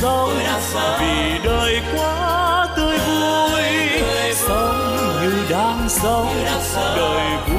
sống vì đời quá tươi vui sống như đang sống. Đời vui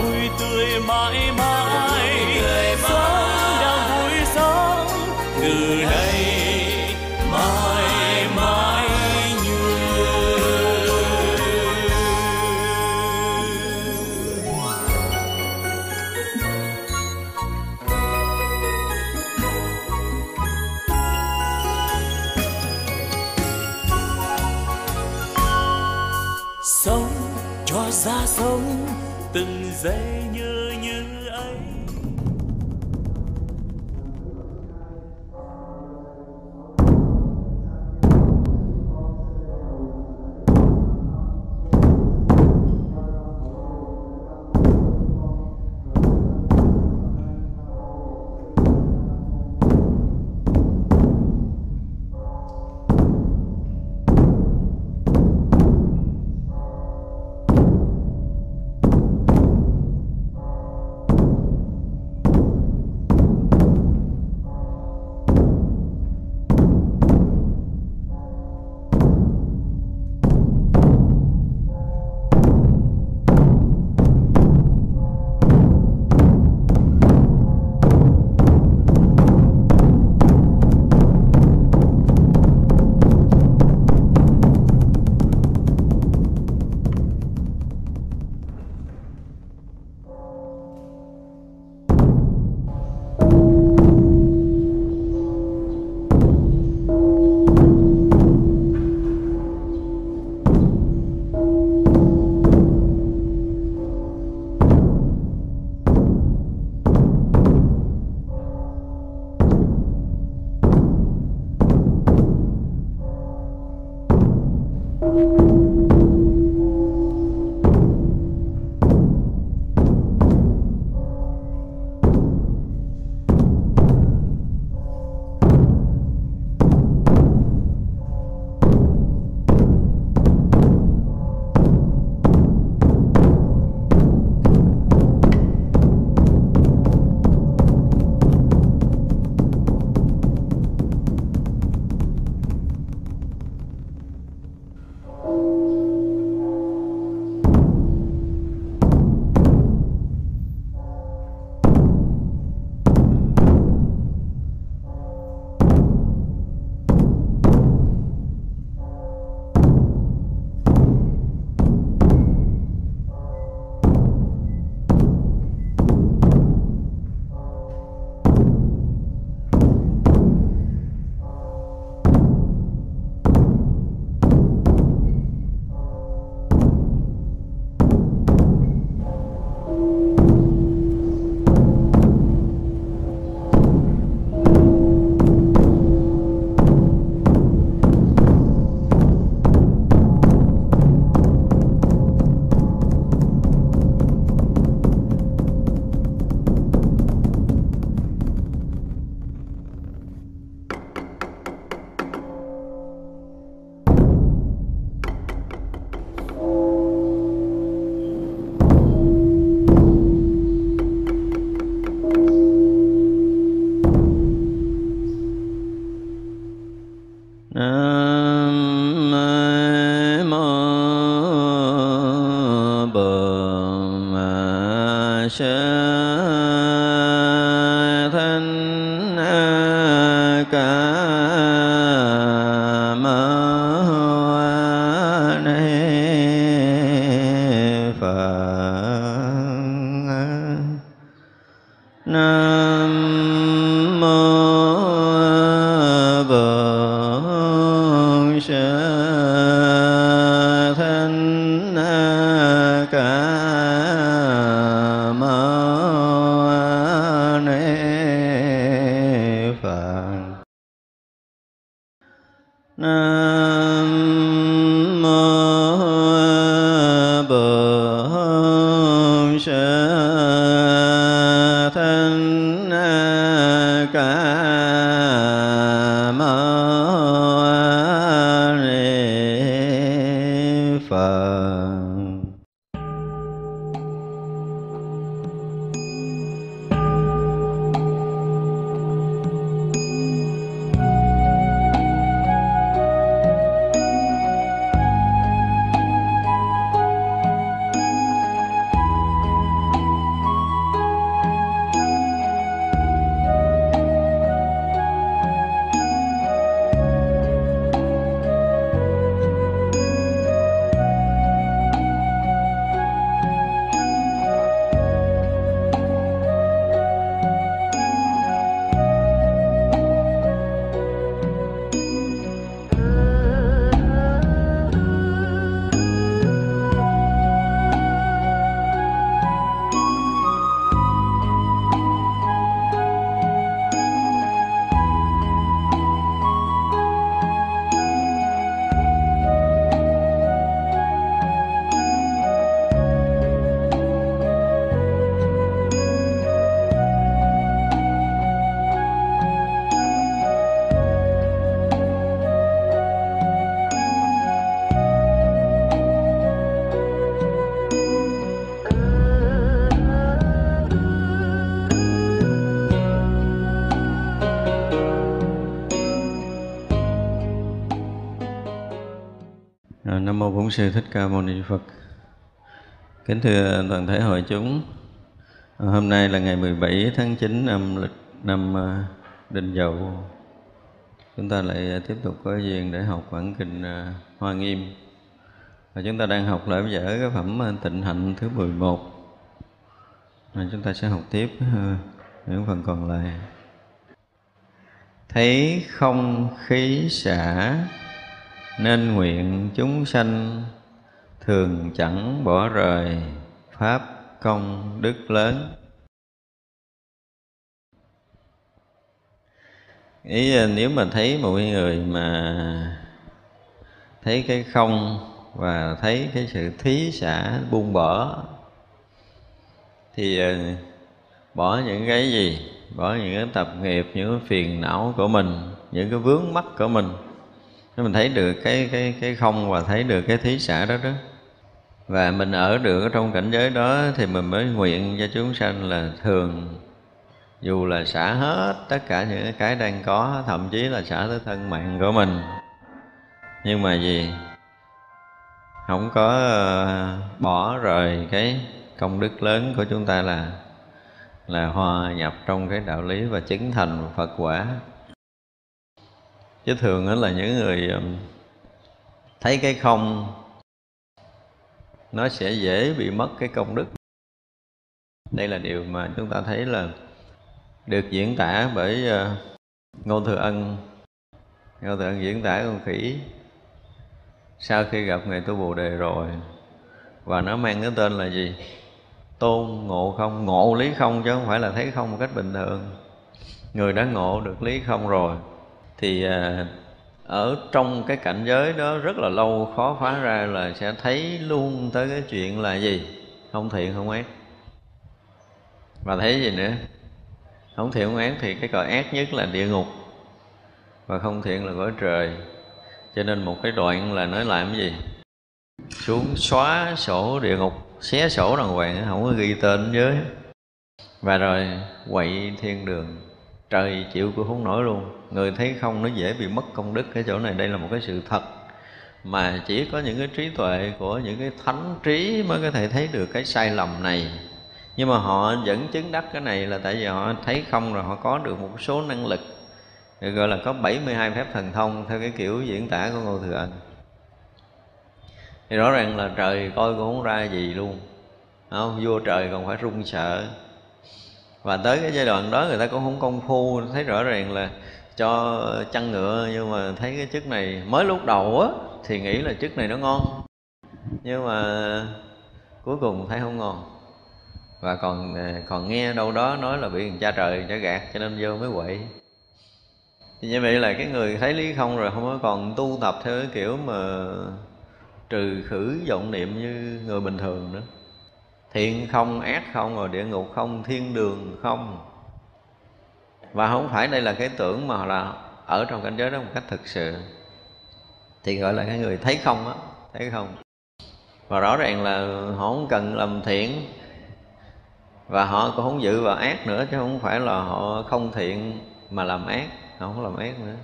Sư Thích Ca Mâu Ni Phật. Kính thưa toàn thể hội chúng Hôm nay là ngày 17 tháng 9 năm lịch năm à, Đinh Dậu. Chúng ta lại tiếp tục có duyên để học bản kinh à, Hoa Nghiêm. Và chúng ta đang học lại dở cái phẩm à, Tịnh Hạnh thứ 11 Và Chúng ta sẽ học tiếp à, những phần còn lại. Thấy không khí xả nên nguyện chúng sanh thường chẳng bỏ rời pháp công đức lớn. Ý nếu mà thấy một người mà thấy cái không và thấy cái sự thí xả buông bỏ, thì ờ, bỏ những cái gì? Bỏ những cái tập nghiệp, những cái phiền não của mình, những cái vướng mắc của mình nếu mình thấy được cái cái cái không và thấy được cái thí xả đó đó. Và mình ở được ở trong cảnh giới đó thì mình mới nguyện cho chúng sanh là thường. Dù là xả hết tất cả những cái đang có, thậm chí là xả tới thân mạng của mình. Nhưng mà gì? Không có ờ, bỏ rời cái công đức lớn của chúng ta là là hòa nhập trong cái đạo lý và chứng thành Phật quả chứ thường đó là những người thấy cái không, nó sẽ dễ bị mất cái công đức. Đây là điều mà chúng ta thấy là được diễn tả bởi ờ, ngô thừa ân. Ngô thừa ân diễn tả con khỉ sau khi gặp ngài tu bồ đề rồi. Và nó mang cái tên là gì? Tôn ngộ không. Ngộ lý không chứ không phải là thấy không một cách bình thường. Người đã ngộ được lý không rồi thì à, ở trong cái cảnh giới đó rất là lâu, khó phá ra là sẽ thấy luôn tới cái chuyện là gì? Không thiện, không ác. Và thấy gì nữa? Không thiện, không ác thì cái cõi ác nhất là địa ngục. Và không thiện là cõi trời. Cho nên một cái đoạn là nói làm cái gì? Xuống xóa sổ địa ngục, xé sổ đàng hoàng, không có ghi tên giới. Và rồi quậy thiên đường trời chịu cũng không nổi luôn. Người thấy không, nó dễ bị mất công đức cái chỗ này. Đây là một cái sự thật. Mà chỉ có những cái trí tuệ của những cái thánh trí mới có thể thấy được cái sai lầm này. Nhưng mà họ vẫn chứng đắc cái này là tại vì họ thấy không rồi họ có được một số năng lực. Được gọi là có 72 phép thần thông theo cái kiểu diễn tả của Ngô Thừa Ân thì rõ ràng là trời coi cũng không ra gì luôn. Không, vua trời còn phải run sợ và tới cái giai đoạn đó người ta cũng không công phu, thấy rõ ràng là cho chăn ngựa, nhưng mà thấy cái chức này mới lúc đầu á, thì nghĩ là chức này nó ngon. Nhưng mà cuối cùng thấy không ngon. Và còn à, còn nghe đâu đó nói là bị cha trời cha gạt, cho nên vô mới quậy. Thì như vậy là cái người thấy lý không rồi, không có còn tu tập theo cái kiểu mà trừ khử vọng niệm như người bình thường nữa thiện không, ác không, rồi địa ngục không, thiên đường không. Và không phải đây là cái tưởng mà là ở trong cảnh giới đó một cách thực sự. Thì gọi là cái người thấy không á, thấy không. Và rõ ràng là họ không cần làm thiện, và họ cũng không dự vào ác nữa, chứ không phải là họ không thiện mà làm ác, họ không làm ác nữa.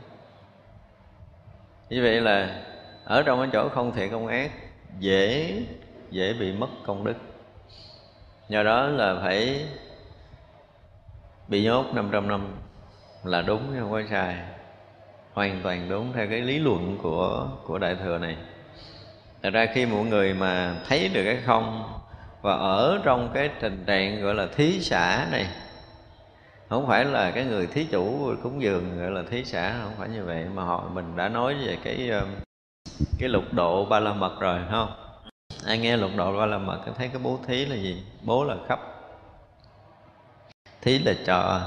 Như vậy là ở trong cái chỗ không thiện không ác, dễ dễ bị mất công đức do đó là phải bị nhốt 500 năm là đúng chứ không có sai. Hoàn toàn đúng theo cái lý luận của của đại thừa này. Thật ra khi mọi người mà thấy được cái không và ở trong cái tình trạng gọi là thí xã này, không phải là cái người thí chủ cúng dường gọi là thí xã không phải như vậy, mà họ mình đã nói về cái um, cái lục độ ba la mật rồi không? Ai nghe lục độ ba la mật thấy cái bố thí là gì? Bố là khắp thí là trò.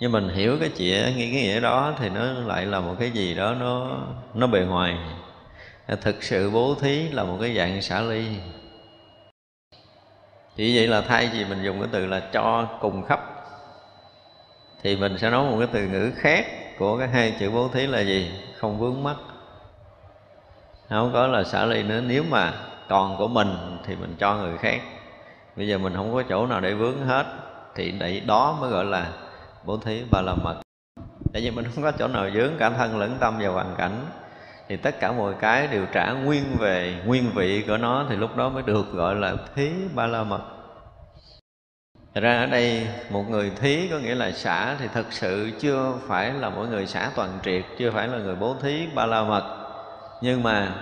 Nhưng mình hiểu cái chuyện nghĩ cái nghĩa đó thì nó lại là một cái gì đó nó nó bề ngoài. Thực sự bố thí là một cái dạng xả ly. Chỉ vậy là thay vì mình dùng cái từ là cho cùng khắp thì mình sẽ nói một cái từ ngữ khác của cái hai chữ bố thí là gì? Không vướng mắc. Không có là xả ly nữa, nếu mà còn của mình thì mình cho người khác. Bây giờ mình không có chỗ nào để vướng hết. Thì đấy đó mới gọi là bố thí ba la mật. Tại vì mình không có chỗ nào vướng cả thân lẫn tâm vào hoàn cảnh. Thì tất cả mọi cái đều trả nguyên về nguyên vị của nó thì lúc đó mới được gọi là thí ba la mật. Thật ra ở đây một người thí có nghĩa là xả thì thật sự chưa phải là mỗi người xả toàn triệt, chưa phải là người bố thí ba la mật. Nhưng mà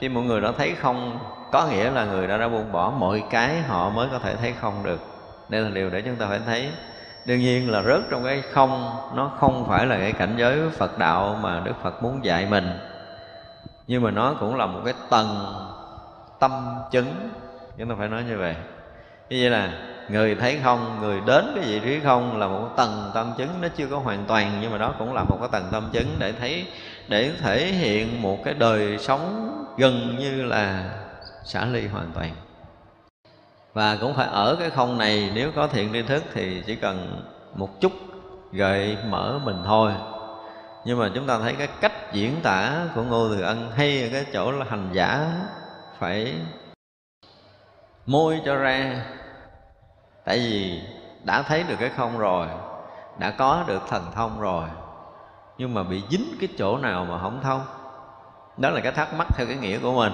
khi mọi người đã thấy không, có nghĩa là người đã đã buông bỏ mọi cái họ mới có thể thấy không được. Đây là điều để chúng ta phải thấy. Đương nhiên là rớt trong cái không, nó không phải là cái cảnh giới Phật đạo mà Đức Phật muốn dạy mình. Nhưng mà nó cũng là một cái tầng tâm chứng chúng ta phải nói như vậy. Như vậy là người thấy không, người đến cái vị trí không là một tầng tâm chứng, nó chưa có hoàn toàn, nhưng mà đó cũng là một cái tầng tâm chứng để thấy, để thể hiện một cái đời sống gần như là xả ly hoàn toàn. Và cũng phải ở cái không này, nếu có thiện tri thức thì chỉ cần một chút gợi mở mình thôi. Nhưng mà chúng ta thấy cái cách diễn tả của ngô từ ân hay ở cái chỗ là hành giả phải môi cho ra tại vì đã thấy được cái không rồi, đã có được thần thông rồi, nhưng mà bị dính cái chỗ nào mà không thông. Đó là cái thắc mắc theo cái nghĩa của mình.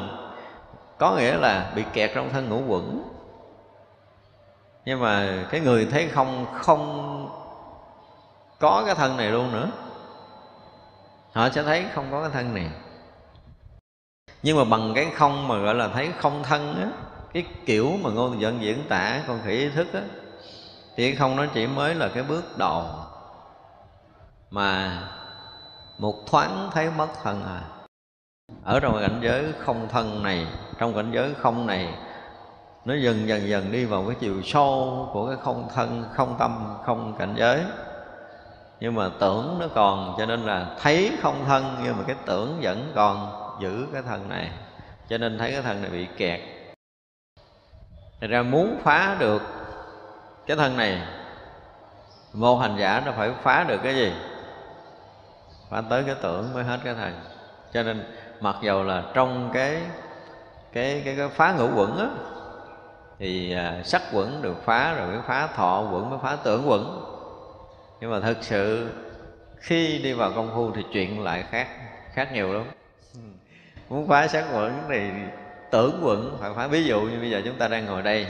Có nghĩa là bị kẹt trong thân ngũ quẩn. Nhưng mà cái người thấy không không có cái thân này luôn nữa, họ sẽ thấy không có cái thân này. Nhưng mà bằng cái không mà gọi là thấy không thân á cái kiểu mà ngôn dân diễn tả, con khỉ ý thức á, thì không nó chỉ mới là cái bước đầu mà một thoáng thấy mất thân à. Ở trong cảnh giới không thân này, trong cảnh giới không này, nó dần dần dần đi vào cái chiều sâu của cái không thân, không tâm, không cảnh giới. Nhưng mà tưởng nó còn, cho nên là thấy không thân, nhưng mà cái tưởng vẫn còn giữ cái thân này. Cho nên thấy cái thân này bị kẹt. Thì ra muốn phá được cái thân này vô hành giả nó phải phá được cái gì? Phá tới cái tưởng mới hết cái thành Cho nên mặc dầu là trong cái cái cái, cái phá ngũ quẩn á thì à, sắc quẩn được phá rồi mới phá thọ quẩn mới phá tưởng quẩn. Nhưng mà thực sự khi đi vào công phu thì chuyện lại khác khác nhiều lắm. Muốn phá sắc quẩn thì tưởng quẩn. Phải phá, ví dụ như bây giờ chúng ta đang ngồi đây,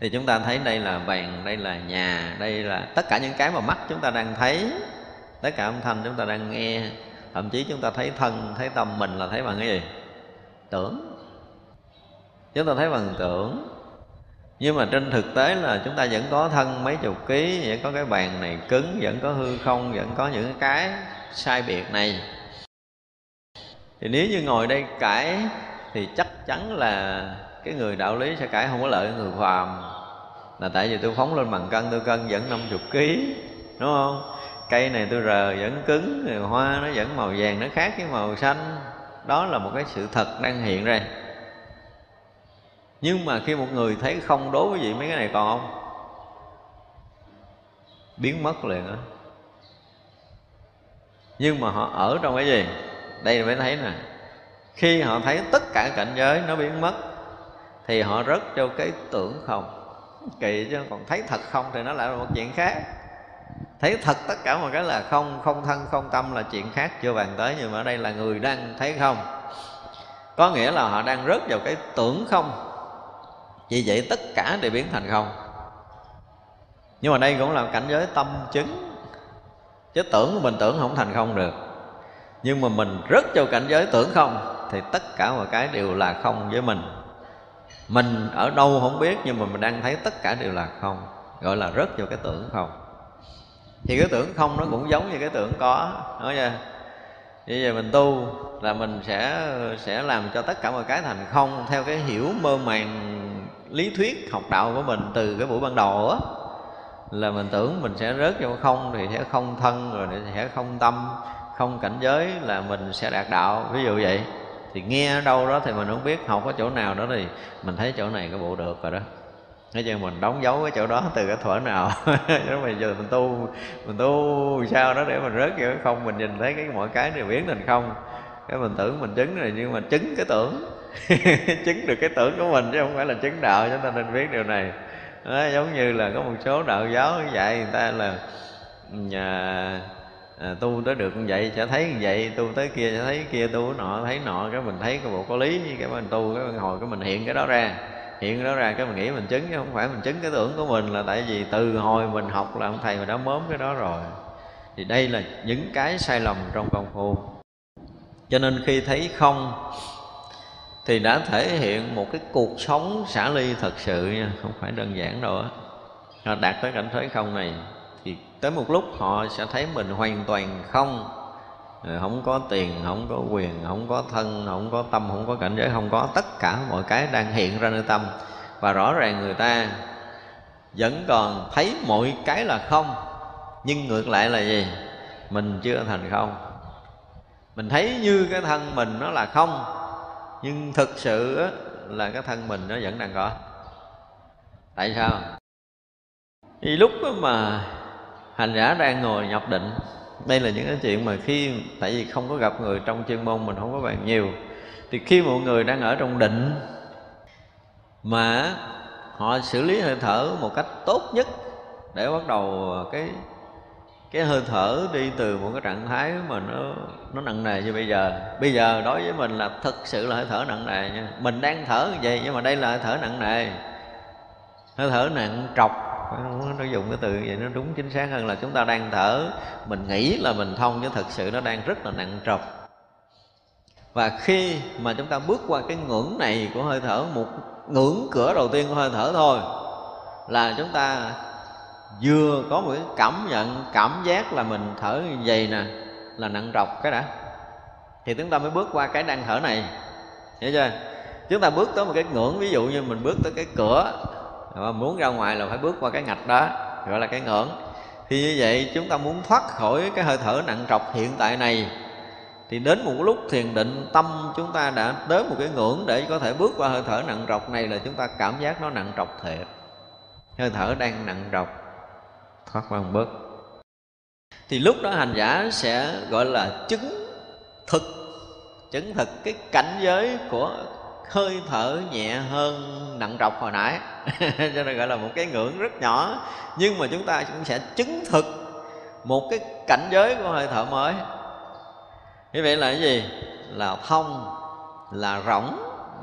thì chúng ta thấy đây là bàn, đây là nhà, đây là tất cả những cái mà mắt chúng ta đang thấy, tất cả âm thanh chúng ta đang nghe. Thậm chí chúng ta thấy thân, thấy tâm mình là thấy bằng cái gì? Tưởng. Chúng ta thấy bằng tưởng. Nhưng mà trên thực tế là chúng ta vẫn có thân mấy chục ký, vẫn có cái bàn này cứng, vẫn có hư không, vẫn có những cái sai biệt này. Thì nếu như ngồi đây cãi thì chắc chắn là cái người đạo lý sẽ cãi không có lợi người phàm. Là tại vì tôi phóng lên bằng cân, tôi cân vẫn 50 kg đúng không? Cây này tôi rờ vẫn cứng, rồi hoa nó vẫn màu vàng, nó khác với màu xanh. Đó là một cái sự thật đang hiện ra. Nhưng mà khi một người thấy không đối với vị mấy cái này còn không? Biến mất liền á. Nhưng mà họ ở trong cái gì? Đây mới thấy nè khi họ thấy tất cả cảnh giới nó biến mất, thì họ rớt vô cái tưởng không. Kỳ chứ, còn thấy thật không thì nó lại là một chuyện khác. Thấy thật tất cả một cái là không không thân, không tâm là chuyện khác, chưa bàn tới, nhưng mà ở đây là người đang thấy không. Có nghĩa là họ đang rớt vào cái tưởng không. Vì vậy tất cả đều biến thành không. Nhưng mà đây cũng là cảnh giới tâm chứng. Chứ tưởng của mình tưởng không thành không được. Nhưng mà mình rớt vào cảnh giới tưởng không thì tất cả mọi cái đều là không với mình. Mình ở đâu không biết, nhưng mà mình đang thấy tất cả đều là không, gọi là rớt vô cái tưởng không. Thì cái tưởng không nó cũng giống như cái tưởng có, nói chưa? Như vậy mình tu là mình sẽ sẽ làm cho tất cả mọi cái thành không theo cái hiểu mơ màng, lý thuyết học đạo của mình từ cái buổi ban đầu á. Là mình tưởng mình sẽ rớt vô không thì sẽ không thân, rồi sẽ không tâm, không cảnh giới là mình sẽ đạt đạo, ví dụ vậy thì nghe ở đâu đó thì mình không biết học ở chỗ nào đó thì mình thấy chỗ này cái bộ được rồi đó. Nói chứ mình đóng dấu cái chỗ đó từ cái thuở nào. Đó bây giờ mình tu mình tu sao đó để mình rớt vô cái không mình nhìn thấy cái mọi cái đều biến thành không. Cái mình tưởng mình chứng rồi nhưng mà chứng cái tưởng. Chứng được cái tưởng của mình chứ không phải là chứng đạo cho ta nên biết điều này. Đó, giống như là có một số đạo giáo dạy người ta là nhà à, tu tới được như vậy sẽ thấy như vậy tu tới kia sẽ thấy kia tu nọ thấy nọ cái mình thấy cái bộ có lý cái mình tu cái mình hồi cái mình hiện cái đó ra. Hiện cái đó ra cái mình nghĩ mình chứng chứ không phải mình chứng cái tưởng của mình là tại vì từ hồi mình học là ông thầy mình đã mớm cái đó rồi. Thì đây là những cái sai lầm trong công phu. Cho nên khi thấy không thì đã thể hiện một cái cuộc sống xả ly thật sự nha không phải đơn giản đâu á. Đạt tới cảnh giới không này tới một lúc họ sẽ thấy mình hoàn toàn không. Ờ, không có tiền, không có quyền, không có thân, không có tâm, không có cảnh giới, không có tất cả mọi cái đang hiện ra nơi tâm. Và rõ ràng người ta vẫn còn thấy mọi cái là không, nhưng ngược lại là gì? Mình chưa thành không. Mình thấy như cái thân mình nó là không, nhưng thực sự là cái thân mình nó vẫn đang có. Tại sao? Thì lúc mà hành giả đang ngồi nhập định. Đây là những cái chuyện mà khi, tại vì không có gặp người trong chuyên môn mình không có bàn nhiều, thì khi một người đang ở trong định mà họ xử lý hơi thở một cách tốt nhất để bắt đầu cái cái hơi thở đi từ một cái trạng thái mà nó nó nặng nề như bây giờ. Bây giờ đối với mình là thực sự là hơi thở nặng nề nha. Mình đang thở như vậy nhưng mà đây là hơi thở nặng nề. Hơi thở nặng trọc nó dùng cái từ vậy nó đúng chính xác hơn là chúng ta đang thở. Mình nghĩ là mình thông chứ thực sự nó đang rất là nặng trọc. Và khi mà chúng ta bước qua cái ngưỡng này của hơi thở, một ngưỡng cửa đầu tiên của hơi thở thôi, là chúng ta vừa có một cái cảm nhận, cảm giác là mình thở như vậy nè, là nặng trọc cái đã. Thì chúng ta mới bước qua cái đang thở này. Hiểu chưa? Chúng ta bước tới một cái ngưỡng, ví dụ như mình bước tới cái cửa mà muốn ra ngoài là phải bước qua cái ngạch đó gọi là cái ngưỡng. Thì như vậy, chúng ta muốn thoát khỏi cái hơi thở nặng trọc hiện tại này, thì đến một lúc thiền định, tâm chúng ta đã đến một cái ngưỡng để có thể bước qua hơi thở nặng trọc này là chúng ta cảm giác nó nặng trọc thiệt. Hơi thở đang nặng trọc. Thoát qua một bước. Thì lúc đó hành giả sẽ gọi là chứng thực chứng thực cái cảnh giới của hơi thở nhẹ hơn nặng trọc hồi nãy. Cho nên gọi là một cái ngưỡng rất nhỏ. Nhưng mà chúng ta cũng sẽ chứng thực một cái cảnh giới của hơi thở mới. Như vậy là cái gì? Là thông, là rỗng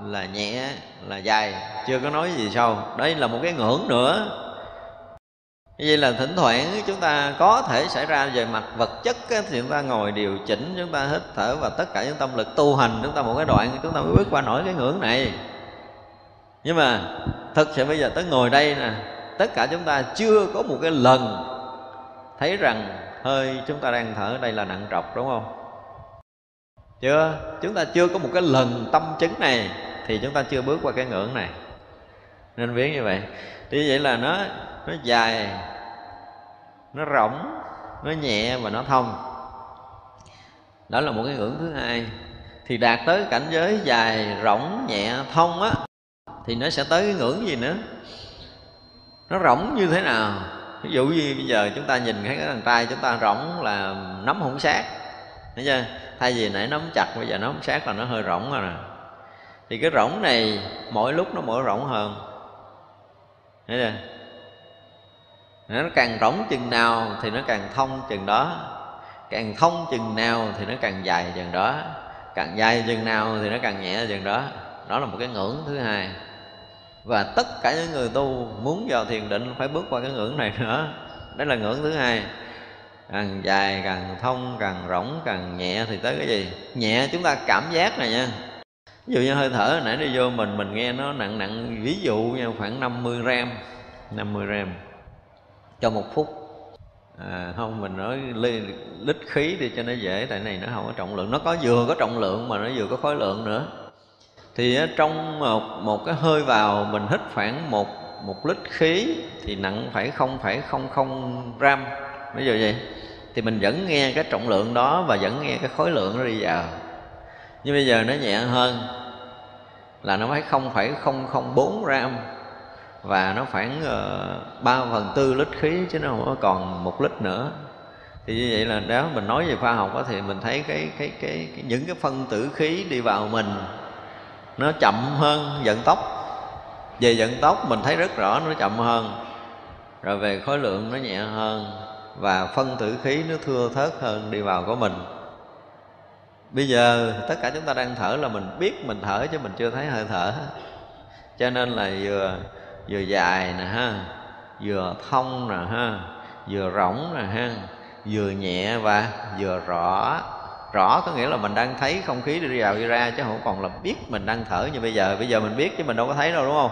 là nhẹ, là dài. Chưa có nói gì sâu. Đây là một cái ngưỡng nữa vậy là thỉnh thoảng chúng ta có thể xảy ra về mặt vật chất thì chúng ta ngồi điều chỉnh, chúng ta hít thở và tất cả những tâm lực tu hành, chúng ta một cái đoạn chúng ta mới bước qua nổi cái ngưỡng này. Nhưng mà thật sự bây giờ tới ngồi đây nè, tất cả chúng ta chưa có một cái lần thấy rằng hơi chúng ta đang thở, đây là nặng trọc, đúng không? Chưa? Chúng ta chưa có một cái lần tâm chứng này thì chúng ta chưa bước qua cái ngưỡng này nên biết như vậy. Thì vậy là nó nó dài, nó rỗng, nó nhẹ và nó thông. Đó là một cái ngưỡng thứ hai. Thì đạt tới cảnh giới dài, rỗng, nhẹ, thông á, thì nó sẽ tới cái ngưỡng gì nữa? Nó rỗng như thế nào? Ví dụ như bây giờ chúng ta nhìn thấy cái thằng trai chúng ta rỗng là nắm không sát. Thấy chưa? Thay vì nãy nắm chặt, bây giờ nắm sát là nó hơi rỗng rồi nè. Thì cái rỗng này, mỗi lúc nó mỗi rỗng hơn thấy chưa? Nó càng rỗng chừng nào thì nó càng thông chừng đó. Càng thông chừng nào thì nó càng dài chừng đó. Càng dài chừng nào thì nó càng nhẹ chừng đó. Đó là một cái ngưỡng thứ hai. Và tất cả những người tu muốn vào thiền định phải bước qua cái ngưỡng này nữa. Đó là ngưỡng thứ hai. Càng dài càng thông, càng rỗng, càng nhẹ thì tới cái gì? Nhẹ chúng ta cảm giác này nha ví dụ như hơi thở nãy đi vô mình mình nghe nó nặng nặng ví dụ như khoảng 50 gram 50 gram cho một phút. À, không mình nói lít khí đi cho nó dễ tại này nó không có trọng lượng. Nó có vừa có trọng lượng mà nó vừa có khối lượng nữa. Thì trong một, một cái hơi vào mình hít khoảng một một lít khí thì nặng phải không phải không không gram. Ví dụ vậy. Thì mình vẫn nghe cái trọng lượng đó và vẫn nghe cái khối lượng nó đi vào nhưng bây giờ nó nhẹ hơn là nó phải không phải không không bốn gram và nó khoảng uh, ba phần tư lít khí chứ nó không có còn một lít nữa. Thì như vậy là đó mình nói về khoa học đó, thì mình thấy cái, cái cái cái những cái phân tử khí đi vào mình nó chậm hơn vận tốc. Về vận tốc mình thấy rất rõ nó chậm hơn rồi về khối lượng nó nhẹ hơn và phân tử khí nó thưa thớt hơn đi vào của mình bây giờ tất cả chúng ta đang thở là mình biết mình thở chứ mình chưa thấy hơi thở. Cho nên là vừa vừa dài nè ha, vừa thông nè ha, vừa rỗng nè ha, vừa nhẹ và vừa rõ. Rõ có nghĩa là mình đang thấy không khí đi vào đi ra chứ không còn là biết mình đang thở như bây giờ. Bây giờ mình biết chứ mình đâu có thấy đâu, đúng không?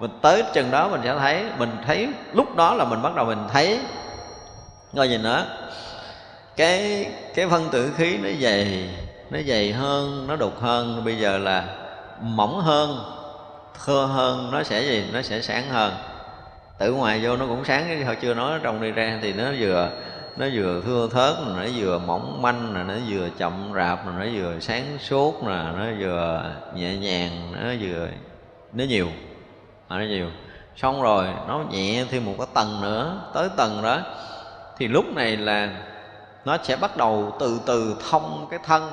Mình tới chừng đó mình sẽ thấy, mình thấy lúc đó là mình bắt đầu mình thấy. Ngồi nhìn nữa cái cái phân tử khí nó dày nó dày hơn, nó đục hơn. Bây giờ là mỏng hơn, thưa hơn, nó sẽ gì? Nó sẽ sáng hơn. Từ ngoài vô nó cũng sáng chứ chưa nói, trong đi ra thì nó vừa nó vừa thưa thớt nó vừa mỏng manh nó vừa chậm rạp nó vừa sáng suốt nè nó vừa nhẹ nhàng, nó vừa, nó nhiều. À, nó nhiều. Xong rồi, nó nhẹ thêm một cái tầng nữa. Tới tầng đó, thì lúc này là nó sẽ bắt đầu từ từ thông cái thân.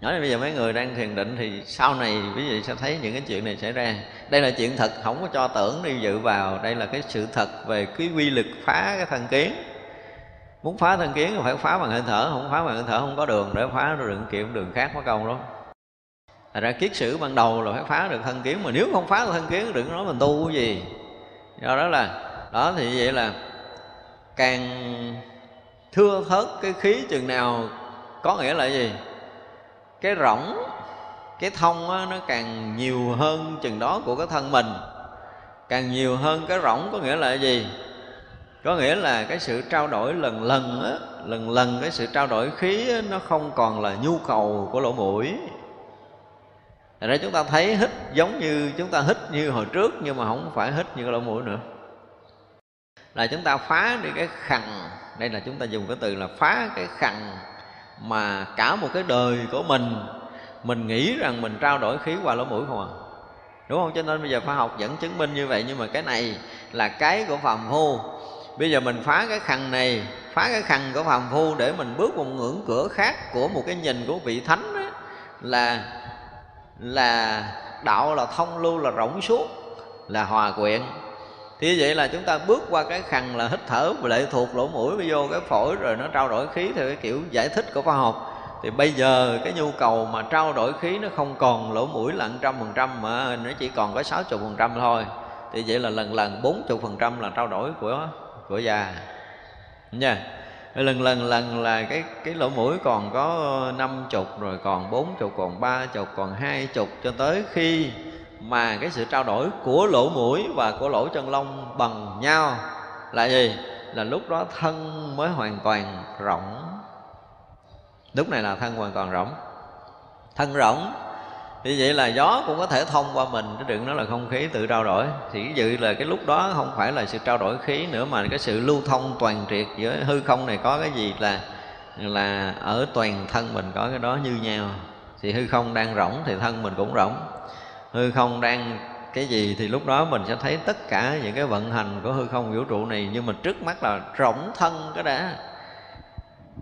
Nói bây giờ mấy người đang thiền định thì sau này quý vị sẽ thấy những cái chuyện này xảy ra. Đây là chuyện thật, không có cho tưởng đi dự vào. Đây là cái sự thật về cái quy lực phá cái thân kiến. Muốn phá thân kiến phải phá bằng hơi thở, không phá bằng hơi thở không có đường. Để phá được đừng kiệm đường khác mất công đó. Thật ra kiết sử ban đầu là phải phá được thân kiến, mà nếu không phá được thân kiến đừng nói mình tu cái gì. Do đó là, đó thì vậy là càng thưa hớt cái khí chừng nào có nghĩa là gì? Cái rỗng cái thông á, nó càng nhiều hơn chừng đó của cái thân mình. Càng nhiều hơn cái rỗng có nghĩa là gì? Có nghĩa là cái sự trao đổi lần lần á lần lần cái sự trao đổi khí á, nó không còn là nhu cầu của lỗ mũi. Thật ra chúng ta thấy hít giống như chúng ta hít như hồi trước nhưng mà không phải hít như cái lỗ mũi nữa là chúng ta phá đi cái khằn đây là chúng ta dùng cái từ là phá cái khằn mà cả một cái đời của mình mình nghĩ rằng mình trao đổi khí qua lỗ mũi không à. Đúng không? Cho nên bây giờ khoa học vẫn chứng minh như vậy nhưng mà cái này là cái của phàm phu. Bây giờ mình phá cái khăn này phá cái khăn của phàm phu để mình bước một ngưỡng cửa khác của một cái nhìn của vị thánh đó, là là đạo là thông lưu là rỗng suốt là hòa quyện thì vậy là chúng ta bước qua cái khăn là hít thở lệ thuộc lỗ mũi vô cái phổi rồi nó trao đổi khí theo cái kiểu giải thích của khoa học. Thì bây giờ cái nhu cầu mà trao đổi khí nó không còn lỗ mũi là trăm phần trăm mà nó chỉ còn có sáu chục phần trăm thôi. Thì vậy là lần lần bốn chục phần trăm là trao đổi của của già. Nha. Lần lần lần là cái cái lỗ mũi còn có năm chục, rồi còn bốn chục, còn ba chục, còn hai chục cho tới khi mà cái sự trao đổi của lỗ mũi và của lỗ chân lông bằng nhau là gì? Là lúc đó thân mới hoàn toàn rỗng. Lúc này là thân hoàn toàn rỗng. Thân rỗng như vậy là gió cũng có thể thông qua mình, chứ đừng nói là không khí tự trao đổi. Thì dự là cái lúc đó không phải là sự trao đổi khí nữa, mà cái sự lưu thông toàn triệt giữa hư không này có cái gì là là ở toàn thân mình có cái đó như nhau. Thì hư không đang rỗng thì thân mình cũng rỗng hư không đang cái gì thì lúc đó mình sẽ thấy tất cả những cái vận hành của hư không vũ trụ này, nhưng mà trước mắt là rỗng thân cái đã.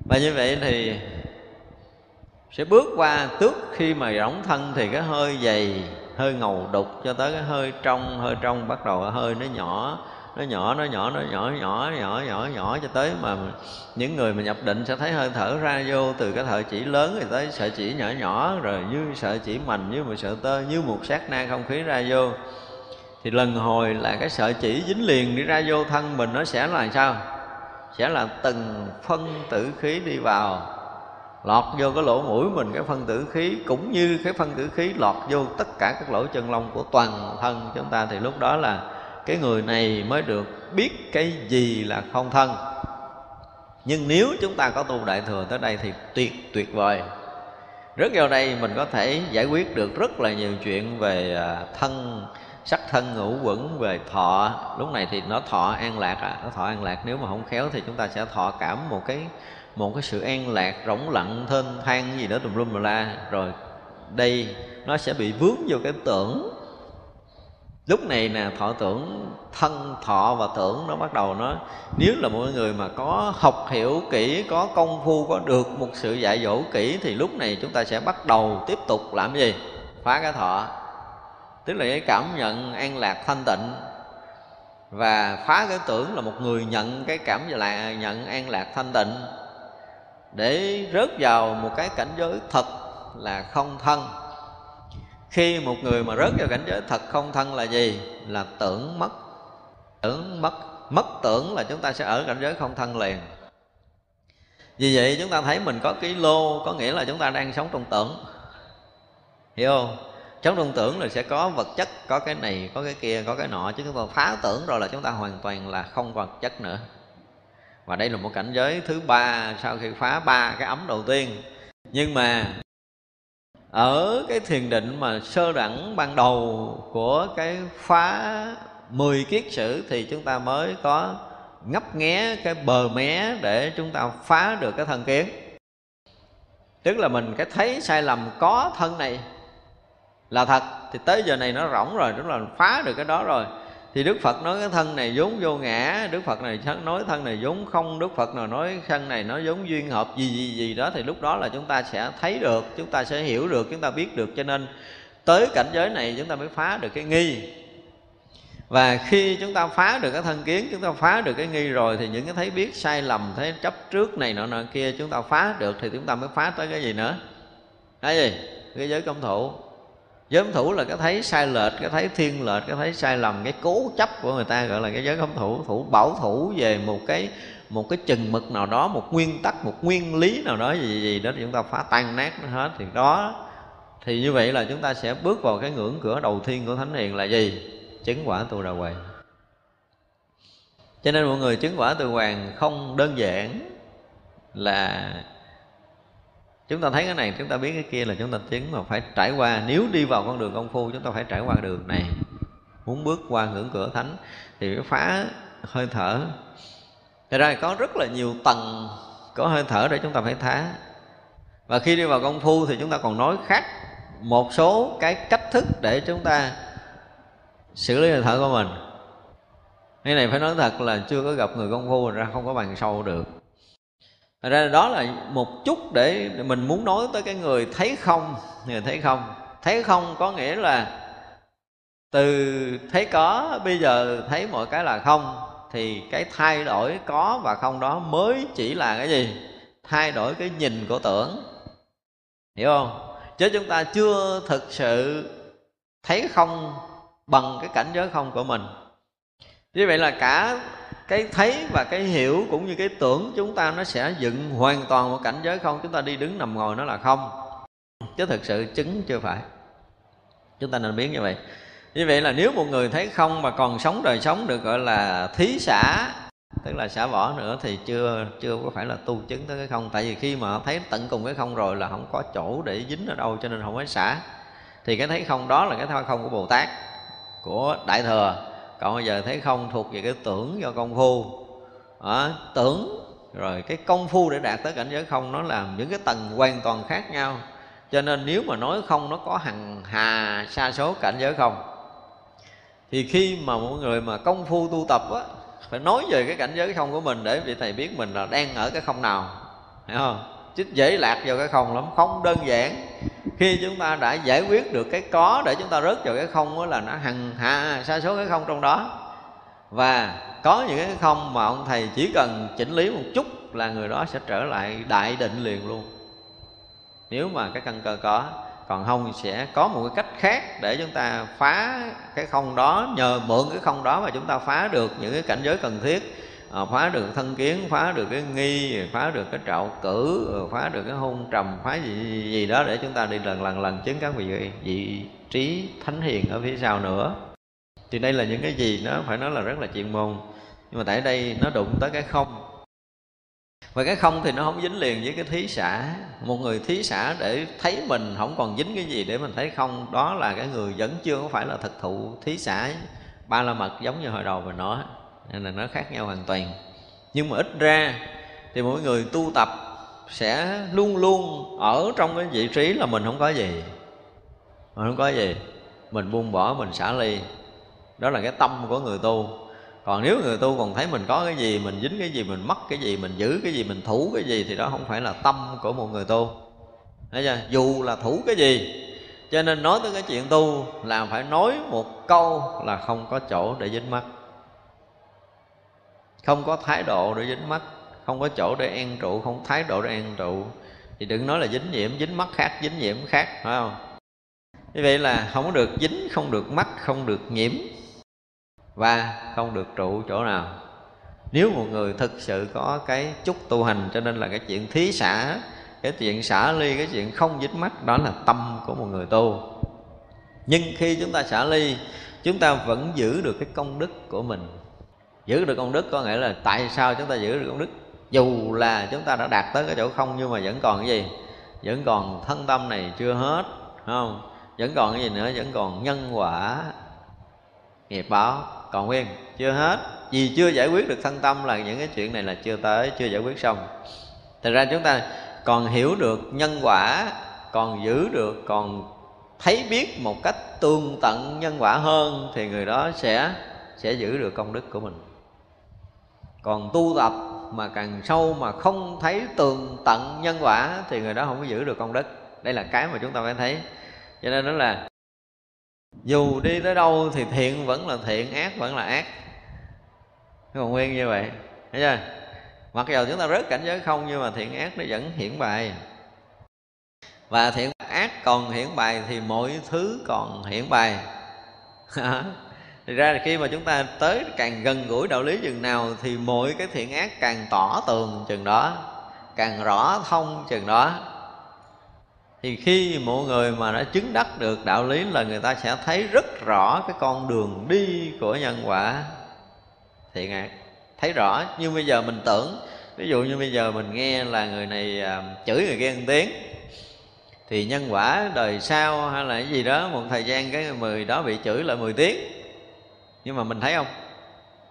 Và như vậy thì sẽ bước qua trước khi mà rỗng thân thì cái hơi dày, hơi ngầu đục cho tới cái hơi trong hơi trong bắt đầu hơi nó nhỏ nó nhỏ nó nhỏ nó nhỏ nhỏ nhỏ nhỏ nhỏ cho tới mà những người mà nhập định sẽ thấy hơi thở ra vô, từ cái thở chỉ lớn thì tới sợi chỉ nhỏ nhỏ, rồi như sợi chỉ mảnh như một sợi tơ, như một sát na không khí ra vô. Thì lần hồi là cái sợi chỉ dính liền đi ra vô thân mình, nó sẽ là sao? Sẽ là từng phân tử khí đi vào, lọt vô cái lỗ mũi mình, cái phân tử khí cũng như cái phân tử khí lọt vô tất cả các lỗ chân lông của toàn thân chúng ta. Thì lúc đó là cái người này mới được biết cái gì là không thân. Nhưng nếu chúng ta có tu đại thừa tới đây thì tuyệt tuyệt vời. Rất vào đây mình có thể giải quyết được rất là nhiều chuyện về à, thân, sắc thân, ngũ quẩn, về thọ. Lúc này thì nó thọ an lạc à nó thọ an lạc. Nếu mà không khéo thì chúng ta sẽ thọ cảm một cái một cái sự an lạc rỗng lặng, thênh thang gì đó tùm lum la. Rồi đây, nó sẽ bị vướng vô cái tưởng lúc này nè, thọ tưởng, thân thọ và tưởng nó bắt đầu nó, nếu là mọi người mà có học hiểu kỹ, có công phu, có được một sự dạy dỗ kỹ thì lúc này chúng ta sẽ bắt đầu tiếp tục làm gì? Phá cái thọ. Tức là cái cảm nhận an lạc thanh tịnh. Và phá cái tưởng là một người nhận cái cảm là nhận an lạc thanh tịnh. Để rớt vào một cái cảnh giới thật là không thân khi một người mà rớt vào cảnh giới thật không thân là gì? Là tưởng mất. Tưởng mất. Mất tưởng là chúng ta sẽ ở cảnh giới không thân liền. Vì vậy chúng ta thấy mình có ký lô, có nghĩa là chúng ta đang sống trong tưởng. Hiểu không? Sống trong tưởng là sẽ có vật chất, có cái này, có cái kia, có cái nọ. Chứ chúng ta phá tưởng rồi là chúng ta hoàn toàn là không vật chất nữa. Và đây là một cảnh giới thứ ba sau khi phá ba cái ấm đầu tiên. Nhưng mà ở cái thiền định mà sơ đẳng ban đầu của cái phá mười kiết sử thì chúng ta mới có ngấp nghé cái bờ mé để chúng ta phá được cái thân kiến. Tức là mình cái thấy sai lầm có thân này là thật, thì tới giờ này nó rỗng rồi, tức là phá được cái đó rồi thì đức phật nói cái thân này vốn vô ngã, đức phật này nói thân này vốn không, đức phật nào nói thân này nó vốn duyên hợp gì gì gì đó, thì lúc đó là chúng ta sẽ thấy được, chúng ta sẽ hiểu được, chúng ta biết được. Cho nên tới cảnh giới này chúng ta mới phá được cái nghi. Và khi chúng ta phá được cái thân kiến, chúng ta phá được cái nghi rồi, thì những cái thấy biết sai lầm, thấy chấp trước này nọ nọ kia chúng ta phá được, thì chúng ta mới phá tới cái gì nữa? Cái gì? Cái giới công thủ giới thủ là cái thấy sai lệch, cái thấy thiên lệch, cái thấy sai lầm, cái cố chấp của người ta, gọi là cái giới cấm thủ thủ bảo thủ về một cái một cái chừng mực nào đó, một nguyên tắc, một nguyên lý nào đó gì gì đó chúng ta phá tan nát nó hết. Thì đó, thì như vậy là chúng ta sẽ bước vào cái ngưỡng cửa đầu tiên của thánh hiền là gì? Chứng quả tu đà hoàng cho nên mọi người chứng quả tu hoàng không đơn giản là chúng ta thấy cái này, chúng ta biết cái kia là chúng ta tiến mà phải trải qua. Nếu đi vào con đường công phu, chúng ta phải trải qua đường này. Muốn bước qua ngưỡng cửa thánh thì phải phá hơi thở. Thật ra có rất là nhiều tầng có hơi thở để chúng ta phải thá. Và khi đi vào công phu thì chúng ta còn nói khác một số cái cách thức để chúng ta xử lý hơi thở của mình. Cái này phải nói thật là chưa có gặp người công phu ra không có bằng sâu được. Thật ra đó là một chút để mình muốn nói tới cái người thấy không, Người thấy không. Thấy không có nghĩa là Từ thấy có, bây giờ thấy mọi cái là không, Thì cái thay đổi có và không đó mới chỉ là cái gì? Thay đổi cái nhìn của tưởng. Hiểu không? Chứ chúng ta chưa thực sự thấy không bằng cái cảnh giới không của mình. Như vậy là cả cái thấy và cái hiểu cũng như cái tưởng chúng ta nó sẽ dựng hoàn toàn một cảnh giới không? Chúng ta đi đứng nằm ngồi nó là không. Chứ thực sự chứng chưa phải. Chúng ta nên biết như vậy. Như vậy là nếu một người thấy không mà còn sống đời sống được, gọi là thí xả, tức là xả bỏ nữa, thì chưa chưa có phải là tu chứng tới cái không. Tại vì khi mà thấy tận cùng cái không rồi là không có chỗ để dính ở đâu, cho nên không có xả. Thì cái thấy không đó là cái thao không của bồ tát, của đại thừa còn bây giờ thấy không thuộc về cái tưởng do công phu. À, tưởng. Rồi cái công phu để đạt tới cảnh giới không nó làm những cái tầng hoàn toàn khác nhau. Cho nên nếu mà nói không nó có hằng hà sa số cảnh giới không? Thì khi mà mọi người mà công phu tu tập á phải nói về cái cảnh giới không của mình để vị thầy biết mình là đang ở cái không nào. Hiểu không? Chứ dễ lạc vào cái không lắm không đơn giản khi chúng ta đã giải quyết được cái có để chúng ta rớt vào cái không đó là nó hằng hạ sa số cái không trong đó. Và có những cái không mà ông thầy chỉ cần chỉnh lý một chút là người đó sẽ trở lại đại định liền luôn. Nếu mà cái căn cơ có, còn không sẽ có một cái cách khác để chúng ta phá cái không đó, nhờ mượn cái không đó mà chúng ta phá được những cái cảnh giới cần thiết à, phá được thân kiến phá được cái nghi phá được cái trạo cử ờ, phá được cái hôn trầm phá gì gì đó để chúng ta đi lần lần lần chứng các vị vị trí thánh hiền ở phía sau nữa. Thì đây là những cái gì nó phải nói là rất là chuyên môn. Nhưng mà tại đây nó đụng tới cái không. Và cái không thì nó không dính liền với cái thí xã một người thí xã để thấy mình không còn dính cái gì để mình thấy không đó là cái người vẫn chưa có phải là thực thụ thí xã ba la mật giống như hồi đầu mình nói nên là nó khác nhau hoàn toàn. Nhưng mà ít ra thì mỗi người tu tập sẽ luôn luôn ở trong cái vị trí là mình không có gì. Mình không có gì. Mình buông bỏ, mình xả ly. Đó là cái tâm của người tu. Còn nếu người tu còn thấy mình có cái gì, mình dính cái gì, mình mất cái gì, mình giữ cái gì, mình thủ cái gì thì đó không phải là tâm của một người tu. Thấy chưa? dù là thủ cái gì. Cho nên nói tới cái chuyện tu là phải nói một câu là không có chỗ để dính mắt không có thái độ để dính mắt, không có chỗ để an trụ, không thái độ để an trụ. Thì đừng nói là dính nhiễm, dính mắt khác, dính nhiễm khác, phải không? Như vậy là không được dính, không được mắt, không được nhiễm và không được trụ chỗ nào. Nếu một người thực sự có cái chút tu hành, cho nên là cái chuyện thí xả, cái chuyện xả ly, cái chuyện không dính mắt, đó là tâm của một người tu. Nhưng khi chúng ta xả ly, chúng ta vẫn giữ được cái công đức của mình giữ được công đức có nghĩa là tại sao chúng ta giữ được công đức? Dù là chúng ta đã đạt tới cái chỗ không nhưng mà vẫn còn cái gì? Vẫn còn thân tâm này chưa hết không? Vẫn còn cái gì nữa? Vẫn còn nhân quả, nghiệp báo, còn nguyên, chưa hết. Vì chưa giải quyết được thân tâm là những cái chuyện này là chưa tới, chưa giải quyết xong. Thật ra chúng ta còn hiểu được nhân quả, còn giữ được, còn thấy biết một cách tương tận nhân quả hơn thì người đó sẽ sẽ giữ được công đức của mình còn tu tập mà càng sâu mà không thấy tường tận nhân quả thì người đó không có giữ được công đức. Đây là cái mà chúng ta phải thấy. Cho nên đó là dù đi tới đâu thì thiện vẫn là thiện, ác vẫn là ác. Còn nguyên như vậy. Thấy chưa? Mặc dù chúng ta rớt cảnh giới không nhưng mà thiện ác nó vẫn hiển bài và thiện ác còn hiển bài thì mọi thứ còn hiển bài thì ra là khi mà chúng ta tới càng gần gũi đạo lý chừng nào thì mọi cái thiện ác càng tỏ tường chừng đó, càng rõ thông chừng đó. Thì khi mọi người mà đã chứng đắc được đạo lý là người ta sẽ thấy rất rõ cái con đường đi của nhân quả thiện ác. Thấy rõ, như bây giờ mình tưởng, ví dụ như bây giờ mình nghe là người này à, chửi người kia ăn tiếng, thì nhân quả đời sau hay là cái gì đó, một thời gian cái người đó bị chửi lại 10 tiếng nhưng mà mình thấy không?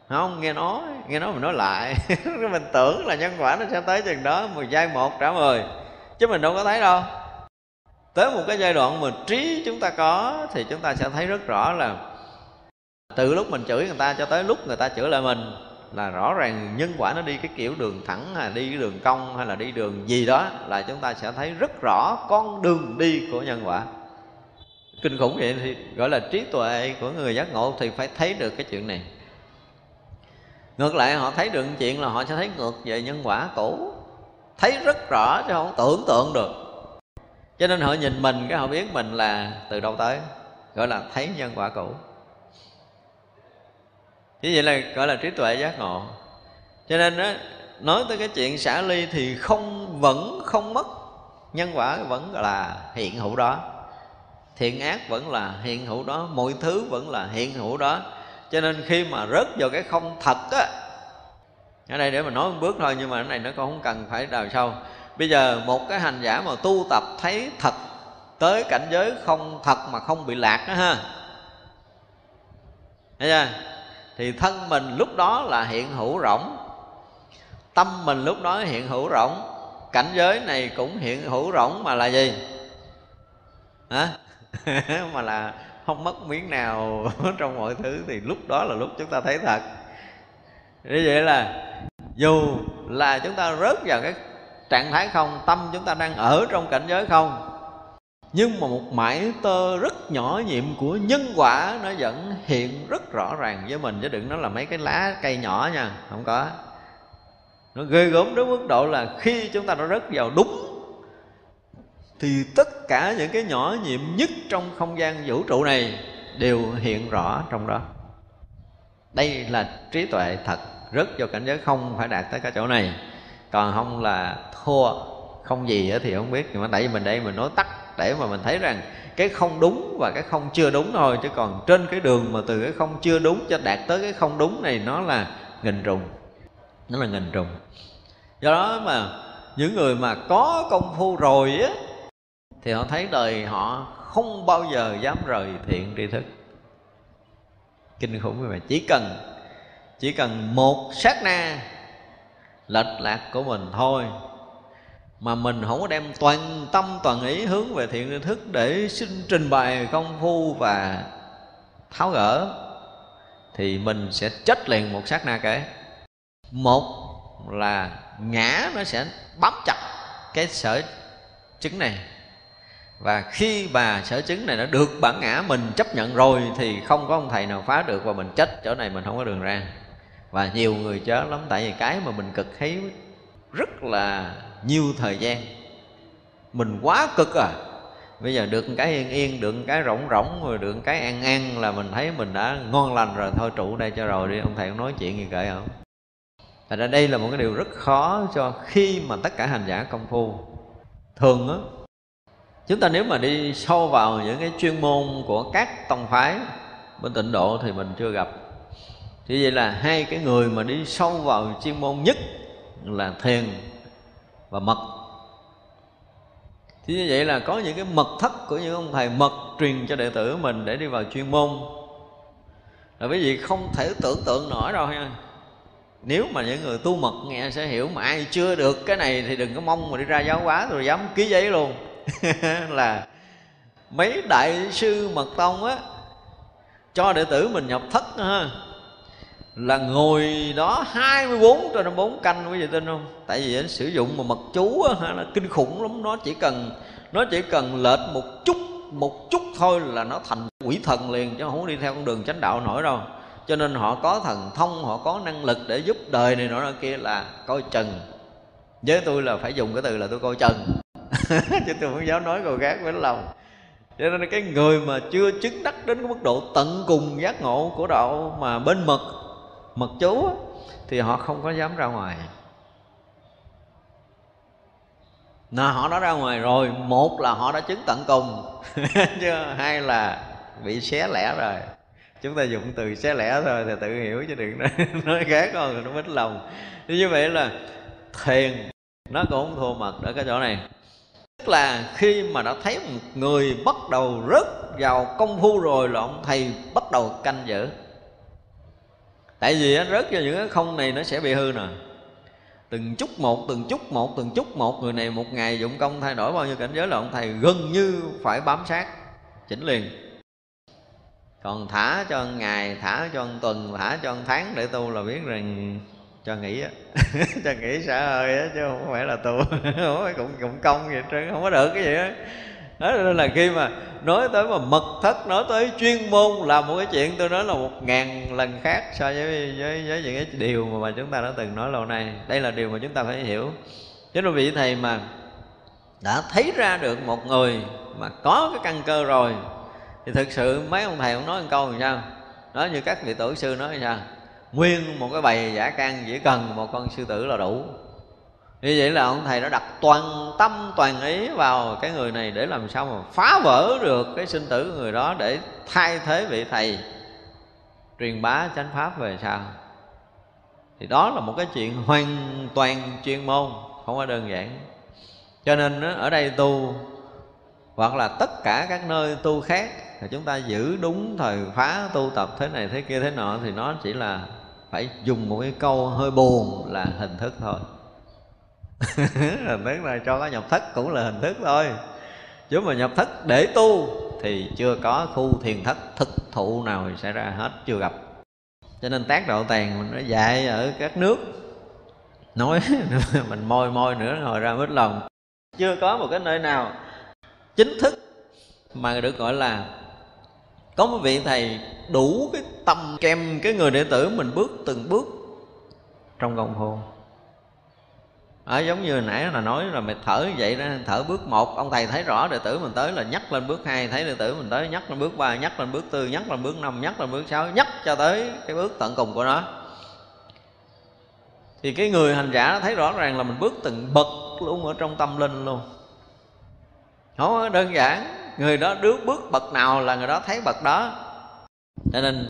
Không, nghe nói nghe nói mình nói lại. Mình tưởng là nhân quả nó sẽ tới chừng đó, mười giây một, trả mười. Chứ mình đâu có thấy đâu. Tới một cái giai đoạn mà trí chúng ta có, thì chúng ta sẽ thấy rất rõ là từ lúc mình chửi người ta cho tới lúc người ta chửi lại mình, là rõ ràng nhân quả nó đi cái kiểu đường thẳng hay đi cái đường cong hay là đi đường gì đó, là chúng ta sẽ thấy rất rõ con đường đi của nhân quả kinh khủng vậy thì gọi là trí tuệ của người giác ngộ thì phải thấy được cái chuyện này. Ngược lại, họ thấy được chuyện là họ sẽ thấy ngược về nhân quả cũ. Thấy rất rõ chứ không tưởng tượng được. Cho nên họ nhìn mình, cái họ biết mình là từ đâu tới, gọi là thấy nhân quả cũ. Như vậy là gọi là trí tuệ giác ngộ. Cho nên đó nói tới cái chuyện xả ly thì không vẫn không mất, nhân quả vẫn là hiện hữu đó thiện ác vẫn là hiện hữu đó, mọi thứ vẫn là hiện hữu đó. Cho nên khi mà rớt vào cái không thật á, ở đây để mà nói một bước thôi, nhưng mà cái này nó cũng không cần phải đào sâu. Bây giờ một cái hành giả mà tu tập thấy thật, tới cảnh giới không thật mà không bị lạc đó ha. Thấy chưa? Thì thân mình lúc đó là hiện hữu rỗng, tâm mình lúc đó hiện hữu rỗng, cảnh giới này cũng hiện hữu rỗng mà là gì? Hả? mà là không mất miếng nào trong mọi thứ thì lúc đó là lúc chúng ta thấy thật. Như vậy là dù là chúng ta rớt vào cái trạng thái không, tâm chúng ta đang ở trong cảnh giới không, nhưng mà một mãi tơ rất nhỏ nhiệm của nhân quả nó vẫn hiện rất rõ ràng với mình, chứ đừng nói là mấy cái lá cây nhỏ nha, không có. Nó ghê gớm đến mức độ là khi chúng ta đã rớt vào đúng thì tất cả những cái nhỏ nhiệm nhất trong không gian vũ trụ này đều hiện rõ trong đó. Đây là trí tuệ thật, rất vô cảnh giới, không phải đạt tới cái chỗ này. Còn không là thua, không gì thì không biết. Nhưng mà tại vì mình đây mình nói tắt để mà mình thấy rằng cái không đúng và cái không chưa đúng thôi. Chứ còn trên cái đường mà từ cái không chưa đúng cho đạt tới cái không đúng này, nó là nghìn trùng. Nó là nghìn trùng. Do đó mà những người mà có công phu rồi á thì họ thấy đời họ không bao giờ dám rời thiện tri thức. Kinh khủng như vậy chỉ cần chỉ cần một sát na lệch lạc của mình thôi, mà mình không có đem toàn tâm, toàn ý hướng về thiện tri thức để xin trình bày công phu và tháo gỡ, thì mình sẽ chết liền một sát na kể. Một là ngã nó sẽ bám chặt cái sở chứng này và khi bà sở chứng này nó được bản ngã mình chấp nhận rồi thì không có ông thầy nào phá được và mình chết chỗ này mình không có đường ra. Và nhiều người chết lắm, tại vì cái mà mình cực thấy rất là nhiều thời gian. Mình quá cực à. Bây giờ được cái yên yên, được cái rỗng rỗng, rồi được cái an an là mình thấy mình đã ngon lành rồi, thôi trụ đây cho rồi đi, ông thầy cũng nói chuyện gì kệ không? Thành ra đây là một cái điều rất khó cho khi mà tất cả hành giả công phu. Thường á Chúng ta nếu mà đi sâu vào những cái chuyên môn của các tông phái Bên tịnh độ thì mình chưa gặp. Thì vậy là hai cái người mà đi sâu vào chuyên môn nhất Là thiền và mật. Thì như vậy là có những cái mật thất của những ông thầy mật truyền cho đệ tử mình để đi vào chuyên môn. Là quý vị không thể tưởng tượng nổi đâu nha nếu mà những người tu mật nghe sẽ hiểu mà ai chưa được cái này thì đừng có mong mà đi ra giáo hóa rồi dám ký giấy luôn. là mấy đại sư mật tông á cho đệ tử mình nhập thất ha. Là ngồi đó 24 trên 24 canh quý vị tin không? Tại vì anh sử dụng mà mật chú á, là kinh khủng lắm. Nó chỉ cần nó chỉ cần lệch một chút một chút thôi là nó thành quỷ thần liền chứ không đi theo con đường chánh đạo nổi đâu. Cho nên họ có thần thông họ có năng lực để giúp đời này nọ kia là coi chừng. Với tôi là phải dùng cái từ là tôi coi chừng. chứ tôi không dám nói câu khác với lòng. Cho nên cái người mà chưa chứng đắc đến cái mức độ tận cùng giác ngộ của đạo mà bên mật mật chú á, thì họ không có dám ra ngoài. Là họ đã ra ngoài rồi một là họ đã chứng tận cùng chứ hai là bị xé lẻ rồi. Chúng ta dùng từ xé lẻ thôi thì tự hiểu chứ đừng nói, khác còn nó mít lòng. Như vậy là thiền nó cũng thua mật ở cái chỗ này tức là khi mà đã thấy một người bắt đầu rớt vào công phu rồi là ông thầy bắt đầu canh giữ. Tại vì nó rớt vào những cái không này nó sẽ bị hư nè. Từng chút một, từng chút một, từng chút một người này một ngày dụng công thay đổi bao nhiêu cảnh giới là ông thầy gần như phải bám sát, chỉnh liền. Còn thả cho ngày, thả cho tuần, thả cho tháng để tu là biết rằng cho nghỉ á. Cho nghỉ xả hơi á chứ không phải là tu cũng cũng công vậy trơn không có được cái gì á đó nên là khi mà nói tới mà mật thất nói tới chuyên môn là một cái chuyện tôi nói là một ngàn lần khác so với với, với những cái điều mà, mà chúng ta đã từng nói lâu nay. Đây là điều mà chúng ta phải hiểu. Chứ đâu vị thầy mà đã thấy ra được một người mà có cái căn cơ rồi thì thực sự mấy ông thầy cũng nói một câu làm sao? Nói như các vị tổ sư nói sao? Nguyên một cái bầy giả can chỉ cần một con sư tử là đủ. Như vậy là ông thầy đã đặt toàn tâm, toàn ý vào cái người này để làm sao mà phá vỡ được cái sinh tử của người đó để thay thế vị thầy truyền bá chánh pháp về sau. Thì đó là một cái chuyện hoàn toàn chuyên môn, không có đơn giản. Cho nên ở đây tu, hoặc là tất cả các nơi tu khác, thì chúng ta giữ đúng thời phá tu tập thế này thế kia thế nọ, thì nó chỉ là phải dùng một cái câu hơi buồn là hình thức thôi. Hình thức là cho có nhập thất cũng là hình thức thôi. Chứ mà nhập thất để tu thì chưa có khu thiền thất thực thụ nào xảy ra hết, chưa gặp. Cho nên tác độ tàn mình nó dạy ở các nước. Nói mình môi môi nữa hồi ra mít lòng. Chưa có một cái nơi nào chính thức mà được gọi là có một vị thầy đủ cái tâm kèm cái người đệ tử mình bước từng bước trong công hồ. À, giống như nãy là nói là mày thở như vậy đó thở bước một. Ông thầy thấy rõ đệ tử mình tới là nhắc lên bước hai thấy đệ tử mình tới nhắc lên bước ba nhắc lên bước tư nhắc lên bước năm nhắc lên bước sáu nhắc cho tới cái bước tận cùng của nó. Thì cái người hành giả thấy rõ ràng là mình bước từng bậc luôn ở trong tâm linh luôn. Không đơn giản người đó bước bước bậc nào là người đó thấy bậc đó cho nên,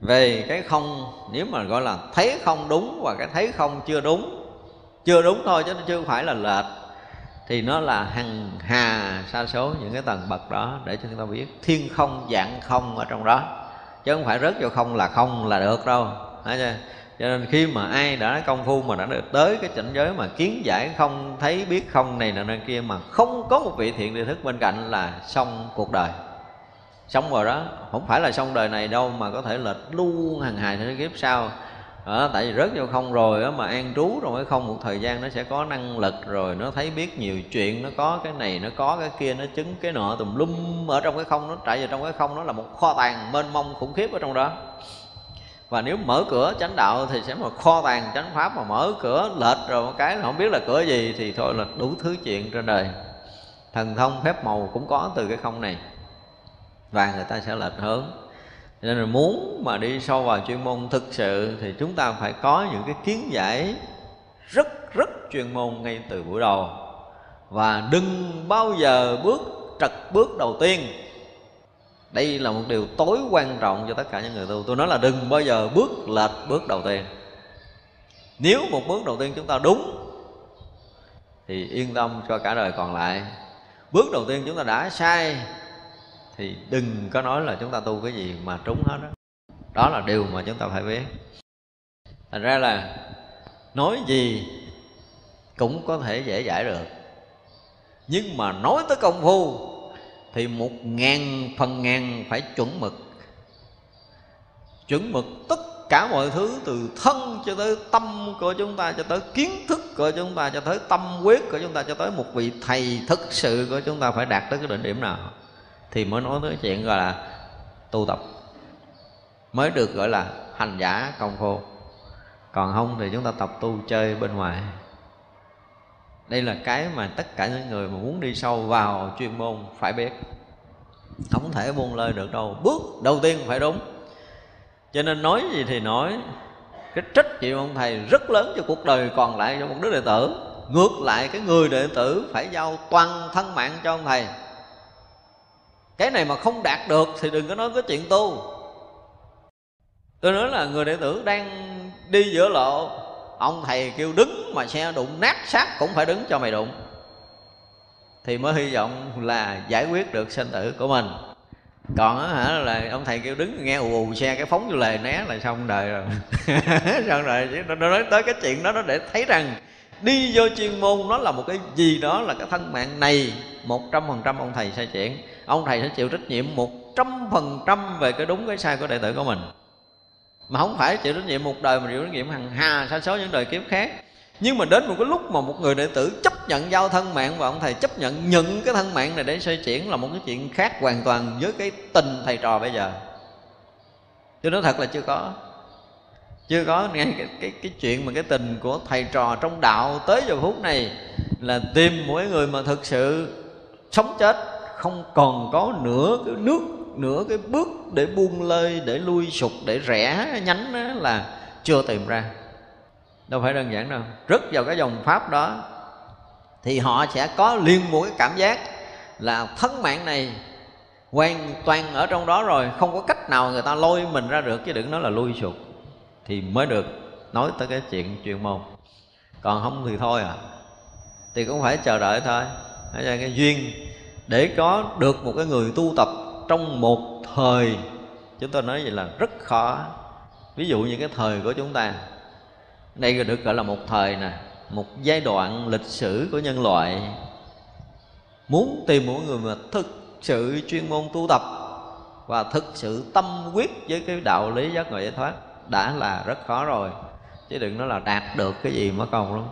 về cái không, nếu mà gọi là thấy không đúng và cái thấy không chưa đúng chưa đúng thôi chứ nó chưa phải là lệch, thì nó là hằng hà sa số những cái tầng bậc đó để cho chúng ta biết thiên không, dạng không ở trong đó chứ không phải rớt vô không là không là được đâu, Thấy chưa? Cho nên khi mà ai đã công phu mà đã được tới cái cảnh giới mà kiến giải không thấy biết không này nọ kia mà không có một vị thiện địa thức bên cạnh là xong cuộc đời. Xong rồi đó không phải là xong đời này đâu mà có thể lệch luôn hàng hài thế kiếp sau. Đó, tại vì rớt vô không rồi đó, mà an trú trong cái không một thời gian nó sẽ có năng lực rồi nó thấy biết nhiều chuyện nó có cái này nó có cái kia nó chứng cái nọ tùm lum ở trong cái không nó chạy vào trong cái không nó là một kho tàng mênh mông khủng khiếp ở trong đó và nếu mở cửa chánh đạo thì sẽ một kho tàng chánh pháp mà mở cửa lệch rồi một cái không biết là cửa gì thì thôi là đủ thứ chuyện trên đời. Thần thông phép màu cũng có từ cái không này. Và người ta sẽ lệch hướng. Nên là muốn mà đi sâu vào chuyên môn thực sự thì chúng ta phải có những cái kiến giải rất rất chuyên môn ngay từ buổi đầu. Và đừng bao giờ bước trật bước đầu tiên đây là một điều tối quan trọng cho tất cả những người tu. Tôi nói là đừng bao giờ bước lệch bước đầu tiên. Nếu một bước đầu tiên chúng ta đúng, thì yên tâm cho cả đời còn lại. Bước đầu tiên chúng ta đã sai, thì đừng có nói là chúng ta tu cái gì mà trúng hết đó đó là điều mà chúng ta phải biết. Thành ra là nói gì cũng có thể dễ giải được. Nhưng mà nói tới công phu thì một ngàn phần ngàn phải chuẩn mực. Chuẩn mực tất cả mọi thứ, từ thân cho tới tâm của chúng ta, cho tới kiến thức của chúng ta, cho tới tâm quyết của chúng ta, cho tới một vị thầy thực sự của chúng ta phải đạt tới cái đỉnh điểm nào. Thì mới nói tới chuyện gọi là tu tập. Mới được gọi là hành giả công phu. Còn không thì chúng ta tập tu chơi bên ngoài đây là cái mà tất cả những người mà muốn đi sâu vào chuyên môn phải biết. Không thể buông lơi được đâu. Bước đầu tiên phải đúng. Cho nên nói gì thì nói. Cái trách nhiệm ông thầy rất lớn cho cuộc đời còn lại cho một đứa đệ tử. Ngược lại, cái người đệ tử phải giao toàn thân mạng cho ông thầy. Cái này mà không đạt được thì đừng có nói cái chuyện tu. Tôi nói là người đệ tử đang đi giữa lộ ông thầy kêu đứng mà xe đụng, nát xác cũng phải đứng cho mày đụng. Thì mới hy vọng là giải quyết được sinh tử của mình. Còn á hả, là ông thầy kêu đứng nghe ù ù xe cái phóng vô lề né là xong đời rồi. Xong rồi nó nói tới cái chuyện đó, nó để thấy rằng đi vô chuyên môn nó là một cái gì đó là cái thân mạng này, một trăm phần trăm ông thầy sai chuyện ông thầy sẽ chịu trách nhiệm một trăm phần trăm về cái đúng, cái sai của đệ tử của mình mà không phải chịu trách nhiệm một đời mà chịu trách nhiệm hàng hà sa số những đời kiếp khác. Nhưng mà đến một cái lúc mà một người đệ tử chấp nhận giao thân mạng và ông thầy chấp nhận nhận cái thân mạng này để xoay chuyển là một cái chuyện khác hoàn toàn với cái tình thầy trò bây giờ. Chứ nói thật là chưa có. Chưa có ngay cái, cái, cái chuyện mà cái tình của thầy trò trong đạo tới giờ phút này là tìm mỗi người mà thực sự sống chết không còn có nửa cái nước nửa cái bước để buông lơi, để lui sụt để rẽ nhánh đó là chưa tìm ra. Đâu phải đơn giản đâu rất vào cái dòng pháp đó thì họ sẽ có liên một cái cảm giác là thân mạng này hoàn toàn ở trong đó rồi, không có cách nào người ta lôi mình ra được, chứ đừng nói là lui sụt thì mới được. Nói tới cái chuyện chuyên môn. Còn không thì thôi à thì cũng phải chờ đợi thôi. Cái duyên để có được một cái người tu tập trong một thời, chúng tôi nói vậy là rất khó. Ví dụ như cái thời của chúng ta, đây được gọi là một thời nè, một giai đoạn lịch sử của nhân loại. Muốn tìm một người mà thực sự chuyên môn tu tập và thực sự tâm quyết với cái đạo lý giác ngộ giải thoát đã là rất khó rồi. Chứ đừng nói là đạt được cái gì mà còn luôn.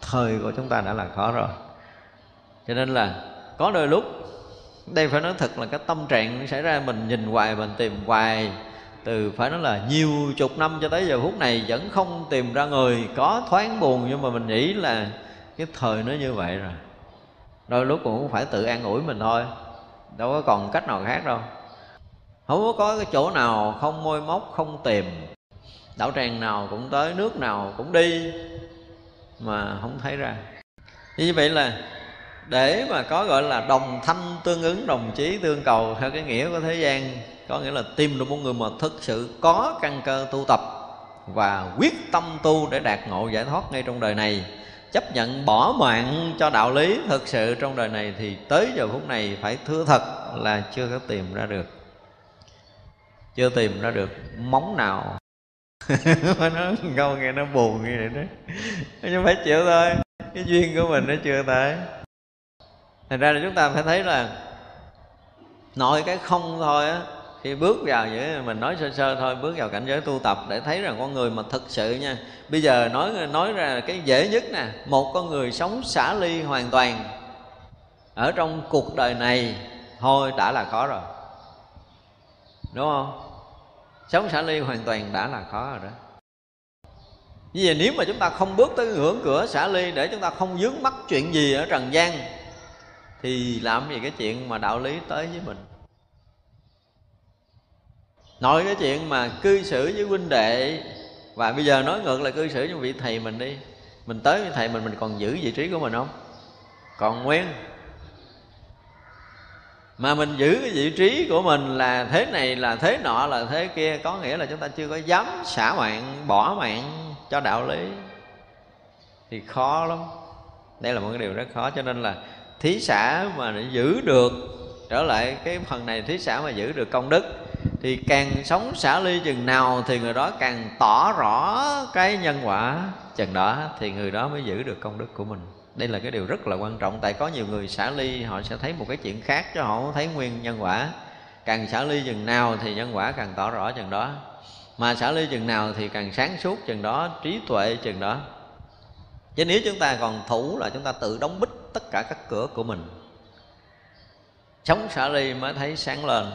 Thời của chúng ta đã là khó rồi. Cho nên là có đôi lúc đây phải nói thật là cái tâm trạng xảy ra, mình nhìn hoài, mình tìm hoài. Từ phải nói là nhiều chục năm cho tới giờ phút này vẫn không tìm ra người, có thoáng buồn nhưng mà mình nghĩ là cái thời nó như vậy rồi. Đôi lúc cũng phải tự an ủi mình thôi, đâu có còn cách nào khác đâu. Không có cái chỗ nào không môi móc, không tìm. Đảo tràng nào cũng tới, nước nào cũng đi mà không thấy ra. Như vậy là để mà có gọi là đồng thanh tương ứng, đồng chí tương cầu theo cái nghĩa của thế gian, có nghĩa là tìm được một người mà thực sự có căn cơ tu tập và quyết tâm tu để đạt ngộ giải thoát ngay trong đời này. Chấp nhận bỏ mạng cho đạo lý thực sự trong đời này thì tới giờ phút này phải thưa thật là chưa có tìm ra được. Chưa tìm ra được móng nào. Nó câu nghe nó buồn như vậy đó. Nhưng phải chịu thôi. Cái duyên của mình nó chưa tới thành ra là chúng ta phải thấy là nội cái không thôi á, khi bước vào vậy mình nói sơ sơ thôi, bước vào cảnh giới tu tập để thấy rằng con người mà thực sự nha. Bây giờ nói nói ra cái dễ nhất nè, một con người sống xả ly hoàn toàn ở trong cuộc đời này thôi đã là khó rồi. Đúng không? Sống xả ly hoàn toàn đã là khó rồi đó. Như vậy, nếu mà chúng ta không bước tới ngưỡng cửa xả ly để chúng ta không dướng mắc chuyện gì ở trần gian thì làm gì cái chuyện mà đạo lý tới với mình? Nói cái chuyện mà cư xử với huynh đệ. Và bây giờ nói ngược lại cư xử với vị thầy mình đi. Mình tới với thầy mình mình còn giữ vị trí của mình không? Còn nguyên. Mà mình giữ cái vị trí của mình là thế này, là thế nọ, là thế kia, có nghĩa là chúng ta chưa có dám xả mạng, bỏ mạng cho đạo lý. Thì khó lắm. Đây là một cái điều rất khó, cho nên là thí xã mà để giữ được, trở lại cái phần này thí xã mà giữ được công đức, thì càng sống xả ly chừng nào thì người đó càng tỏ rõ cái nhân quả. Chừng đó thì người đó mới giữ được công đức của mình. Đây là cái điều rất là quan trọng, tại có nhiều người xả ly, họ sẽ thấy một cái chuyện khác chứ họ không thấy nguyên nhân quả. Càng xả ly chừng nào thì nhân quả càng tỏ rõ chừng đó. Mà xả ly chừng nào thì càng sáng suốt chừng đó, trí tuệ chừng đó. Chứ nếu chúng ta còn thủ là chúng ta tự đóng bích tất cả các cửa của mình. Sống xả ly mới thấy sáng lên,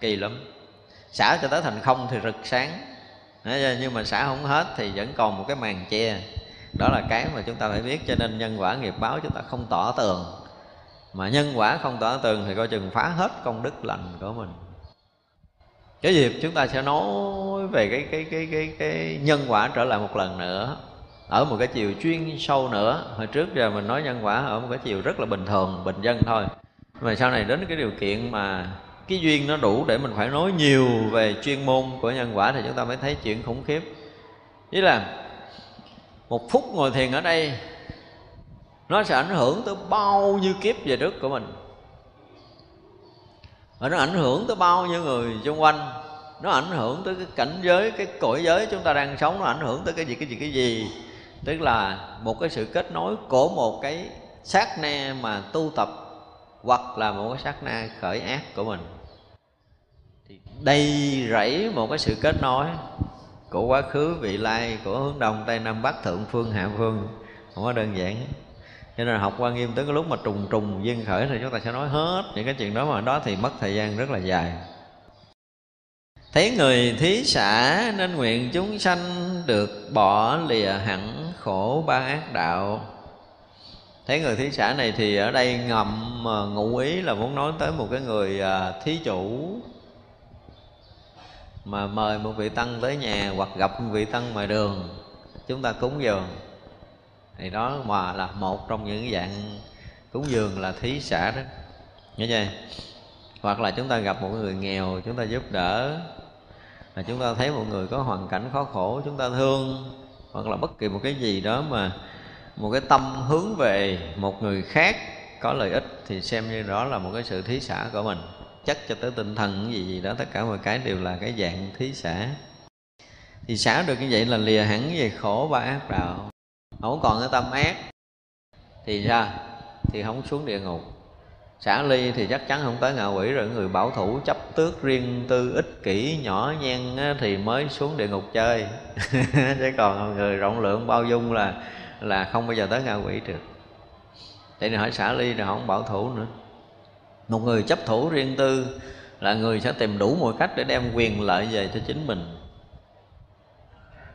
kỳ lắm. Xả cho tới thành không thì rực sáng. Nhưng mà xả không hết thì vẫn còn một cái màn che. Đó là cái mà chúng ta phải biết, cho nên nhân quả nghiệp báo chúng ta không tỏ tường. Mà nhân quả không tỏ tường thì coi chừng phá hết công đức lành của mình. Cái dịp chúng ta sẽ nói về cái cái cái cái cái nhân quả trở lại một lần nữa ở một cái chiều chuyên sâu nữa, hồi trước giờ mình nói nhân quả, ở một cái chiều rất là bình thường, bình dân thôi. Mà sau này đến cái điều kiện mà cái duyên nó đủ để mình phải nói nhiều về chuyên môn của nhân quả thì chúng ta mới thấy chuyện khủng khiếp. Ý là, một phút ngồi thiền ở đây, nó sẽ ảnh hưởng tới bao nhiêu kiếp về trước của mình. Và nó ảnh hưởng tới bao nhiêu người xung quanh. Nó ảnh hưởng tới cái cảnh giới, cái cõi giới chúng ta đang sống, nó ảnh hưởng tới cái gì cái gì cái gì tức là một cái sự kết nối của một cái sát na mà tu tập hoặc là một cái sát na khởi ác của mình. Thì đầy rẫy một cái sự kết nối của quá khứ, vị lai, của hướng đông, tây nam, bắc, thượng phương, hạ phương. Không có đơn giản. Cho nên học quan nghiêm tới cái lúc mà trùng trùng duyên khởi thì chúng ta sẽ nói hết những cái chuyện đó mà đó thì mất thời gian rất là dài. Thấy người thí xã nên nguyện chúng sanh được bỏ lìa hẳn khổ ba ác đạo. Thấy người thí xã này thì ở đây ngầm ờ, ngụ ý là muốn nói tới một cái người ờ, thí chủ mà mời một vị tăng tới nhà hoặc gặp một vị tăng ngoài đường, chúng ta cúng dường. Thì đó mà là một trong những dạng cúng dường là thí xã đó. Nhớ chưa? Hoặc là chúng ta gặp một người nghèo, chúng ta giúp đỡ. Là chúng ta thấy một người có hoàn cảnh khó khổ, chúng ta thương hoặc là bất kỳ một cái gì đó mà một cái tâm hướng về một người khác có lợi ích thì xem như đó là một cái sự thí xã của mình. Chất cho tới tinh thần gì gì đó, tất cả mọi cái đều là cái dạng thí xã thì xả được như vậy là lìa hẳn về khổ và ác đạo. Không còn cái tâm ác. Thì ra, thì không xuống địa ngục xả ly thì chắc chắn không tới ngạ quỷ rồi. Người bảo thủ chấp tước riêng tư ích kỷ nhỏ nhen thì mới xuống địa ngục chơi. Chứ còn người rộng lượng bao dung là là không bao giờ tới ngạ quỷ được. Vậy nên hỏi xả ly là không bảo thủ nữa. Một người chấp thủ riêng tư là người sẽ tìm đủ mọi cách để đem quyền lợi về cho chính mình.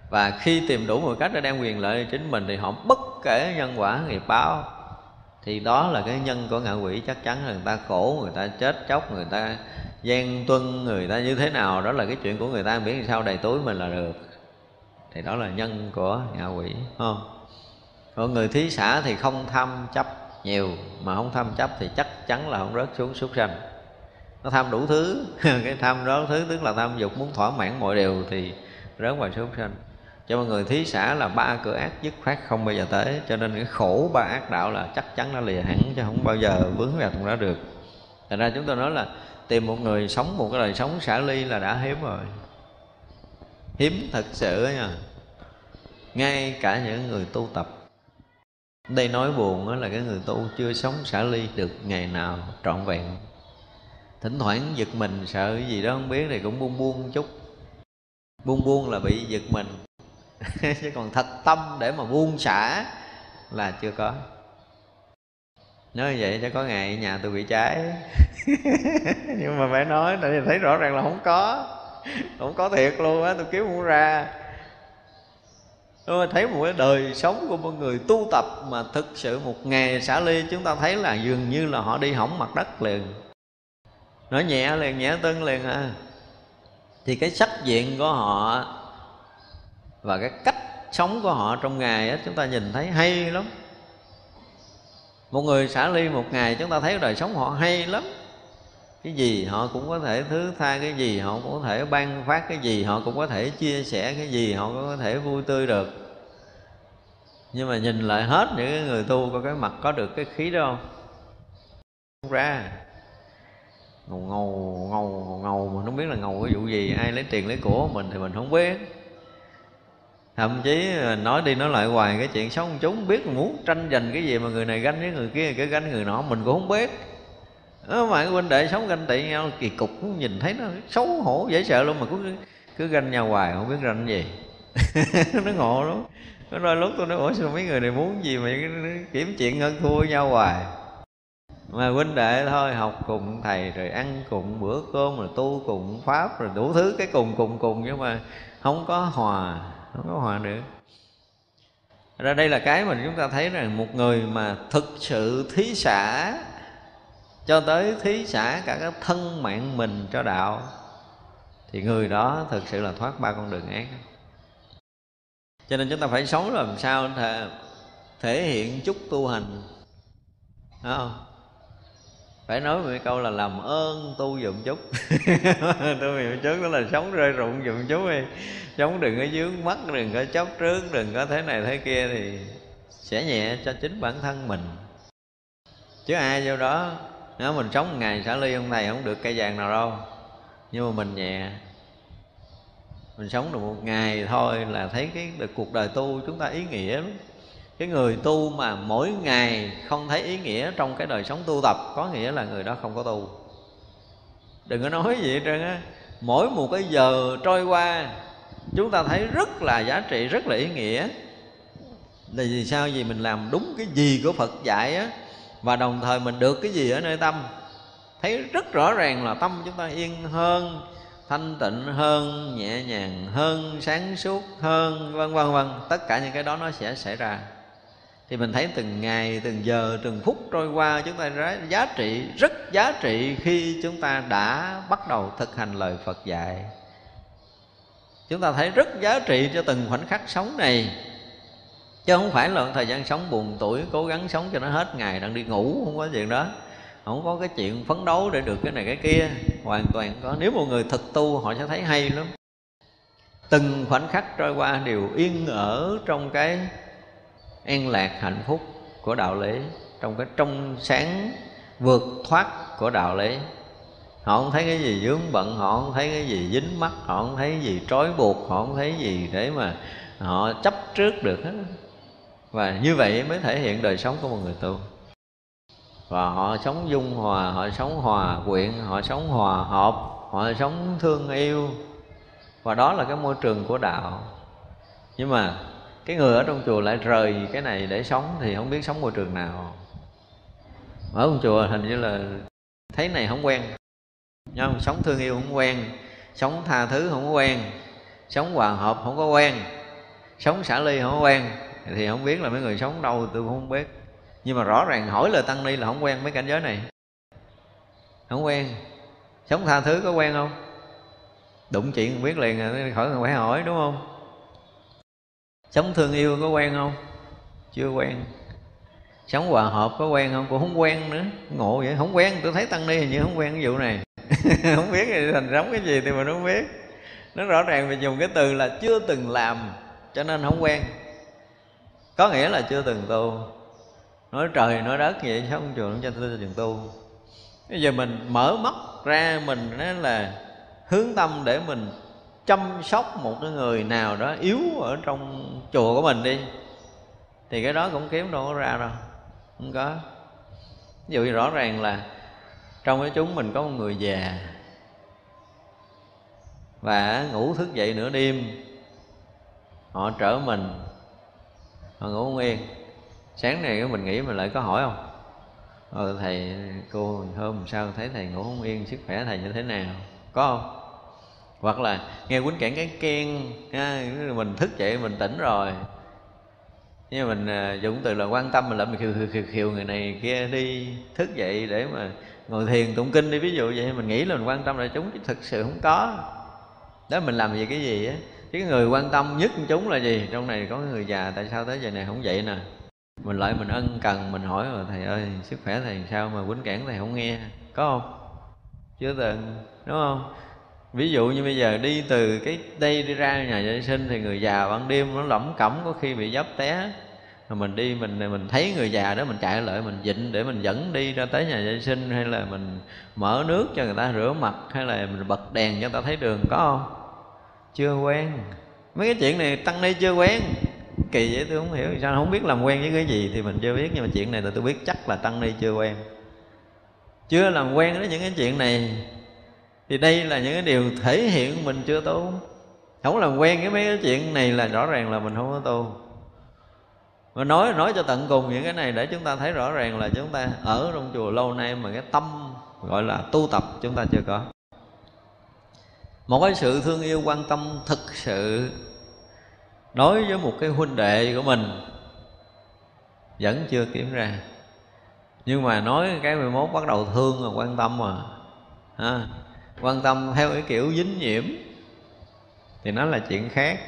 Và khi tìm đủ mọi cách để đem quyền lợi cho chính mình thì họ bất kể nhân quả nghiệp báo thì đó là cái nhân của ngạ quỷ, chắc chắn là người ta khổ, người ta chết chóc, người ta gian tuân, người ta như thế nào, đó là cái chuyện của người ta biết sao đầy túi mình là được. Thì đó là nhân của ngạ quỷ không? Còn người thí xã thì không tham chấp nhiều, mà không tham chấp thì chắc chắn là không rớt xuống súc sanh. Nó tham đủ thứ, cái tham đó thứ, tức là tham dục, muốn thỏa mãn mọi điều thì rớt vào súc sanh cho mọi người thí xã là ba cửa ác dứt khoát không bao giờ tới. Cho nên cái khổ ba ác đạo là chắc chắn nó lìa hẳn, chứ không bao giờ vướng vào trong đó được. Thành ra chúng tôi nói là tìm một người sống một cái đời sống xả ly là đã hiếm rồi. Hiếm thật sự nha. Ngay cả những người tu tập. Đây nói buồn đó là cái người tu chưa sống xả ly được ngày nào trọn vẹn. Thỉnh thoảng giật mình sợ gì đó không biết thì cũng buông buông chút. Buông buông là bị giật mình. chứ còn thật tâm để mà buông xả là chưa có. Nói như vậy cho có ngày nhà tôi bị cháy. Nhưng mà phải nói tại vì thấy rõ ràng là không có. Không có thiệt luôn á, tôi kiếm không ra. Tôi thấy một cái đời sống của một người tu tập mà thực sự một ngày xả ly, chúng ta thấy là dường như là họ đi hỏng mặt đất liền. Nói nhẹ liền, nhẹ tưng liền à. Thì cái sắc diện của họ và cái cách sống của họ trong ngày á, chúng ta nhìn thấy hay lắm. Một người xả ly một ngày chúng ta thấy đời sống họ hay lắm. Cái gì họ cũng có thể thứ tha cái gì họ cũng có thể ban phát cái gì họ cũng có thể chia sẻ cái gì họ cũng có thể vui tươi được. Nhưng mà nhìn lại hết những cái người tu có cái mặt có được cái khí đó không? Không ra. Ngầu ngầu ngầu ngầu mà không biết là ngầu cái vụ gì ai lấy tiền lấy của mình thì mình không biết thậm chí ờ, nói đi nói lại hoài cái chuyện sống chúng biết muốn tranh giành cái gì mà người này ganh với người kia cái ganh người nọ mình cũng không biết. Đó, mà cái huynh đệ sống ganh tị nhau kỳ cục nhìn thấy nó xấu hổ dễ sợ luôn mà cứ cứ ganh nhau hoài không biết ganh gì. Nó ngộ lắm. Nó đôi lúc tôi nói ủa sao mấy người này muốn gì mà kiếm chuyện hơn thua nhau hoài? Mà huynh đệ thôi học cùng thầy rồi ăn cùng bữa cơm rồi tu cùng pháp rồi đủ thứ cái cùng cùng cùng nhưng mà không có hòa không có hòa được. Ra đây là cái mà chúng ta thấy rằng một người mà thực sự thí xả cho tới thí xả cả cái thân mạng mình cho đạo thì người đó thực sự là thoát ba con đường ác. Cho nên chúng ta phải sống làm sao thể, thể hiện chút tu hành. Đúng không? Phải nói một câu là làm ơn tu dụng chút. Tu dụng chút đó là sống rơi rụng dụng chút đi. Sống đừng có dướng mắt, đừng có chóc trước đừng có thế này thế kia thì sẽ nhẹ cho chính bản thân mình. Chứ ai vô đó, nếu mình sống một ngày xả ly ông này không được cây vàng nào đâu. Nhưng mà mình nhẹ. Mình sống được một ngày thôi là thấy cái cuộc đời tu chúng ta ý nghĩa lắm cái người tu mà mỗi ngày không thấy ý nghĩa trong cái đời sống tu tập, có nghĩa là người đó không có tu. Đừng có nói gì hết trơn á. Mỗi một cái giờ trôi qua, chúng ta thấy rất là giá trị, rất là ý nghĩa. Là vì sao? Vì mình làm đúng cái gì của phật dạy á, và đồng thời mình được cái gì ở nơi tâm. Thấy rất rõ ràng là tâm chúng ta yên hơn, thanh tịnh hơn, nhẹ nhàng hơn, sáng suốt hơn, vân vân vân. Tất cả những cái đó nó sẽ xảy ra thì mình thấy từng ngày, từng giờ, từng phút trôi qua, chúng ta nói giá trị, rất giá trị khi chúng ta đã bắt đầu thực hành lời phật dạy. Chúng ta thấy rất giá trị cho từng khoảnh khắc sống này. Chứ không phải là thời gian sống buồn tuổi, cố gắng sống cho nó hết ngày, đang đi ngủ, không có chuyện đó. Không có cái chuyện phấn đấu để được cái này, cái kia. Hoàn toàn có, nếu một người thực tu, họ sẽ thấy hay lắm. Từng khoảnh khắc trôi qua đều yên ở trong cái an lạc hạnh phúc của đạo lý, trong cái trong sáng vượt thoát của đạo lý. Họ không thấy cái gì vướng bận, họ không thấy cái gì dính mắt họ không thấy gì trói buộc, họ không thấy gì để mà họ chấp trước được hết. Và như vậy mới thể hiện đời sống của một người tu. Và họ sống dung hòa, họ sống hòa quyện, họ sống hòa hợp, họ sống thương yêu. Và đó là cái môi trường của đạo. Nhưng mà cái người ở trong chùa lại rời cái này để sống thì không biết sống môi trường nào. Ở trong chùa hình như là thấy này không quen. Nhưng sống thương yêu không quen. Sống tha thứ không có quen. Sống hòa hợp không có quen. Sống xả ly không có quen. Thì không biết là mấy người sống đâu, tôi cũng không biết. Nhưng mà rõ ràng hỏi lời tăng ni là không quen mấy cảnh giới này. Không quen. Sống tha thứ có quen không? Đụng chuyện không biết liền khỏi cần phải hỏi, đúng không? Sống thương yêu có quen không? Chưa quen. Sống hòa hợp có quen không? Cũng không quen nữa. Ngộ vậy. Không quen. Tôi thấy tăng ni hình như không quen cái vụ này. Không biết thì thành sống cái gì thì mình không biết. Nó rõ ràng mình dùng cái từ là chưa từng làm, cho nên không quen. Có nghĩa là chưa từng tu. Nói trời, nói đất vậy sao không trường cho tôi trường tu. Bây giờ mình mở mắt ra, mình nói là hướng tâm để mình chăm sóc một cái người nào đó yếu ở trong chùa của mình đi, thì cái đó cũng kiếm đâu có ra đâu, không có. Ví dụ như rõ ràng là trong cái chúng mình có một người già và ngủ thức dậy nửa đêm, họ trở mình, họ ngủ không yên. Sáng này mình nghĩ mình lại có hỏi không? Ờ thầy cô hôm sau thấy thầy ngủ không yên, sức khỏe thầy như thế nào, có không? Hoặc là nghe quýnh cản cái keng ha, mình thức dậy mình tỉnh rồi. Nhưng mình à, dùng từ là quan tâm mình lại mình khiều, khiều, khiều, khiều người này kia đi thức dậy để mà ngồi thiền tụng kinh đi. Ví dụ vậy mình nghĩ là mình quan tâm là chúng chứ thực sự không có. Đó mình làm gì cái gì á? Chứ cái người quan tâm nhất chúng là gì? Trong này có người già tại sao tới giờ này không dậy nè? Mình lại mình ân cần mình hỏi rồi thầy ơi sức khỏe thầy sao mà quýnh cản thầy không nghe? Có không? Chưa từng đúng không? Ví dụ như bây giờ đi từ cái đây đi ra nhà vệ sinh thì người già ban đêm nó lẩm cẩm, có khi bị dấp té. Rồi mình đi, mình mình thấy người già đó, mình chạy lại, mình dịnh để mình dẫn đi ra tới nhà vệ sinh, hay là mình mở nước cho người ta rửa mặt, hay là mình bật đèn cho người ta thấy đường, có không? Chưa quen. Mấy cái chuyện này, tăng ni chưa quen. Kỳ vậy tôi không hiểu sao, không biết làm quen với cái gì thì mình chưa biết, nhưng mà chuyện này là tôi biết chắc là tăng ni chưa quen. Chưa làm quen với những cái chuyện này thì đây là những cái điều thể hiện mình chưa tu không làm quen với mấy cái chuyện này là rõ ràng là mình không có tu mà nói nói cho tận cùng những cái này để chúng ta thấy rõ ràng là chúng ta ở trong chùa lâu nay mà cái tâm gọi là tu tập chúng ta chưa có. Một cái sự thương yêu quan tâm thực sự đối với một cái huynh đệ của mình vẫn chưa kiếm ra. Nhưng mà nói cái 11 bắt đầu thương và quan tâm mà, ha quan tâm theo cái kiểu dính nhiễm, thì nó là chuyện khác.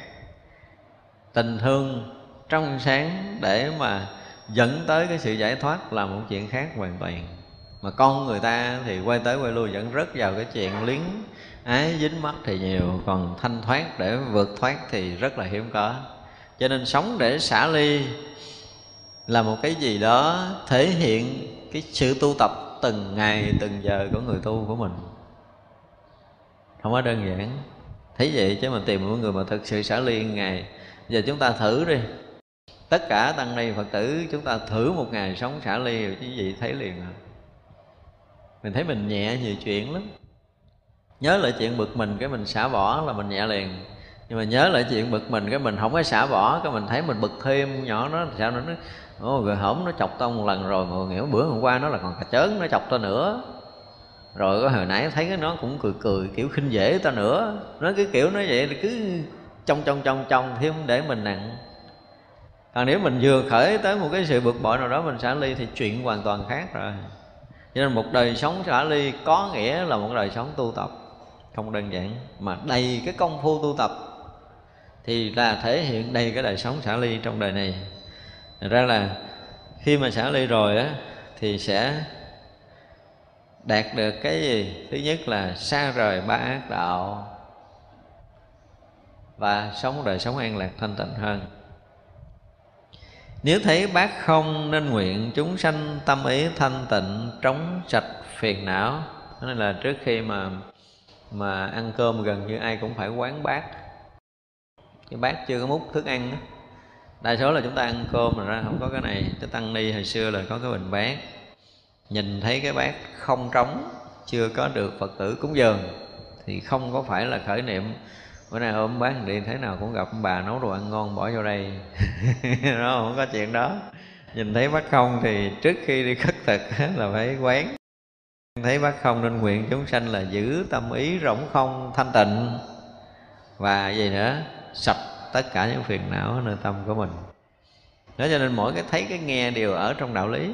Tình thương trong sáng để mà dẫn tới cái sự giải thoát là một chuyện khác hoàn toàn. Mà con người ta thì quay tới quay lui vẫn rất vào cái chuyện liếng ái dính mắt thì nhiều, còn thanh thoát để vượt thoát thì rất là hiếm có. Cho nên sống để xả ly là một cái gì đó thể hiện cái sự tu tập từng ngày, từng giờ của người tu của mình không có đơn giản. Thấy vậy chứ mà tìm một người mà thực sự xả ly ngày giờ chúng ta thử đi. Tất cả tăng ni phật tử, chúng ta thử một ngày sống xả ly rồi chứ gì thấy liền à. Mình thấy mình nhẹ nhiều chuyện lắm. Nhớ lại chuyện bực mình, cái mình xả bỏ là mình nhẹ liền. Nhưng mà nhớ lại chuyện bực mình, cái mình không có xả bỏ, cái mình thấy mình bực thêm nhỏ nó sao nó nó rồi hổm nó chọc tao một lần rồi, ngồi nghĩ bữa hôm qua nó là còn cà chớn, nó chọc tao nữa rồi có hồi nãy thấy cái nó cũng cười cười, kiểu khinh dễ ta nữa. Nó cứ kiểu nói vậy cứ trong trong trong trong thêm để mình nặng. Còn nếu mình vừa khởi tới một cái sự bực bội nào đó, mình xả ly thì chuyện hoàn toàn khác rồi. Cho nên một đời sống xả ly có nghĩa là một đời sống tu tập. Không đơn giản, mà đầy cái công phu tu tập thì là thể hiện đầy cái đời sống xả ly trong đời này. Thật ra là khi mà xả ly rồi á, thì sẽ đạt được cái gì? Thứ nhất là xa rời ba ác đạo và sống đời sống an lạc thanh tịnh hơn. Nếu thấy bác không nên nguyện chúng sanh tâm ý thanh tịnh, trống sạch, phiền não nên là trước khi mà mà ăn cơm gần như ai cũng phải quán bát cái bát chưa có múc thức ăn đó. đa số là chúng ta ăn cơm mà ra không có cái này. Cái tăng ni hồi xưa là có cái bình bát nhìn thấy cái bát không trống, chưa có được phật tử cúng dường, thì không có phải là khởi niệm, bữa nay ôm bát đi thế nào cũng gặp bà nấu đồ ăn ngon bỏ vô đây. Nó không có chuyện đó. Nhìn thấy bát không thì trước khi đi khất thực là phải quán. Thấy bác không nên nguyện chúng sanh là giữ tâm ý rỗng không thanh tịnh. Và gì nữa? Sạch tất cả những phiền não ở nơi tâm của mình. Đó cho nên mỗi cái thấy, cái nghe đều ở trong đạo lý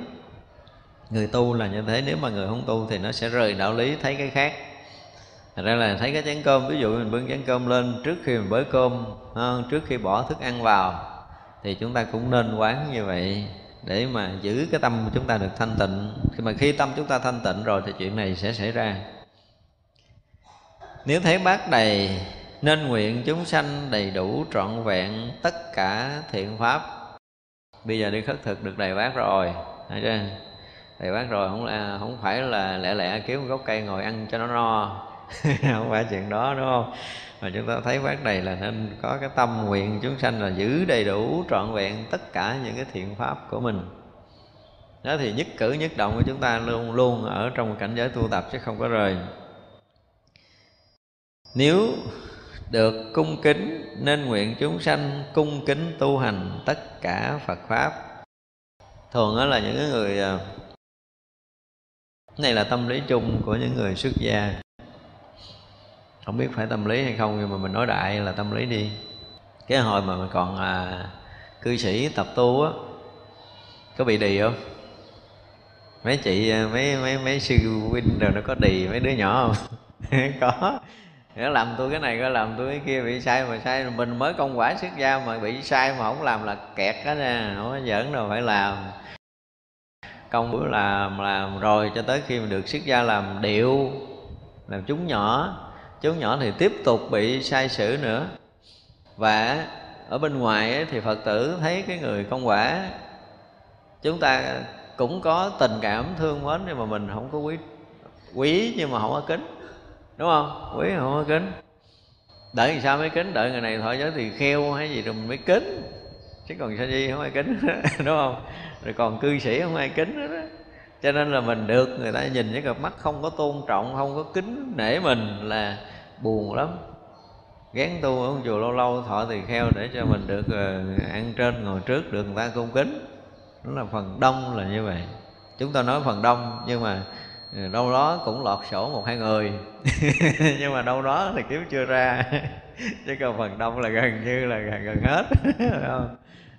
người tu là như thế, nếu mà người không tu thì nó sẽ rời đạo lý, thấy cái khác. Thật ra là thấy cái chén cơm, ví dụ mình bưng chén cơm lên, trước khi mình bới cơm trước khi bỏ thức ăn vào, thì chúng ta cũng nên quán như vậy để mà giữ cái tâm của chúng ta được thanh tịnh. Khi mà khi tâm chúng ta thanh tịnh rồi thì chuyện này sẽ xảy ra. Nếu thấy bát đầy, nên nguyện chúng sanh đầy đủ trọn vẹn tất cả thiện pháp. Bây giờ đi khất thực được đầy bát rồi, thấy chưa? Thì bác rồi, không là không phải là lẹ lẹ kiếm một gốc cây ngồi ăn cho nó no. Không phải chuyện đó, đúng không? Mà chúng ta thấy bác này là nên có cái tâm nguyện chúng sanh là giữ đầy đủ trọn vẹn tất cả những cái thiện pháp của mình. Đó thì nhất cử nhất động của chúng ta luôn luôn ở trong cảnh giới tu tập chứ không có rời. Nếu được cung kính, nên nguyện chúng sanh cung kính tu hành tất cả Phật pháp. Thường đó là những người à, này là tâm lý chung của những người xuất gia. Không biết phải tâm lý hay không nhưng mà mình nói đại là tâm lý đi. Cái hồi mà mình còn à, cư sĩ tập tu á có bị đì không? Mấy chị à, mấy mấy mấy sư huynh rồi nó có đì mấy đứa nhỏ không? Có. Nó làm tôi cái này có làm tôi cái kia bị sai mà sai. Mình mới công quả xuất gia mà bị sai mà không làm là kẹt đó nè không có giỡn đâu phải làm công bữa làm làm rồi cho tới khi mà được xuất gia làm điệu làm chúng nhỏ. Chú nhỏ thì tiếp tục bị sai sử nữa. Và ở bên ngoài ấy, thì phật tử thấy cái người công quả chúng ta cũng có tình cảm thương mến nhưng mà mình không có quý quý nhưng mà không có kính đúng không? Quý không có kính. Đợi làm sao mới kính? Đợi người này thọ giới thì kheo hay gì rồi mình mới kính chứ còn sa di không ai kính đúng không? Rồi còn cư sĩ không ai kính hết đó cho nên là mình được người ta nhìn với cặp mắt không có tôn trọng không có kính nể mình là buồn lắm. Gán tu ở chùa lâu lâu thọ thì kheo để cho mình được ờ, ăn trên ngồi trước được người ta cung kính. Đó là phần đông là như vậy. Chúng ta nói phần đông nhưng mà ờ, đâu đó cũng lọt sổ một hai người. Nhưng mà đâu đó thì kiếm chưa ra. Chứ còn phần đông là gần như là gần, gần hết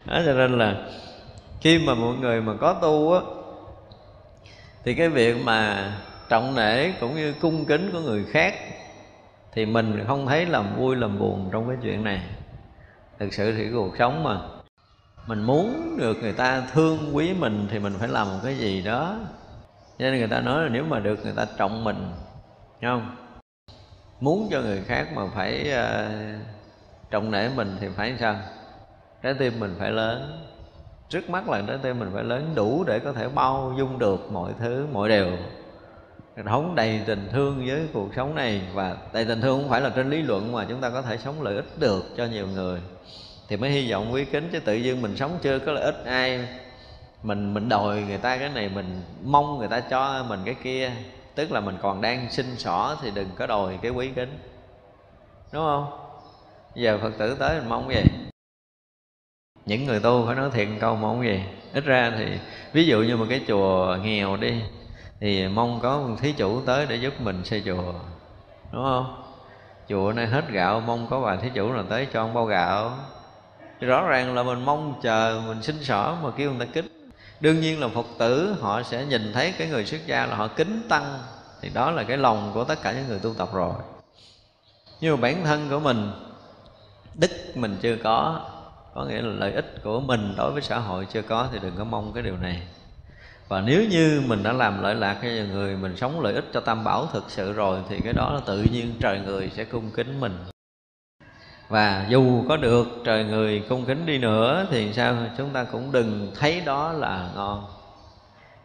đó cho nên là khi mà mọi người mà có tu á thì cái việc mà trọng nể cũng như cung kính của người khác thì mình không thấy làm vui làm buồn trong cái chuyện này. Thực sự thì cuộc sống mà mình muốn được người ta thương quý mình thì mình phải làm một cái gì đó. Cho nên người ta nói là nếu mà được người ta trọng mình Thấy không? Muốn cho người khác mà phải uh, trọng nể mình thì phải sao? Trái tim mình phải lớn. Trước mắt là trái tim mình phải lớn đủ để có thể bao dung được mọi thứ, mọi điều. Sống đầy tình thương với cuộc sống này. Và đầy tình thương không phải là trên lý luận mà chúng ta có thể sống lợi ích được cho nhiều người. Thì mới hy vọng quý kính chứ tự dưng mình sống chưa có lợi ích ai. Mình mình đòi người ta cái này, mình mong người ta cho mình cái kia. Tức là mình còn đang sinh sỏ thì đừng có đòi cái quý kính. Đúng không? Giờ phật tử tới mình mong gì? Những người tu phải nói thiện câu mong gì. Ít ra thì, ví dụ như một cái chùa nghèo đi, thì mong có một thí chủ tới để giúp mình xây chùa, đúng không? Chùa này hết gạo, mong có bà thí chủ nào tới cho ông bao gạo. Thì rõ ràng là mình mong chờ, mình xin xỏ mà kêu người ta kính. Đương nhiên là phật tử họ sẽ nhìn thấy cái người xuất gia là họ kính tăng, thì đó là cái lòng của tất cả những người tu tập rồi. Nhưng mà bản thân của mình, đức mình chưa có có nghĩa là lợi ích của mình đối với xã hội chưa có thì đừng có mong cái điều này. Và nếu như mình đã làm lợi lạc cho người mình sống lợi ích cho tam bảo thực sự rồi thì cái đó là tự nhiên trời người sẽ cung kính mình. Và dù có được trời người cung kính đi nữa thì sao? Chúng ta cũng đừng thấy đó là ngon.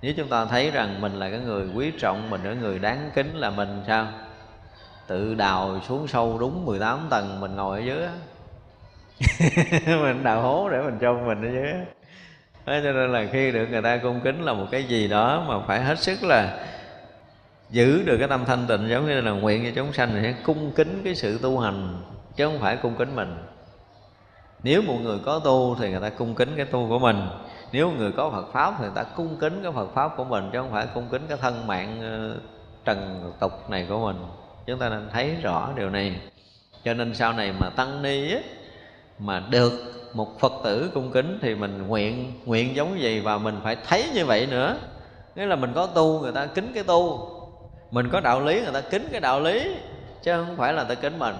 Nếu chúng ta thấy rằng mình là cái người quý trọng, mình là người đáng kính là mình sao? Tự đào xuống sâu đúng 18 tầng mình ngồi ở dưới mình đào hố để mình cho mình ở dưới Thế cho nên là khi được người ta cung kính là một cái gì đó mà phải hết sức là giữ được cái tâm thanh tịnh, giống như là nguyện cho chúng sanh sẽ cung kính cái sự tu hành, chứ không phải cung kính mình. Nếu một người có tu thì người ta cung kính cái tu của mình. Nếu người có Phật pháp thì người ta cung kính cái Phật pháp của mình, chứ không phải cung kính cái thân mạng ờ, trần tục này của mình. Chúng ta nên thấy rõ điều này. Cho nên sau này mà tăng ni ấy mà được một phật tử cung kính thì mình nguyện nguyện giống vậy và mình phải thấy như vậy nữa. Nghĩa là mình có tu, người ta kính cái tu. Mình có đạo lý, người ta kính cái đạo lý, chứ không phải là ta kính mình.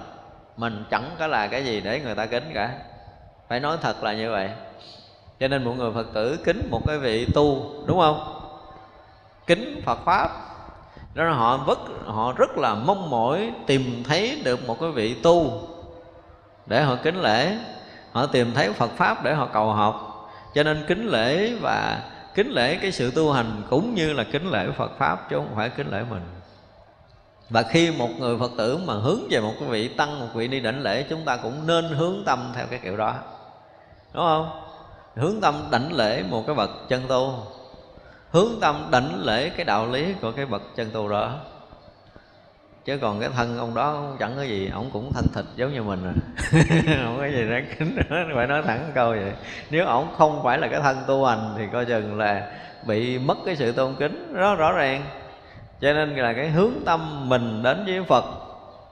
Mình chẳng có là cái gì để người ta kính cả. Phải nói thật là như vậy. Cho nên một người phật tử kính một cái vị tu, đúng không? Kính phật pháp. Đó là họ rất họ rất là mong mỏi tìm thấy được một cái vị tu để họ kính lễ. Họ tìm thấy Phật pháp để họ cầu học. Cho nên kính lễ và kính lễ cái sự tu hành cũng như là kính lễ Phật pháp chứ không phải kính lễ mình. Và khi một người Phật tử mà hướng về một cái vị tăng, một vị đi đảnh lễ, chúng ta cũng nên hướng tâm theo cái kiểu đó. Đúng không? Hướng tâm đảnh lễ một cái bậc chân tu. Hướng tâm đảnh lễ cái đạo lý của cái bậc chân tu đó chứ còn cái thân ông đó chẳng có gì ông cũng thân thịt giống như mình à. Không có gì đáng kính nữa, phải nói thẳng câu vậy. Nếu ông không phải là cái thân tu hành thì coi chừng là bị mất cái sự tôn kính rất rõ ràng. Cho nên là cái hướng tâm mình đến với phật,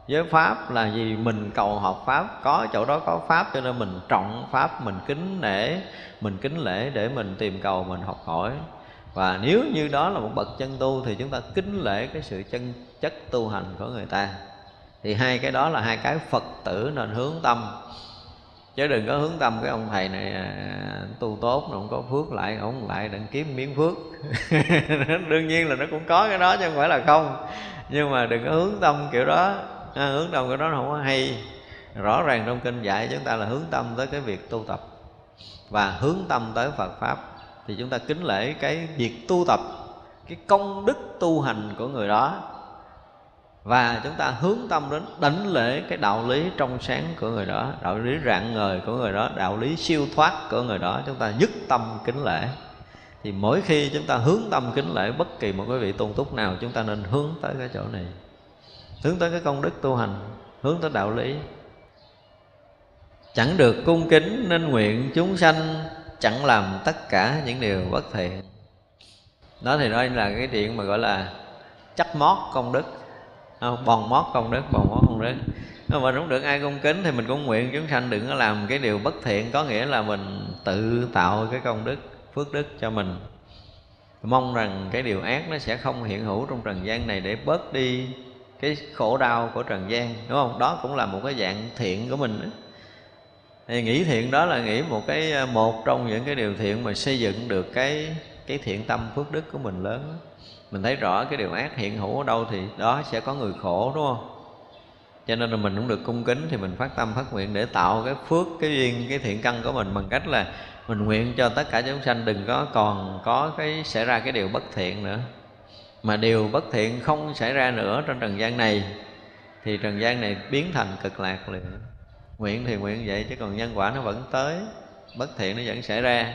với pháp là gì mình cầu học pháp, có chỗ đó có pháp, cho nên mình trọng pháp, mình kính nể, mình kính lễ để mình tìm cầu, mình học hỏi và nếu như đó là một bậc chân tu thì chúng ta kính lễ cái sự chân chất tu hành của người ta. Thì hai cái đó là hai cái phật tử nên hướng tâm. Chứ đừng có hướng tâm cái ông thầy này à, tu tốt nó không có phước lại ông lại đừng kiếm miếng phước. Đương nhiên là nó cũng có cái đó chứ không phải là không. Nhưng mà đừng có hướng tâm kiểu đó. À, hướng tâm kiểu đó không có hay. Rõ ràng trong kinh dạy chúng ta là hướng tâm tới cái việc tu tập. Và hướng tâm tới Phật pháp thì chúng ta kính lễ cái việc tu tập, cái công đức tu hành của người đó. Và chúng ta hướng tâm đến đánh lễ cái đạo lý trong sáng của người đó, đạo lý rạng ngời của người đó, đạo lý siêu thoát của người đó. Chúng ta nhất tâm kính lễ. Thì mỗi khi chúng ta hướng tâm kính lễ, bất kỳ một cái vị tôn túc nào, chúng ta nên hướng tới cái chỗ này. Hướng tới cái công đức tu hành, hướng tới đạo lý. Chẳng được cung kính nên nguyện chúng sanh chẳng làm tất cả những điều bất thiện. Đó thì nói là cái chuyện mà gọi là chắc mót công đức. Không, bòn mót công đức, bòn mót công đức. Mà đúng được ai cung kính thì mình cũng nguyện chúng sanh đừng có làm cái điều bất thiện, có nghĩa là mình tự tạo cái công đức, phước đức cho mình. Mong rằng cái điều ác nó sẽ không hiện hữu trong trần gian này để bớt đi cái khổ đau của trần gian, đúng không? Đó cũng là một cái dạng thiện của mình đó thì nghĩ thiện đó là nghĩ một cái ờ, một trong những cái điều thiện mà xây dựng được cái cái thiện tâm phước đức của mình lớn. Mình thấy rõ cái điều ác hiện hữu ở đâu thì đó sẽ có người khổ, đúng không? Cho nên là mình cũng được cung kính thì mình phát tâm phát nguyện để tạo cái phước, cái duyên, cái thiện căn của mình bằng cách là mình nguyện cho tất cả chúng sanh đừng có còn có cái, xảy ra cái điều bất thiện nữa. Mà điều bất thiện không xảy ra nữa trong trần gian này thì trần gian này biến thành cực lạc liền nguyện thì nguyện vậy, chứ còn nhân quả nó vẫn tới. Bất thiện nó vẫn xảy ra.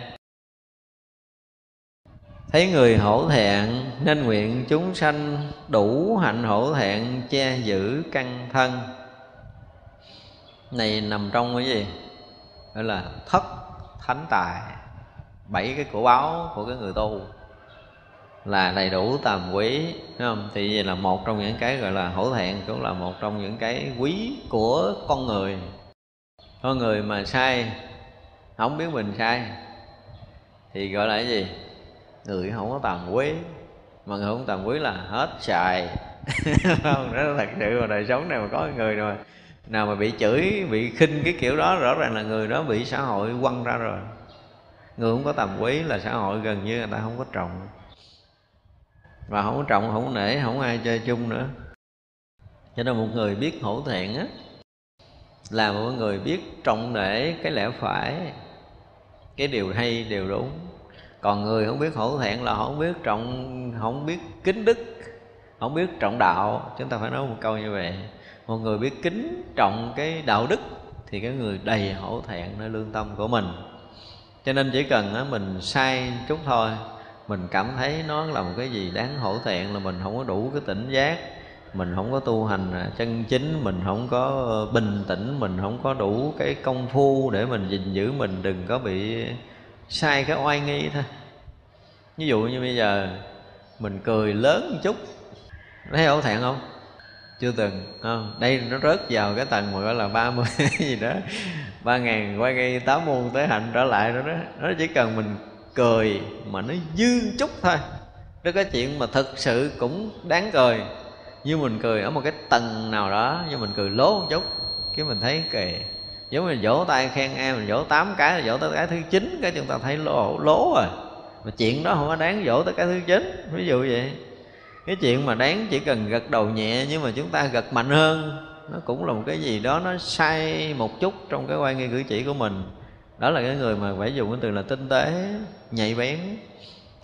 Thấy người hổ thẹn, nên nguyện chúng sanh đủ hạnh hổ thẹn che giữ căn thân. Này, nằm trong cái gì? Gọi là thất thánh tài. Bảy cái cổ báo của cái người tu. Là đầy đủ tàm quý đúng không? thì vậy là một trong những cái gọi là hổ thẹn cũng là một trong những cái quý của con người con người mà sai, không biết mình sai, thì gọi là cái gì? Người không có tầm quý. Mà người không tầm quý là hết xài. Không đó thật sự mà đời sống này mà có người rồi. Nào mà bị chửi, bị khinh cái kiểu đó, rõ ràng là người đó bị xã hội quăng ra rồi. Người không có tầm quý là xã hội gần như người ta không có trọng và không có trọng không có nể, không ai chơi chung nữa. Cho nên một người biết hổ thẹn á là một người biết trọng nể cái lẽ phải, cái điều hay, điều đúng. Còn người không biết hổ thẹn là không biết trọng, không biết kính đức, không biết trọng đạo. Chúng ta phải nói một câu như vậy. Một người biết kính trọng cái đạo đức thì cái người đầy hổ thẹn nơi lương tâm của mình. Cho nên chỉ cần mình sai chút thôi, mình cảm thấy nó là một cái gì đáng hổ thẹn là mình không có đủ cái tỉnh giác mình không có tu hành chân chính, mình không có bình tĩnh, mình không có đủ cái công phu để mình gìn giữ mình, đừng có bị sai cái oai nghi thôi. Ví dụ như bây giờ mình cười lớn một chút, thấy hổ thẹn không? Chưa từng, không? Đây nó rớt vào cái tầng mà gọi là 30 gì đó, ba ngàn quay ngay tám môn tới hạnh trở lại đó đó. Nó chỉ cần mình cười mà nó dư chút thôi. Đó cái chuyện mà thực sự cũng đáng cười như mình cười ở một cái tầng nào đó, như mình cười lố một chút, cái mình thấy kệ giống như vỗ tay khen em, mình vỗ tám cái, vỗ tới cái thứ chín, cái chúng ta thấy lố lố rồi. Mà chuyện đó không có đáng vỗ tới cái thứ chín, ví dụ vậy. Cái chuyện mà đáng chỉ cần gật đầu nhẹ, nhưng mà chúng ta gật mạnh hơn, nó cũng là một cái gì đó nó sai một chút trong cái quan nghi cử chỉ của mình. Đó là cái người mà phải dùng cái từ là tinh tế, nhạy bén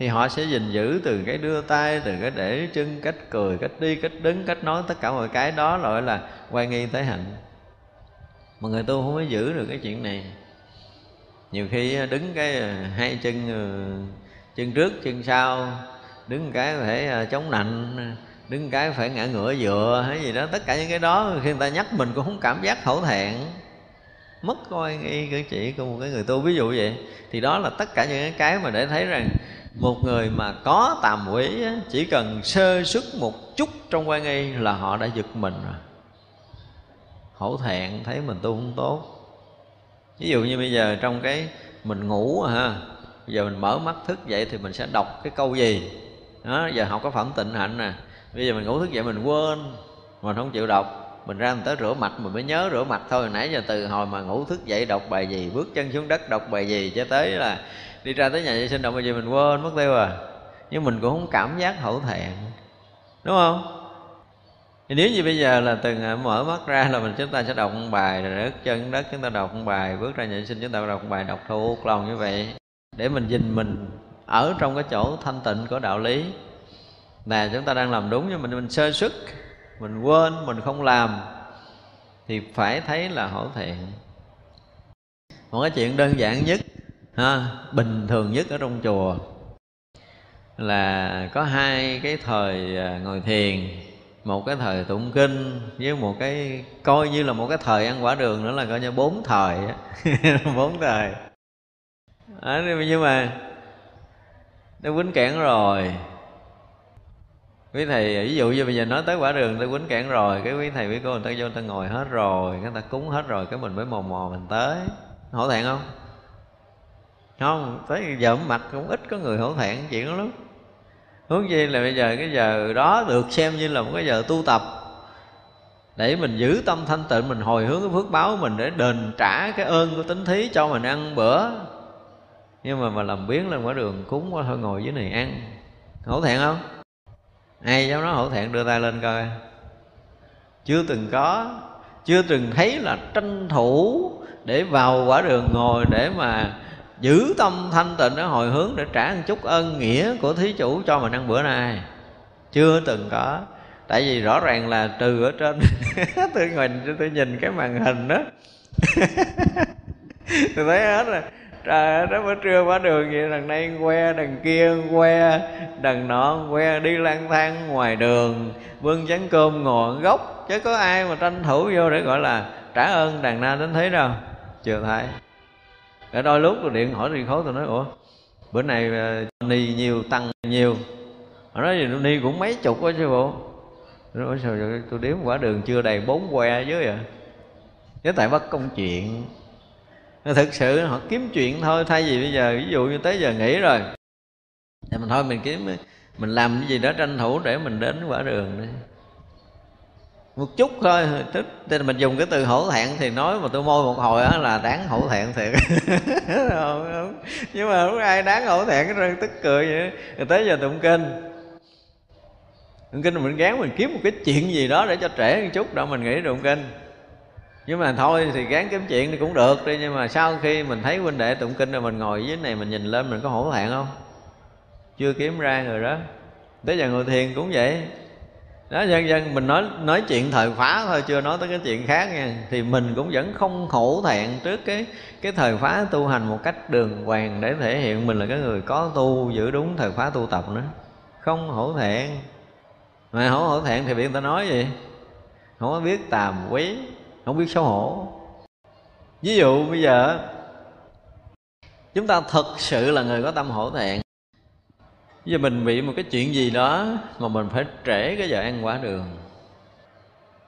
thì họ sẽ gìn giữ từ cái đưa tay, từ cái để chân, cách cười, cách đi, cách đứng, cách nói, tất cả mọi cái đó gọi là quay nghi thế hạnh. Mà người tu không có giữ được cái chuyện này. Nhiều khi à, đứng cái à, hai chân à, chân trước, chân sau, đứng cái phải chống nạnh, đứng cái phải ngã ngửa dựa, hay gì đó, tất cả những cái đó khi người ta nhắc mình cũng không cảm giác hổ thẹn, mất coi nghi cử chỉ của một cái người tu. Ví dụ vậy, thì đó là tất cả những cái mà để thấy rằng một người mà có tàm quỷ chỉ cần sơ xuất một chút trong quan nghi là họ đã giật mình rồi. Hổ thẹn, thấy mình tu không tốt. Ví dụ như bây giờ trong cái mình ngủ ha, bây giờ mình mở mắt thức dậy thì mình sẽ đọc cái câu gì? Đó, giờ học cái phẩm tịnh hạnh nè. Bây giờ mình ngủ thức dậy mình quên, mình không chịu đọc. Mình ra mình tới rửa mặt, mình mới nhớ rửa mặt thôi. Nãy giờ từ hồi mà ngủ thức dậy đọc bài gì, bước chân xuống đất đọc bài gì cho tới là đi ra tới nhà vệ sinh động bao gì mình quên mất tiêu à. Nhưng mình cũng không cảm giác hổ thẹn. Đúng không? Thì nếu như bây giờ là từng à, mở mắt ra là mình chúng ta sẽ đọc một bài rồi rớt chân đất, chúng ta đọc một bài, bước ra nhà vệ sinh chúng ta đọc một bài đọc thuộc lòng như vậy. Để mình nhìn mình ở trong cái chỗ thanh tịnh của đạo lý. Là chúng ta đang làm đúng nhưng mình mình sơ xuất mình quên, mình không làm thì phải thấy là hổ thẹn. Một cái chuyện đơn giản nhất ha, bình thường nhất ở trong chùa là có hai cái thời à, ngồi thiền một cái thời tụng kinh với một cái coi như là một cái thời ăn quả đường nữa là coi như bốn thời bốn thời. À, nhưng mà nó quýnh kẽn rồi. Quý thầy ví dụ như bây giờ nói tới quả đường tôi quýnh kẽn rồi cái quý thầy quý cô người ta vô người ta ngồi hết rồi người ta cúng hết rồi cái mình mới mò mò mình tới. Hổ thẹn không? Không, tới giờ mặt cũng ít có người hổ thẹn chuyện đó lắm. Hướng chi là bây giờ cái giờ đó được xem như là một cái giờ tu tập. Để mình giữ tâm thanh tịnh, mình hồi hướng cái phước báo mình để đền trả cái ơn của tính thí cho mình ăn bữa. Nhưng mà mà làm biến lên quả đường cúng quá thôi, ngồi dưới này ăn. Hổ thẹn không? Ai dám nói hổ thẹn? Đưa tay lên coi. Chưa từng có, chưa từng thấy là tranh thủ để vào quả đường ngồi để mà giữ tâm thanh tịnh để hồi hướng để trả một chút ơn nghĩa của thí chủ cho mình ăn bữa nay. Chưa từng có. Tại vì rõ ràng là từ ở trên, tôi nhìn tôi nhìn cái màn hình đó. Tôi thấy hết rồi. Trời ơi, đó bữa trưa qua đường vậy, đằng này que, đằng kia que, đằng nọ que, đi lang thang ngoài đường bưng chén cơm ngồi gốc chứ có ai mà tranh thủ vô để gọi là trả ơn đàn na đến thế đâu. Chưa thấy. Rồi đôi lúc tôi điện hỏi đi khối tôi nói ủa bữa nay ờ, ni nhiều tăng nhiều. Họ nói gì ni cũng mấy chục quá chứ bộ nói sao tôi đếm quả đường chưa đầy bốn que dưới vậy, chứ tại bắt công chuyện. Thực sự họ kiếm chuyện thôi thay vì bây giờ ví dụ như tới giờ nghỉ rồi. Thì mình thôi mình kiếm mình làm cái gì đó tranh thủ để mình đến quả đường đi một chút thôi, tức nên mình dùng cái từ hổ thẹn thì nói mà tôi môi một hồi đó là đáng hổ thẹn thiệt. Nhưng mà không ai đáng hổ thẹn, cái răng tức cười vậy rồi tới giờ tụng kinh. Tụng kinh mình gán mình kiếm một cái chuyện gì đó để cho trễ một chút đó mình nghĩ tụng kinh. Nhưng mà thôi thì gán kiếm chuyện thì cũng được đi, nhưng mà sau khi mình thấy huynh đệ tụng kinh rồi mình ngồi dưới này mình nhìn lên mình có hổ thẹn không? Chưa kiếm ra rồi đó. Tới giờ ngồi thiền cũng vậy đó, dân dân, mình nói nói chuyện thời phá thôi, chưa nói tới cái chuyện khác nha. Thì mình cũng vẫn không hổ thẹn trước cái cái thời phá tu hành một cách đường hoàng để thể hiện mình là cái người có tu, giữ đúng thời phá tu tập nữa. Không hổ thẹn. Mà hổ hổ thẹn thì bị người ta nói gì? Không có biết tàm quý, không biết xấu hổ. Ví dụ bây giờ, chúng ta thật sự là người có tâm hổ thẹn giờ mình bị một cái chuyện gì đó mà mình phải trễ cái giờ ăn quả đường.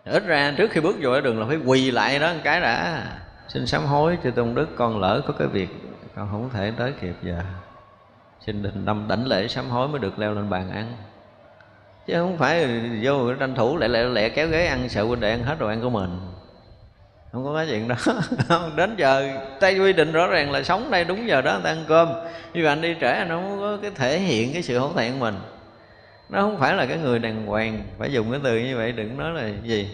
Ít ra trước khi bước vô cái đường là phải quỳ lại đó, một cái đã. Xin sám hối cho tôn đức, con lỡ có cái việc, con không thể tới kịp giờ. Xin đình đâm đảnh lễ, sám hối mới được leo lên bàn ăn. Chứ không phải vô tranh thủ lại lẹ lẹ kéo ghế ăn, sợ quên đệ ăn hết rồi ăn của mình không có cái chuyện đó. Đến giờ tây quy định rõ ràng là sống đây đúng giờ đó người ta ăn cơm. Nhưng mà anh đi trễ anh không có cái thể hiện cái sự hổ thẹn mình. Nó không phải là cái người đàng hoàng, phải dùng cái từ như vậy, đừng nói là gì.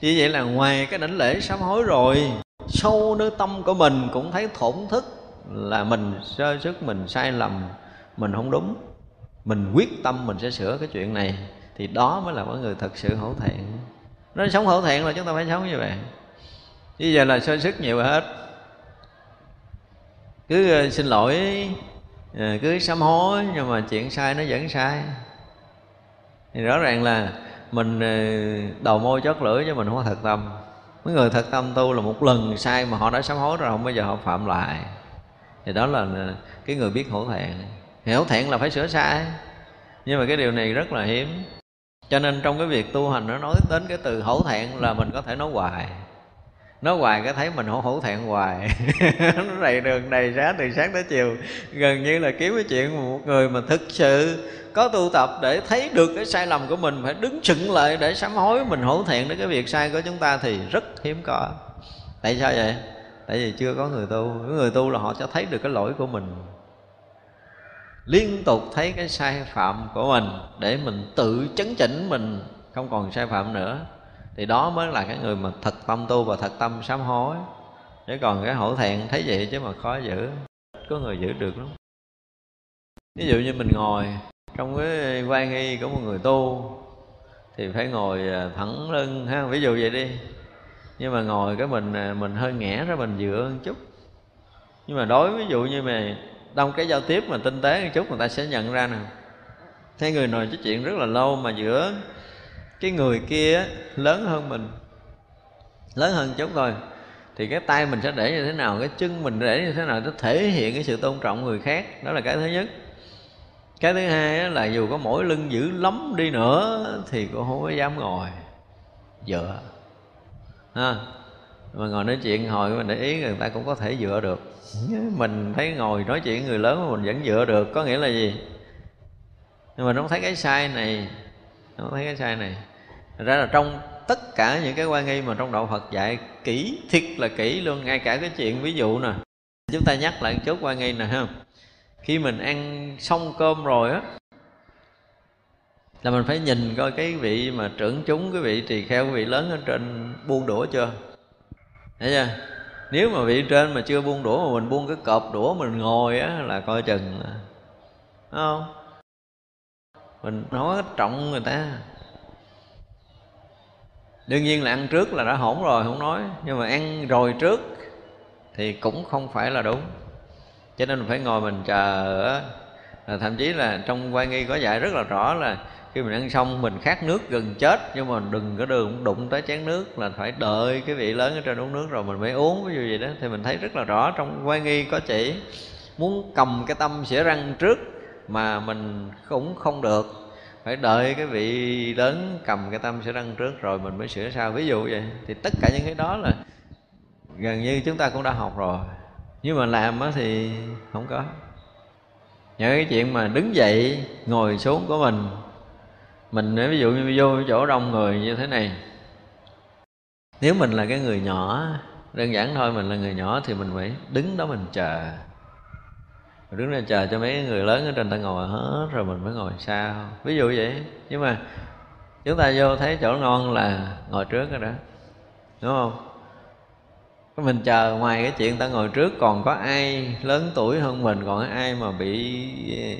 Như vậy là ngoài cái đảnh lễ sám hối rồi, sâu nơi tâm của mình cũng thấy thổn thức là mình sơ sức mình sai lầm, mình không đúng. Mình quyết tâm mình sẽ sửa cái chuyện này, thì đó mới là mọi người thật sự hổ thẹn. Nói sống hổ thẹn là chúng ta phải sống như vậy bây giờ là sơ sức nhiều hết. Cứ ờ, xin lỗi ờ, cứ sám hối, nhưng mà chuyện sai nó vẫn sai. Thì rõ ràng là mình ờ, đầu môi chót lưỡi chứ mình không có thật tâm. Mấy người thật tâm tu là một lần sai mà họ đã sám hối rồi, không bao giờ họ phạm lại. Thì đó là cái người biết hổ thẹn. Thì hổ thẹn là phải sửa sai. Nhưng mà cái điều này rất là hiếm. Cho nên trong cái việc tu hành nó nói đến cái từ hổ thẹn là mình có thể nói hoài nói hoài cái thấy mình hổ hổ thẹn hoài. Nó đầy đường đầy giá từ sáng tới chiều. Gần như là kiếm cái chuyện một người mà thực sự có tu tập để thấy được cái sai lầm của mình, phải đứng chừng lại để sám hối mình hổ thẹn đến cái việc sai của chúng ta thì rất hiếm có. Tại sao vậy? Tại vì chưa có người tu. Người tu là họ sẽ thấy được cái lỗi của mình. Liên tục thấy cái sai phạm của mình để mình tự chấn chỉnh mình. Không còn sai phạm nữa thì đó mới là cái người mà thật tâm tu và thật tâm sám hối. Chứ còn cái hổ thẹn thấy vậy chứ mà khó giữ. Có người giữ được lắm. Ví dụ như mình ngồi, trong cái quan nghi của một người tu, thì phải ngồi à, thẳng lưng ha. Ví dụ vậy đi. Nhưng mà ngồi cái mình à, mình hơi ngẽ ra mình dựa một chút. Nhưng mà đối ví dụ như mà trong cái giao tiếp mà tinh tế một chút, người ta sẽ nhận ra nè. Thấy người nói nói chuyện rất là lâu mà giữa cái người kia lớn hơn mình, lớn hơn chúng tôi, thì cái tay mình sẽ để như thế nào, cái chân mình để như thế nào nó thể hiện cái sự tôn trọng người khác. Đó là cái thứ nhất. Cái thứ hai là dù có mỗi lưng dữ lắm đi nữa thì cũng không có dám ngồi dựa. Ha? Mà ngồi nói chuyện hồi mình để ý người ta cũng có thể dựa được. Mình thấy ngồi nói chuyện người lớn mà mình vẫn dựa được, có nghĩa là gì? Nhưng mà nó thấy cái sai này, nó thấy cái sai này. Thật ra là trong tất cả những cái quan nghi mà trong đạo Phật dạy, kỹ, thiệt là kỹ luôn, ngay cả cái chuyện ví dụ nè. Chúng ta nhắc lại một chút quan nghi nè ha. Khi mình ăn xong cơm rồi á, là mình phải nhìn coi cái vị mà trưởng chúng, cái vị tỳ kheo, cái vị lớn ở trên buông đũa chưa? Thấy chưa? Nếu mà vị trên mà chưa buông đũa mà mình buông cái cọp đũa mình ngồi á là coi chừng Đúng không? Mình nói trọng người ta đương nhiên là ăn trước là đã hổn rồi, không nói. Nhưng mà ăn rồi trước thì cũng không phải là đúng. Cho nên mình phải ngồi mình chờ thậm chí là trong quan nghi có dạy rất là rõ là khi mình ăn xong mình khát nước gần chết, nhưng mà đừng có đường đụng tới chén nước là phải đợi cái vị lớn ở trên uống nước rồi mình mới uống, ví dụ gì đó. Thì mình thấy rất là rõ trong quan nghi có chỉ muốn cầm cái tâm xỉa răng trước mà mình cũng không được phải đợi cái vị lớn cầm cái tâm sửa răng trước rồi mình mới sửa sau ví dụ vậy, thì tất cả những cái đó là gần như chúng ta cũng đã học rồi. Nhưng mà làm á thì không có. Những cái chuyện mà đứng dậy, ngồi xuống của mình mình ví dụ như vô chỗ đông người như thế này. Nếu mình là cái người nhỏ, đơn giản thôi, mình là người nhỏ thì mình phải đứng đó mình chờ đứng ra chờ cho mấy người lớn ở trên ta ngồi hết, rồi mình mới ngồi sau ví dụ vậy. Nhưng mà chúng ta vô thấy chỗ ngon là ngồi trước rồi đó. Đúng không? Mình chờ ngoài cái chuyện ta ngồi trước, còn có ai lớn tuổi hơn mình, còn ai mà bị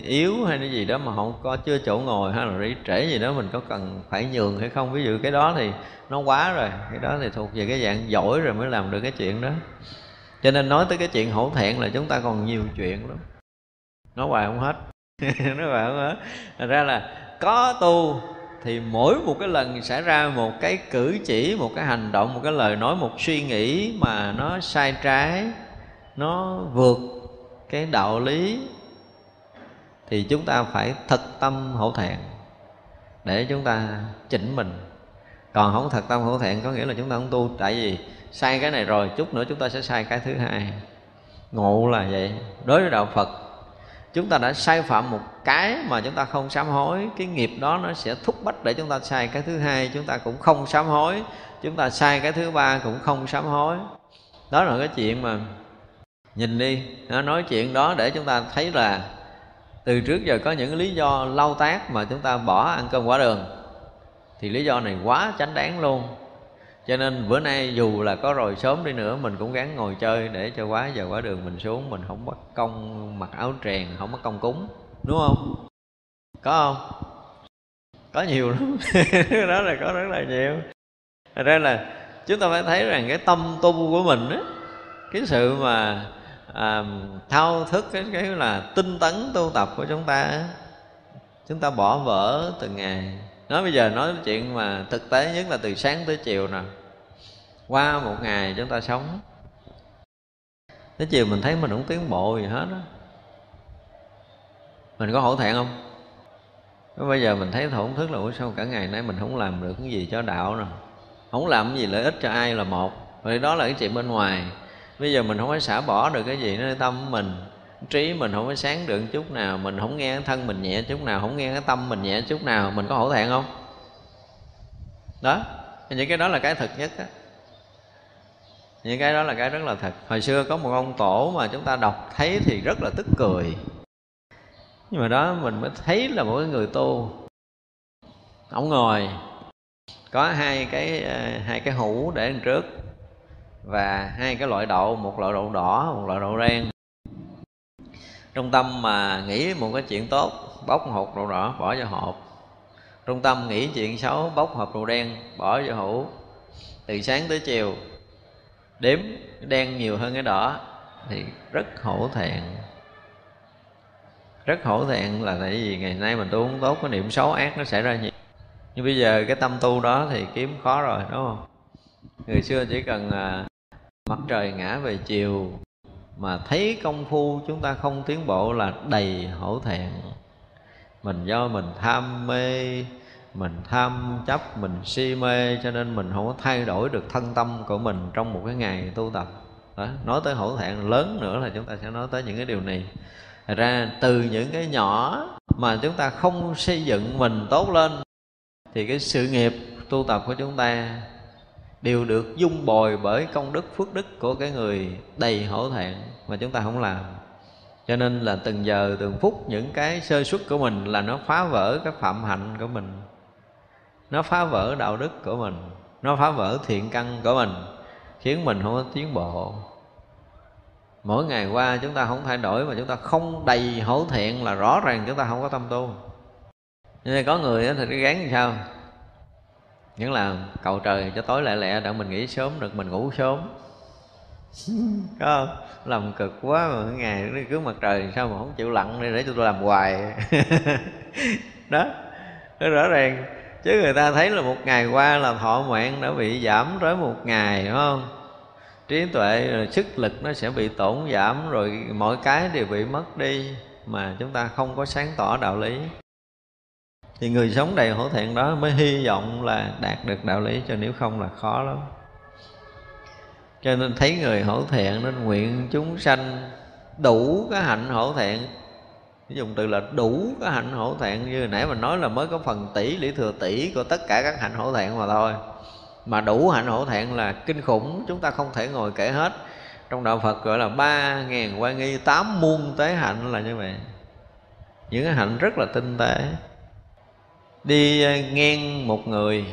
yếu hay cái gì đó mà không có, chưa chỗ ngồi hay là đi trễ gì đó, mình có cần phải nhường hay không? Ví dụ cái đó thì nó quá rồi. Cái đó thì thuộc về cái dạng giỏi rồi mới làm được cái chuyện đó. Cho nên nói tới cái chuyện hổ thẹn là chúng ta còn nhiều chuyện lắm nói hoài không hết. Nói hoài không hết. Thật ra là có tu thì mỗi một cái lần xảy ra một cái cử chỉ, một cái hành động, một cái lời nói, một suy nghĩ mà nó sai trái, nó vượt cái đạo lý thì chúng ta phải thật tâm hổ thẹn để chúng ta chỉnh mình. Còn không thật tâm hổ thẹn có nghĩa là chúng ta không tu. Tại vì sai cái này rồi, chút nữa chúng ta sẽ sai cái thứ hai. Ngộ là vậy. Đối với đạo phật chúng ta đã sai phạm một cái mà chúng ta không sám hối. Cái nghiệp đó nó sẽ thúc bách để chúng ta sai cái thứ hai, chúng ta cũng không sám hối. Chúng ta sai cái thứ ba cũng không sám hối. Đó là cái chuyện mà nhìn đi. Nó nói chuyện đó để chúng ta thấy là từ trước giờ có những lý do lau tác mà chúng ta bỏ ăn cơm quả đường. Thì lý do này quá chánh đáng luôn cho nên bữa nay dù là có rồi sớm đi nữa mình cũng gắng ngồi chơi để cho quá giờ quá đường mình xuống mình không mất công mặc áo trèn không mất công cúng. Đúng không? Có không? Có nhiều lắm. Đó là có rất là nhiều. Thật ra là chúng ta phải thấy rằng cái tâm tu của mình á cái sự mà à, thao thức cái cái là tinh tấn tu tập của chúng ta chúng ta bỏ vỡ từng ngày nói bây giờ nói chuyện mà thực tế nhất là từ sáng tới chiều nè. Qua một ngày chúng ta sống. Tới chiều mình thấy mình không tiến bộ gì hết á. Mình có hổ thẹn không? Bây giờ mình thấy thổn thức là, ủa, sao cả ngày nay mình không làm được cái gì cho đạo nè? Không làm cái gì lợi ích cho ai là một. Vậy đó là cái chuyện bên ngoài. Bây giờ mình không có xả bỏ được cái gì nơi tâm mình trí mình không có sáng được chút nào, mình không nghe cái thân mình nhẹ chút nào, không nghe cái tâm mình nhẹ chút nào, mình có hổ thẹn không? Đó, những cái đó là cái thực nhất á. Những cái đó là cái rất là thật. Hồi xưa có một ông tổ mà chúng ta đọc thấy thì rất là tức cười. Nhưng mà đó, mình mới thấy là một cái người tu. Ông ngồi, có hai cái ờ, hai cái hũ để đằng trước và hai cái loại đậu, một loại đậu đỏ, một loại đậu đen trong tâm mà nghĩ một cái chuyện tốt bóc một hộp đậu đỏ bỏ vào hộp. Trung tâm nghĩ chuyện xấu bóc hộp đậu đen bỏ vào hũ. Từ sáng tới chiều đếm đen nhiều hơn cái đỏ thì rất hổ thẹn. Rất hổ thẹn là tại vì ngày nay mình tu không tốt cái niệm xấu ác nó xảy ra nhiều. Nhưng bây giờ cái tâm tu đó thì kiếm khó rồi đúng không? Người xưa chỉ cần à, mặt trời ngã về chiều mà thấy công phu chúng ta không tiến bộ là đầy hổ thẹn mình do mình tham mê, mình tham chấp, mình si mê, cho nên mình không có thay đổi được thân tâm của mình trong một cái ngày tu tập đó. nói tới hổ thẹn lớn nữa là chúng ta sẽ nói tới những cái điều này Thật ra từ những cái nhỏ mà chúng ta không xây dựng mình tốt lên, thì cái sự nghiệp tu tập của chúng ta đều được dung bồi bởi công đức, phước đức của cái người đầy hổ thẹn mà chúng ta không làm. Cho nên là từng giờ, từng phút những cái sơ xuất của mình là nó phá vỡ cái phạm hạnh của mình. Nó phá vỡ đạo đức của mình. Nó phá vỡ thiện căn của mình, khiến mình không có tiến bộ. Mỗi ngày qua chúng ta không thay đổi mà chúng ta không đầy hổ thẹn là rõ ràng chúng ta không có tâm tu. Nên có người thì cái gán làm sao? Những là cầu trời cho tối lẹ lẹ để mình nghỉ sớm được mình ngủ sớm. Có không? Làm cực quá mà ngày cứ mặt trời sao mà không chịu lặn đi để cho tôi làm hoài. Đó, nó rõ ràng. Chứ người ta thấy là một ngày qua là thọ mạng đã bị giảm tới một ngày đúng không? Trí tuệ sức lực nó sẽ bị tổn giảm, rồi mọi cái đều bị mất đi mà chúng ta không có sáng tỏ đạo lý thì người sống đầy hổ thẹn đó mới hy vọng là đạt được đạo lý, cho nếu không là khó lắm. Cho nên thấy người hổ thẹn nên nguyện chúng sanh đủ cái hạnh hổ thẹn. Dùng từ là đủ cái hạnh hổ thẹn, như nãy mình nói là mới có phần tỷ lý thừa tỷ của tất cả các hạnh hổ thẹn mà thôi. Mà đủ hạnh hổ thẹn là kinh khủng, chúng ta không thể ngồi kể hết. Trong đạo Phật gọi là ba ngàn quan nghi, tám muôn tế hạnh là như vậy. Những cái hạnh rất là tinh tế đi ờ, ngang một người.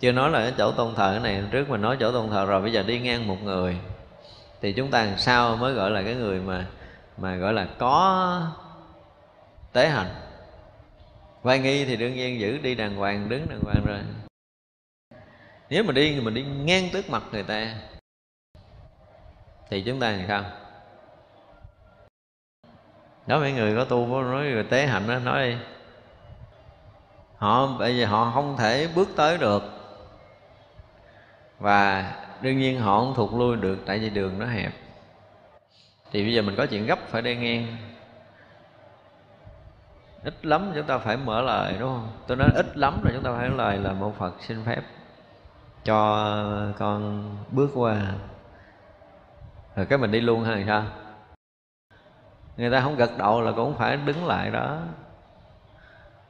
Chưa nói là ở chỗ tôn thờ cái này, trước mình nói chỗ tôn thờ rồi, bây giờ đi ngang một người. Thì chúng ta làm sao mới gọi là cái người mà mà gọi là có tế hạnh? Vai nghi thì đương nhiên giữ, đi đàng hoàng, đứng đàng hoàng rồi. Nếu mà đi thì mình đi ngang trước mặt người ta. Thì chúng ta làm sao? Đó mấy người có tu có nói người tế hạnh đó, nói đi họ bây giờ họ không thể bước tới được. Và đương nhiên họ không thụt lui được, tại vì đường nó hẹp. Thì bây giờ mình có chuyện gấp phải đi ngang. Ít lắm chúng ta phải mở lời, đúng không? Tôi nói ít lắm là chúng ta phải lời là một phật xin phép cho con bước qua. Rồi cái mình đi luôn hay sao? Người ta không gật đầu là cũng phải đứng lại đó.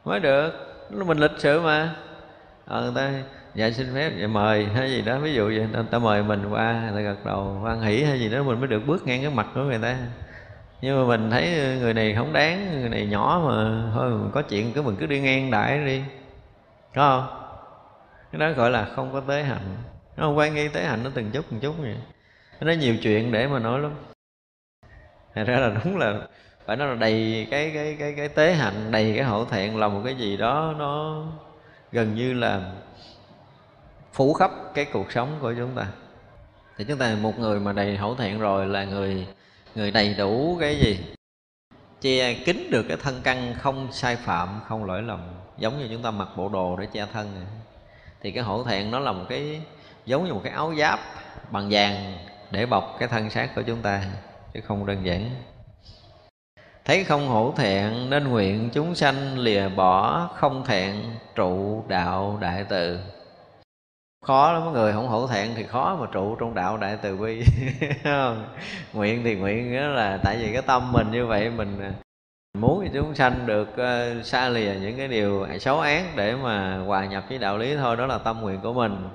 Mới được mình lịch sự mà. À, người ta dạ xin phép dạ mời hay gì đó. Ví dụ vậy người ta mời mình qua người ta gật đầu hoan hỷ hay gì đó mình mới được bước ngang cái mặt của người ta. Nhưng mà mình thấy người này không đáng người này nhỏ mà thôi mình có chuyện cứ mình cứ đi ngang đại đi. Có không? Cái đó gọi là không có tế hạnh. Nó không quan nghi tế hạnh nó từng chút từng chút vậy. Nó nhiều chuyện để mà nói lắm. Thật ra là đúng là phải nói là đầy cái cái cái cái tế hạnh, đầy cái hậu thẹn là một cái gì đó nó gần như là phủ khắp cái cuộc sống của chúng ta. Thì chúng ta một người mà đầy hậu thẹn rồi là người người đầy đủ cái gì? Che kín được cái thân căn không sai phạm, không lỗi lầm, giống như chúng ta mặc bộ đồ để che thân này. thì cái hổ thẹn nó là một cái, giống như một cái áo giáp bằng vàng để bọc cái thân xác của chúng ta, chứ không đơn giản thấy không hổ thẹn nên nguyện chúng sanh lìa bỏ không thẹn trụ đạo đại từ. Khó lắm người không hổ thẹn thì khó mà trụ trong đạo đại từ bi. Nguyện thì nguyện đó là tại vì cái tâm mình như vậy mình à, muốn muốn chúng sanh được uh, xa lìa những cái điều xấu ác để mà hòa nhập với đạo lý thôi đó là tâm nguyện của mình.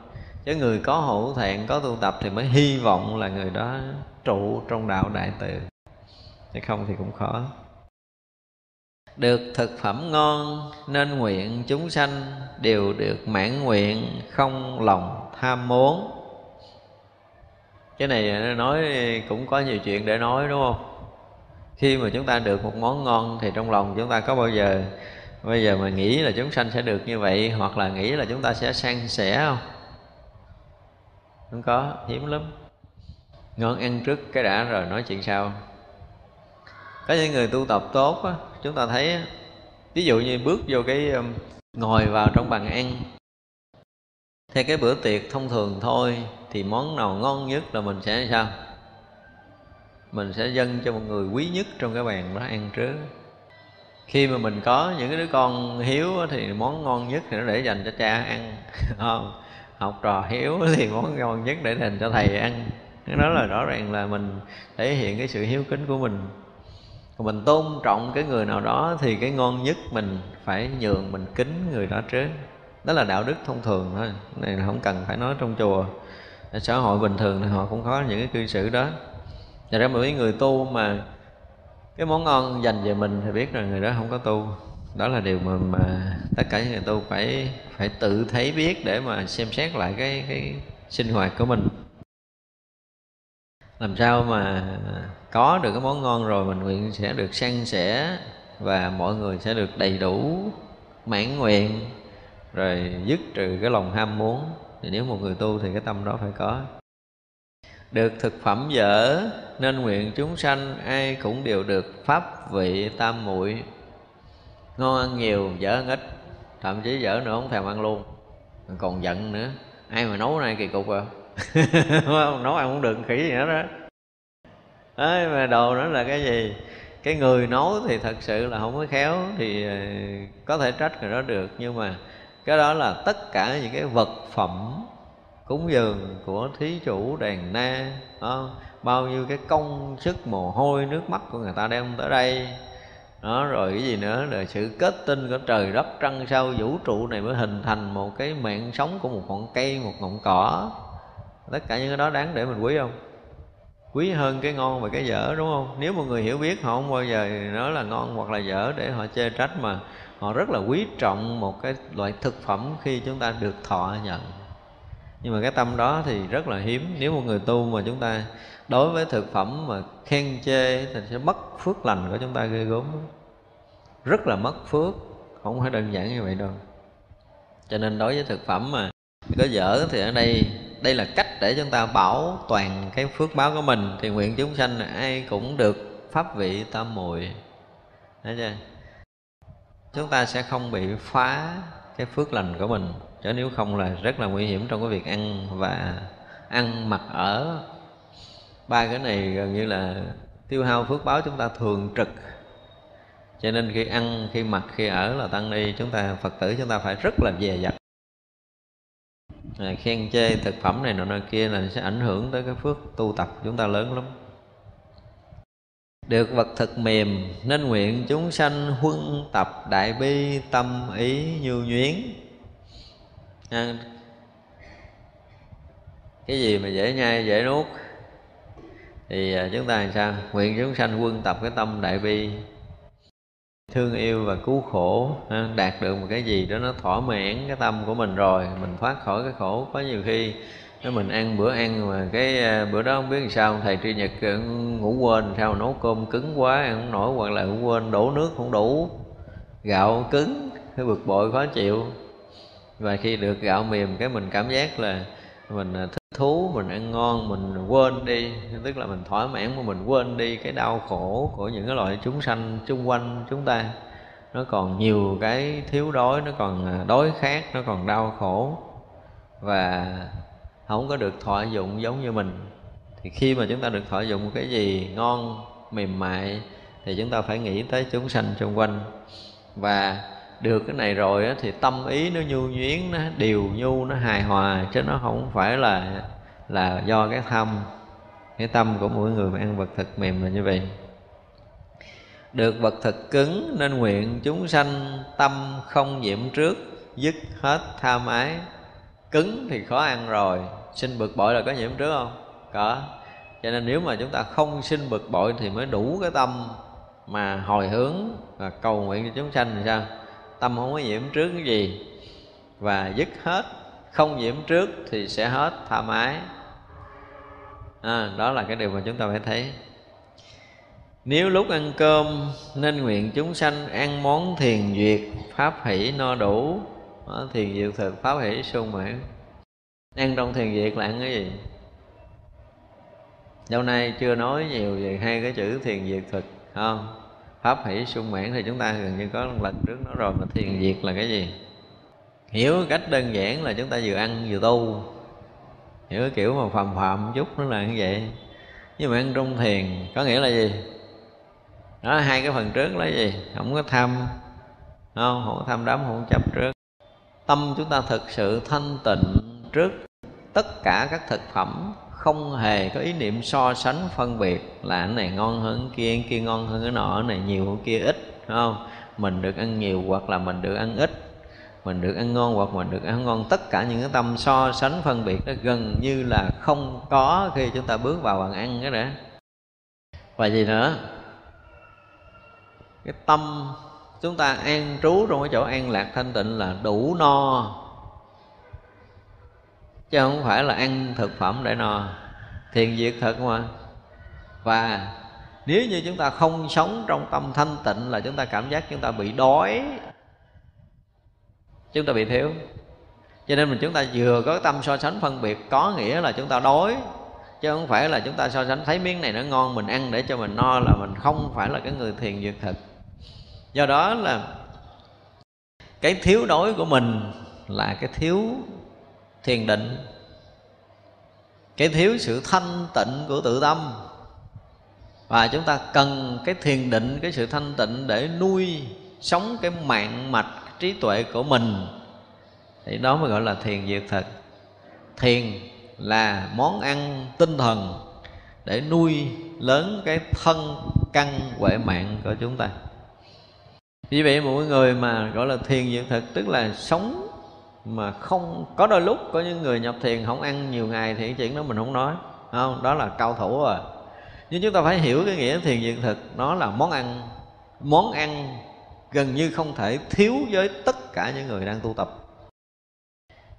Chứ người có hổ thẹn có tu tập thì mới hy vọng là người đó trụ trong đạo đại từ chứ không thì cũng khó. Được thực phẩm ngon nên nguyện chúng sanh đều được mãn nguyện không lòng tham muốn. Cái này nói cũng có nhiều chuyện để nói, đúng không? Khi mà chúng ta được một món ngon thì trong lòng chúng ta có bao giờ, bây giờ mà nghĩ là chúng sanh sẽ được như vậy hoặc là nghĩ là chúng ta sẽ san sẻ không? Không có, hiếm lắm. Ngon ăn trước cái đã rồi, nói chuyện sau có những người tu tập tốt á, chúng ta thấy ví dụ như bước vô cái um, ngồi vào trong bàn ăn. Theo cái bữa tiệc thông thường thôi thì món nào ngon nhất là mình sẽ sao? Mình sẽ dâng cho một người quý nhất trong cái bàn đó ăn trước. Khi mà mình có những cái đứa con hiếu thì món ngon nhất thì nó để dành cho cha ăn. Không học trò hiếu thì món ngon nhất để dành cho thầy ăn. Cái đó là rõ ràng là mình thể hiện cái sự hiếu kính của mình còn mình tôn trọng cái người nào đó thì cái ngon nhất mình phải nhường mình kính người đó trước. Đó là đạo đức thông thường thôi. Này là không cần phải nói trong chùa. Ở xã hội bình thường thì họ cũng có những cái cư xử đó. Thật ra mấy người tu mà cái món ngon dành về mình thì biết rằng người đó không có tu. Đó là điều mà, mà tất cả những người tu phải phải tự thấy biết để mà xem xét lại cái cái sinh hoạt của mình làm sao mà có được cái món ngon rồi mình nguyện sẽ được san sẻ và mọi người sẽ được đầy đủ mãn nguyện, rồi dứt trừ cái lòng ham muốn. Thì nếu một người tu thì cái tâm đó phải có. Được thực phẩm dở, nên nguyện chúng sanh ai cũng đều được pháp vị tam muội. Ngon ăn nhiều, dở ăn ít, thậm chí dở nữa không thèm ăn luôn. Còn giận nữa. Ai mà nấu này kỳ cục à? Nấu ăn không được khỉ gì đó đó đấy mà đồ nó là cái gì? Cái người nấu thì thật sự là không có khéo thì ờ, có thể trách người đó được nhưng mà cái đó là tất cả những cái vật phẩm cúng dường của thí chủ đàn na đó, bao nhiêu cái công sức mồ hôi nước mắt của người ta đem tới đây. Đó rồi cái gì nữa là sự kết tinh của trời đất trăng sao vũ trụ này mới hình thành một cái mạng sống của một ngọn cây một ngọn cỏ tất cả những cái đó đáng để mình quý không? Quý hơn cái ngon và cái dở, đúng không? Nếu một người hiểu biết, họ không bao giờ nói là ngon hoặc là dở để họ chê trách mà. Họ rất là quý trọng một cái loại thực phẩm khi chúng ta được thọ nhận. Nhưng mà cái tâm đó thì rất là hiếm. Nếu một người tu mà chúng ta đối với thực phẩm mà khen chê thì sẽ mất phước lành của chúng ta ghê gớm. Rất là mất phước. Không phải đơn giản như vậy đâu. Cho nên đối với thực phẩm mà có dở thì ở đây đây là cách để chúng ta bảo toàn cái phước báo của mình. Thì nguyện chúng sanh ai cũng được pháp vị tam muội, thấy chưa? Chúng ta sẽ không bị phá cái phước lành của mình. Chứ nếu không là rất là nguy hiểm trong cái việc ăn và ăn mặc ở. Ba cái này gần như là tiêu hao phước báo chúng ta thường trực. Cho nên khi ăn khi mặc khi ở là tăng ni chúng ta phật tử chúng ta phải rất là dè dặt à, khen chê thực phẩm này nọ nọ kia là sẽ ảnh hưởng tới cái phước tu tập chúng ta lớn lắm. Được vật thực mềm nên nguyện chúng sanh huân tập đại bi tâm ý nhu nhuyến à, cái gì mà dễ nhai dễ nuốt? Thì à, chúng ta làm sao? Nguyện chúng sanh quân tập cái tâm đại bi thương yêu và cứu khổ đạt được một cái gì đó nó thỏa mãn cái tâm của mình rồi, mình thoát khỏi cái khổ. Có nhiều khi nếu mình ăn bữa ăn mà cái à, bữa đó không biết làm sao, thầy tri nhật ngủ quên, sao nấu cơm cứng quá, ăn không nổi, hoặc là ngủ quên đổ nước không đủ. Gạo cứng cái bực bội, khó chịu. Và khi được gạo mềm, cái mình cảm giác là mình thích thú, mình ăn ngon, mình quên đi. Tức là mình thỏa mãn mà mình quên đi cái đau khổ của những cái loại chúng sanh xung quanh chúng ta. Nó còn nhiều cái thiếu đói, nó còn à, đói khát, nó còn đau khổ. Và không có được thọ dụng giống như mình. Thì khi mà chúng ta được thọ dụng cái gì ngon, mềm mại, thì chúng ta phải nghĩ tới chúng sanh xung quanh. Và được cái này rồi á, thì tâm ý nó nhu nhuyến nó điều nhu nó hài hòa chứ nó không phải là là do cái tham cái tâm của mỗi người mà ăn vật thực mềm là như vậy. Được vật thực cứng nên nguyện chúng sanh tâm không nhiễm trước dứt hết tham ái. Cứng thì khó ăn rồi Xin bực bội là có nhiễm trước không? Có. Cho nên nếu mà chúng ta không xin bực bội thì mới đủ cái tâm mà hồi hướng và cầu nguyện cho chúng sanh thì sao? Tâm không có nhiễm trước cái gì. Và dứt hết không nhiễm trước thì sẽ hết tham ái à, đó là cái điều mà chúng ta phải thấy. Nếu lúc ăn cơm nên nguyện chúng sanh ăn món thiền duyệt pháp hỷ no đủ. Đó, thiền duyệt thực pháp hỷ sung mãn. Ăn trong thiền diệt là ăn cái gì? Lâu nay chưa nói nhiều về hai cái chữ thiền diệt thực không? Pháp hỷ sung mãn thì chúng ta gần như có lần trước nói rồi mà thiền diệt là cái gì? Hiểu cách đơn giản là chúng ta vừa ăn vừa tu. Hiểu kiểu mà phàm phạm chút nó là như vậy. Nhưng mà ăn trong thiền có nghĩa là gì? Đó, hai cái phần trước là gì? Không có tham. Không? Không có tham đắm, không chấp trước. Tâm chúng ta thực sự thanh tịnh trước tất cả các thực phẩm không hề có ý niệm so sánh, phân biệt là anh này ngon hơn cái kia cái kia ngon hơn cái nọ cái này nhiều hơn kia ít không? Mình được ăn nhiều hoặc là mình được ăn ít. Mình được ăn ngon hoặc mình được ăn ngon, tất cả những cái tâm so sánh, phân biệt đó gần như là không có khi chúng ta bước vào bàn ăn cái đó. Và gì nữa? Cái tâm chúng ta an trú trong cái chỗ an lạc thanh tịnh là đủ no chứ không phải là ăn thực phẩm để no. Thiền diệt thực mà. Và nếu như chúng ta không sống trong tâm thanh tịnh là chúng ta cảm giác chúng ta bị đói. Chúng ta bị thiếu. Cho nên mình chúng ta vừa có tâm so sánh phân biệt, có nghĩa là chúng ta đói. Chứ không phải là chúng ta so sánh thấy miếng này nó ngon, mình ăn để cho mình no là mình không phải là cái người thiền diệt thực. Do đó là cái thiếu đói của mình là cái thiếu thiền định. Cái thiếu sự thanh tịnh của tự tâm. Và chúng ta cần cái thiền định, cái sự thanh tịnh để nuôi sống cái mạng mạch trí tuệ của mình. Thì đó mới gọi là thiền diệt thực thiền là món ăn tinh thần để nuôi lớn cái thân căn huệ mạng của chúng ta. Vì vậy mỗi người mà gọi là thiền diệt thực tức là sống mà không, có đôi lúc có những người nhập thiền không ăn nhiều ngày thì chuyện đó mình không nói không? Đó là cao thủ rồi. Nhưng chúng ta phải hiểu cái nghĩa thiền diện thực nó là món ăn món ăn gần như không thể thiếu với tất cả những người đang tu tập.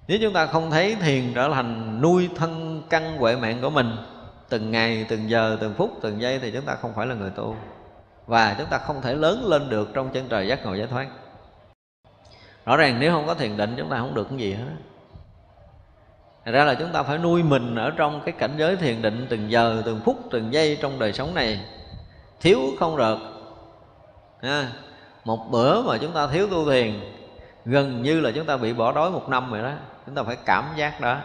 Nếu chúng ta không thấy thiền trở thành nuôi thân căn huệ mạng của mình, từng ngày, từng giờ, từng phút, từng giây thì chúng ta không phải là người tu. Và chúng ta không thể lớn lên được trong chân trời giác ngộ giải thoát rõ ràng nếu không có thiền định chúng ta không được cái gì hết. Thật ra là chúng ta phải nuôi mình ở trong cái cảnh giới thiền định từng giờ, từng phút, từng giây trong đời sống này. Thiếu không được ha. Một bữa mà chúng ta thiếu tu thiền Gần như là chúng ta bị bỏ đói một năm rồi đó. Chúng ta phải cảm giác đó.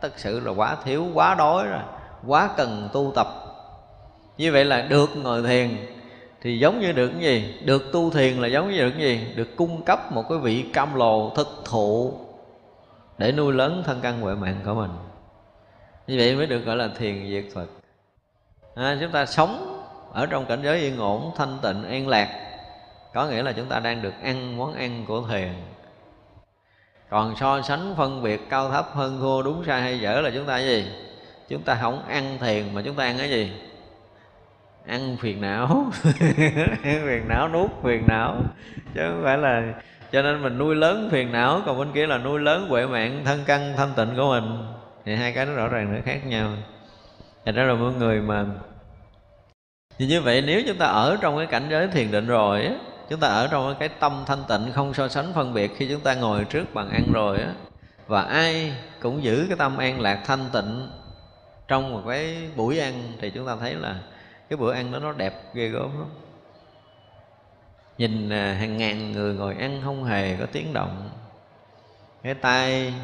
Thật sự là quá thiếu, quá đói rồi Quá cần tu tập. Như vậy là được ngồi thiền thì giống như được cái gì? Được tu thiền là giống như được cái gì? Được cung cấp một cái vị cam lồ thực thụ để nuôi lớn thân căn huệ mạng của mình. Như vậy mới được gọi là thiền diệt phật. À, chúng ta sống ở trong cảnh giới yên ổn thanh tịnh an lạc. Có nghĩa là chúng ta đang được ăn món ăn của thiền. Còn so sánh phân biệt cao thấp hơn thua đúng sai hay dở là chúng ta gì? Chúng ta không ăn thiền mà chúng ta ăn cái gì? Ăn phiền não. Ăn phiền não, nuốt phiền não. Chứ không phải là cho nên mình nuôi lớn phiền não, còn bên kia là nuôi lớn huệ mạng, thân căn thanh tịnh của mình. Thì hai cái nó rõ ràng nó khác nhau. Thành ra là mọi người mà thì như vậy nếu chúng ta ở trong cái cảnh giới thiền định rồi á, chúng ta ở trong cái tâm thanh tịnh không so sánh phân biệt khi chúng ta ngồi trước bàn ăn rồi á, và ai cũng giữ cái tâm an lạc thanh tịnh trong một cái buổi ăn thì chúng ta thấy là cái bữa ăn đó nó đẹp ghê gớm lắm. Nhìn à, hàng ngàn người ngồi ăn không hề có tiếng động. Cái tay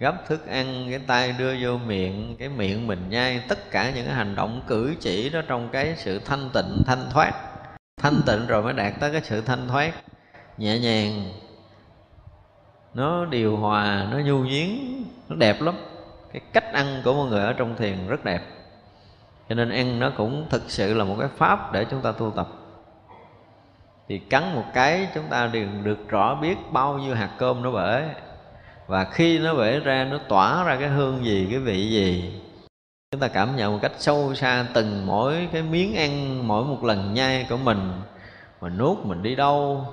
gấp thức ăn, cái tay đưa vô miệng, cái miệng mình nhai tất cả những cái hành động cử chỉ đó trong cái sự thanh tịnh, thanh thoát. Thanh tịnh rồi mới đạt tới cái sự thanh thoát. Nhẹ nhàng. Nó điều hòa, nó nhu nhuyến nó đẹp lắm. Cái cách ăn của mọi người ở trong thiền rất đẹp cho nên ăn nó cũng thực sự là một cái pháp để chúng ta tu tập. Thì cắn một cái chúng ta đều được rõ biết bao nhiêu hạt cơm nó bể. Và khi nó bể ra, nó tỏa ra cái hương gì, cái vị gì, chúng ta cảm nhận một cách sâu xa từng mỗi cái miếng ăn, mỗi một lần nhai của mình. Mình nuốt, mình đi đâu,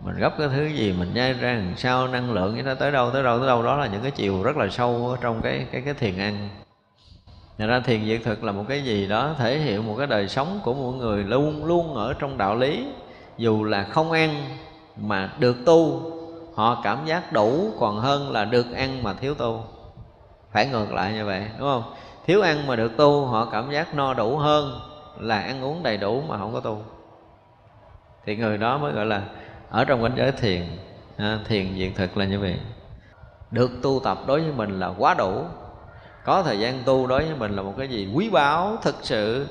mình gấp cái thứ gì, mình nhai ra làm sao, năng lượng nó tới đâu tới đâu tới đâu. Đó là những cái chiều rất là sâu ở trong cái cái cái thiền ăn. Thật ra thiền diệt thực là một cái gì đó thể hiện một cái đời sống của mỗi người luôn luôn ở trong đạo lý. Dù là không ăn mà được tu họ cảm giác đủ còn hơn là được ăn mà thiếu tu. Phải ngược lại như vậy đúng không? Thiếu ăn mà được tu họ cảm giác no đủ hơn là ăn uống đầy đủ mà không có tu. Thì người đó mới gọi là ở trong cảnh giới thiền. À, thiền diện thực là như vậy. Được tu tập đối với mình là quá đủ có thời gian tu đối với mình là một cái gì quý báu thực sự.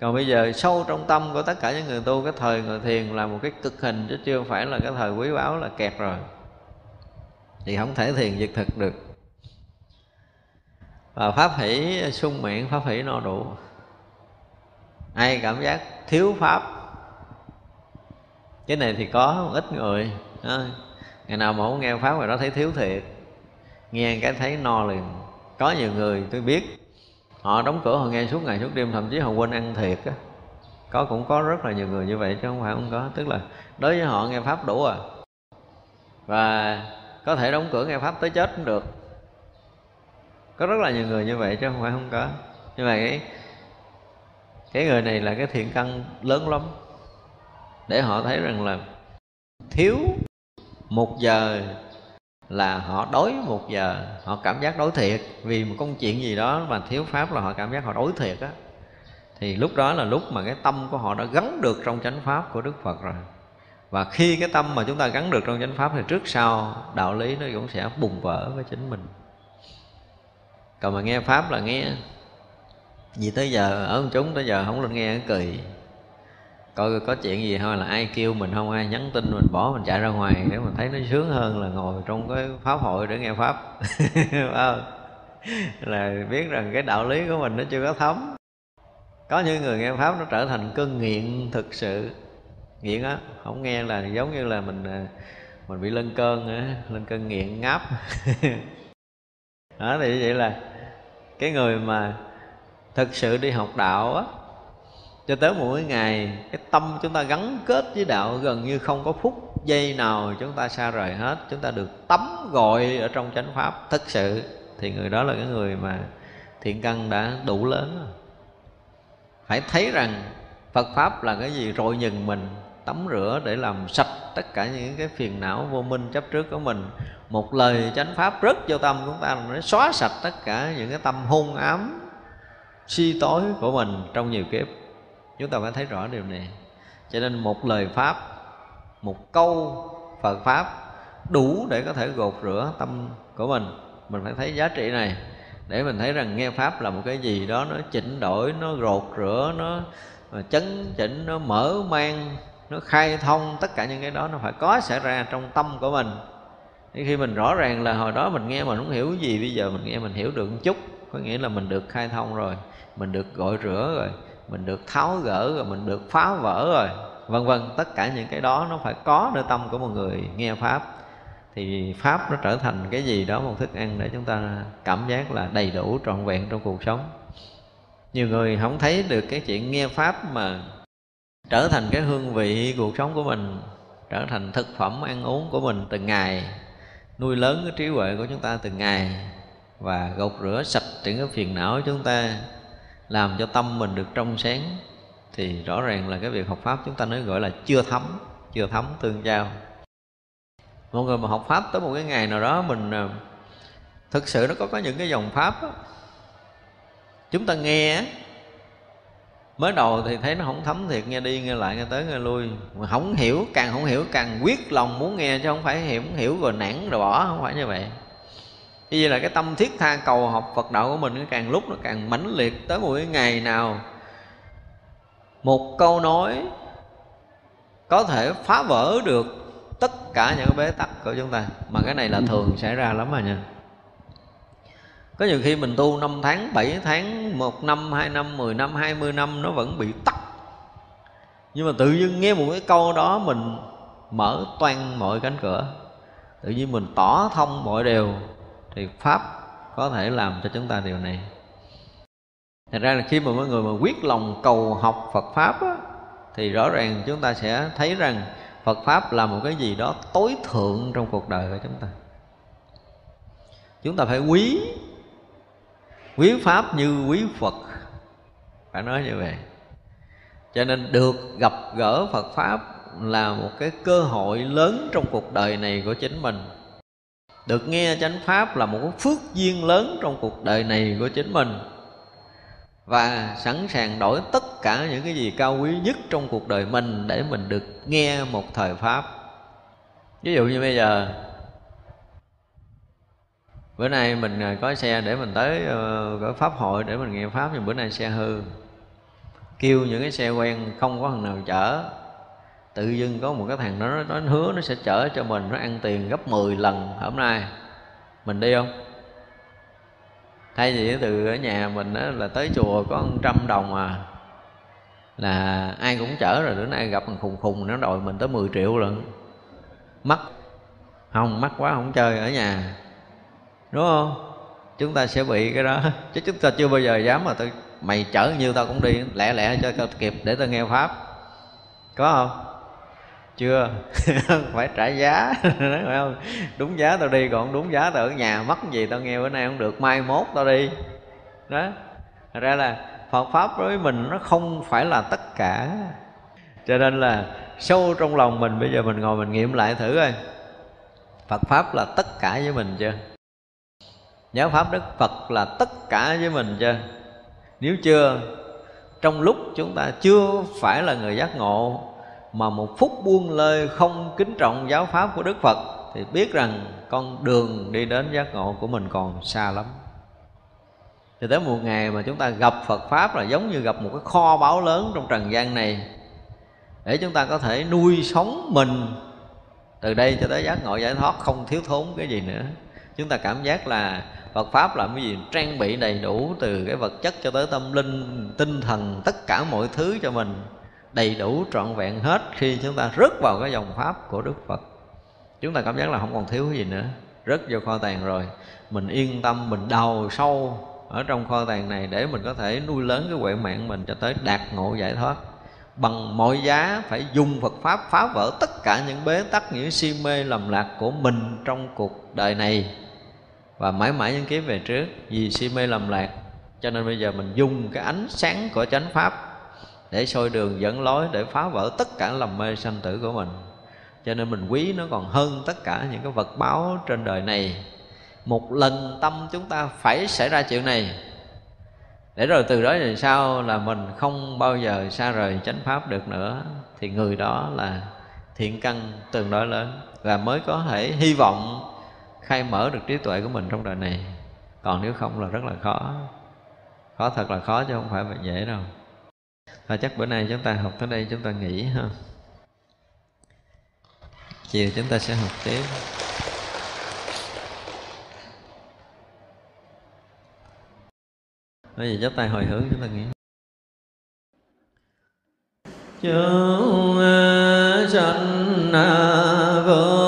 Còn bây giờ sâu trong tâm của tất cả những người tu, cái thời ngồi thiền là một cái cực hình chứ chưa phải là cái thời quý báu là kẹt rồi. Thì không thể thiền diệt thực được. Và pháp hỷ sung miệng, pháp hỷ no đủ. Ai cảm giác thiếu pháp? Cái này thì có một ít người. Đó. ngày nào mà không nghe pháp rồi đó thấy thiếu thiệt. Nghe cái thấy no liền có nhiều người tôi biết, họ đóng cửa, họ nghe suốt ngày suốt đêm, thậm chí họ quên ăn thiệt á. Có, cũng có rất là nhiều người như vậy chứ không phải không có. Tức là đối với họ nghe pháp đủ à. Và có thể đóng cửa nghe pháp tới chết cũng được. Có rất là nhiều người như vậy chứ không phải không có. Nhưng mà cái cái người này là cái thiện căn lớn lắm. Để họ thấy rằng là thiếu một giờ là họ đói một giờ, họ cảm giác đói thiệt. Vì một công chuyện gì đó mà thiếu pháp là họ cảm giác họ đói thiệt á. Thì lúc đó là lúc mà cái tâm của họ đã gắn được trong chánh pháp của đức phật rồi. Và khi cái tâm mà chúng ta gắn được trong chánh pháp thì trước sau, đạo lý nó cũng sẽ bùng vỡ với chính mình. Còn mà nghe pháp là nghe vì tới giờ, ở chúng tới giờ không lên nghe, cười coi có chuyện gì thôi, là ai kêu mình không, ai nhắn tin mình bỏ mình chạy ra ngoài để mình thấy nó sướng hơn là ngồi trong cái pháp hội để nghe pháp. Là biết rằng cái đạo lý của mình nó chưa có thấm. Có những người nghe pháp nó trở thành cơn nghiện thực sự. Nghiện á, không nghe là giống như là mình à, mình bị lên cơn á, lên cơn nghiện ngáp. Đó, thì vậy là cái người mà thực sự đi học đạo á cho tới mỗi ngày, cái tâm chúng ta gắn kết với đạo gần như không có phút giây nào chúng ta xa rời hết. Chúng ta được tắm gọi ở trong chánh pháp. Thực sự thì người đó là cái người mà thiện căn đã đủ lớn phải thấy rằng phật pháp là cái gì? Rồi nhừng mình, tắm rửa để làm sạch tất cả những cái phiền não vô minh chấp trước của mình. Một lời chánh pháp rất vô tâm chúng ta, nó xóa sạch tất cả những cái tâm hung ám si tối của mình trong nhiều kiếp chúng ta phải thấy rõ điều này. Cho nên một lời pháp, một câu phật pháp đủ để có thể gột rửa tâm của mình. Mình phải thấy giá trị này để mình thấy rằng nghe pháp là một cái gì đó nó chỉnh đổi, nó gột rửa, nó ờ, chấn chỉnh, nó mở mang, nó khai thông. Tất cả những cái đó nó phải có xảy ra trong tâm của mình. Thì khi mình rõ ràng là hồi đó mình nghe mình không hiểu gì, bây giờ mình nghe mình hiểu được một chút, có nghĩa là mình được khai thông rồi, mình được gội rửa rồi mình được tháo gỡ rồi, mình được phá vỡ rồi, vân vân. Tất cả những cái đó nó phải có nơi tâm của một người nghe pháp. Thì pháp nó trở thành cái gì đó một thức ăn để chúng ta cảm giác là đầy đủ, trọn vẹn trong cuộc sống. Nhiều người không thấy được cái chuyện nghe pháp mà trở thành cái hương vị cuộc sống của mình, trở thành thực phẩm ăn uống của mình từng ngày, nuôi lớn cái trí huệ của chúng ta từng ngày, và gột rửa sạch những cái phiền não của chúng ta làm cho tâm mình được trong sáng thì rõ ràng là cái việc học pháp chúng ta nói gọi là chưa thấm chưa thấm tương giao. Mọi người mà học pháp tới một cái ngày nào đó mình à, thực sự nó có có những cái dòng pháp đó, chúng ta nghe mới đầu thì thấy nó không thấm thiệt nghe đi nghe lại nghe tới nghe lui. Mà không hiểu càng không hiểu càng quyết lòng muốn nghe chứ không phải hiểu hiểu rồi nản rồi bỏ không phải như vậy như vậy là cái tâm thiết tha cầu học Phật đạo của mình nó càng lúc nó càng mãnh liệt tới một cái ngày nào một câu nói có thể phá vỡ được tất cả những bế tắc của chúng ta. Mà cái này là thường xảy ra lắm mà nha. Có nhiều khi mình tu 5 tháng, 7 tháng, 1 năm, 2 năm, 10 năm, 20 năm nó vẫn bị tắt Nhưng mà tự nhiên nghe một cái câu đó mình mở toan mọi cánh cửa. Tự nhiên mình tỏ thông mọi điều. Thì Pháp có thể làm cho chúng ta điều này. Thật ra là khi mà mọi người mà quyết lòng cầu học Phật Pháp á, Thì rõ ràng chúng ta sẽ thấy rằng Phật Pháp là một cái gì đó tối thượng trong cuộc đời của chúng ta. Chúng ta phải quý quý pháp như quý phật. Phải nói như vậy. Cho nên được gặp gỡ phật pháp là một cái cơ hội lớn trong cuộc đời này của chính mình được nghe chánh pháp là một cái phước duyên lớn trong cuộc đời này của chính mình. Và sẵn sàng đổi tất cả những cái gì cao quý nhất trong cuộc đời mình để mình được nghe một thời pháp. Ví dụ như bây giờ, bữa nay mình à, có xe để mình tới ờ, cái pháp hội để mình nghe pháp, nhưng bữa nay xe hư. Kêu những cái xe quen không có thằng nào chở tự dưng có một cái thằng đó nó, nó hứa nó sẽ chở cho mình nó ăn tiền gấp 10 lần hôm nay. Mình đi không? Thay vì từ ở nhà mình đó là tới chùa có trăm đồng à. Là ai cũng chở rồi bữa nay gặp thằng khùng khùng nó đòi mình tới 10 triệu lần. Mắc. Không mắc quá không chơi ở nhà. Đúng không? Chúng ta sẽ bị cái đó. Chứ chúng ta chưa bao giờ dám mà tôi mày chở nhiêu tao cũng đi. Lẹ lẹ cho kịp để tao nghe pháp. Có không? Chưa? Phải trả giá. Phải không? Đúng giá tao đi, còn đúng giá tao ở nhà. Mất gì tao nghe bữa nay không được. Mai mốt tao đi. Đó. Thật ra là Phật Pháp đối với mình nó không phải là tất cả. Cho nên là sâu trong lòng mình, bây giờ mình ngồi mình nghiệm lại thử coi. Phật Pháp là tất cả với mình chưa? Giáo pháp đức phật là tất cả với mình chưa? Nếu chưa, trong lúc chúng ta chưa phải là người giác ngộ mà một phút buông lơi không kính trọng giáo pháp của đức phật, thì biết rằng con đường đi đến giác ngộ của mình còn xa lắm. Thì tới một ngày mà chúng ta gặp Phật Pháp là giống như gặp một cái kho báu lớn trong trần gian này, Để chúng ta có thể nuôi sống mình. Từ đây cho tới giác ngộ giải thoát không thiếu thốn cái gì nữa. Chúng ta cảm giác là Phật pháp là cái gì? Trang bị đầy đủ từ cái vật chất cho tới tâm linh, tinh thần, tất cả mọi thứ cho mình đầy đủ trọn vẹn hết khi chúng ta rớt vào cái dòng pháp của Đức Phật. Chúng ta cảm giác là không còn thiếu gì nữa, rớt vô kho tàng rồi. Mình yên tâm, mình đào sâu ở trong kho tàng này để mình có thể nuôi lớn cái huệ mạng mình cho tới đạt ngộ giải thoát. Bằng mọi giá phải dùng Phật pháp phá vỡ tất cả những bế tắc, những si mê lầm lạc của mình trong cuộc đời này. Và mãi mãi những kiếp về trước, vì si mê lầm lạc, cho nên bây giờ mình dùng cái ánh sáng của chánh pháp để soi đường dẫn lối, để phá vỡ tất cả lầm mê sanh tử của mình. Cho nên mình quý nó còn hơn tất cả những cái vật báo trên đời này. Một lần tâm chúng ta phải xảy ra chuyện này. Để rồi từ đó về sau là mình không bao giờ xa rời chánh pháp được nữa. Thì người đó là thiện căn tương đối lớn và mới có thể hy vọng khai mở được trí tuệ của mình trong đời này. Còn nếu không là rất là khó. Khó thật là khó chứ không phải là dễ đâu và chắc bữa nay chúng ta học tới đây, chúng ta nghỉ ha. Chiều chúng ta sẽ học tiếp. Bây giờ chắp tay hồi hướng chúng ta nghĩ Chúng ờ, sanh ờ, vô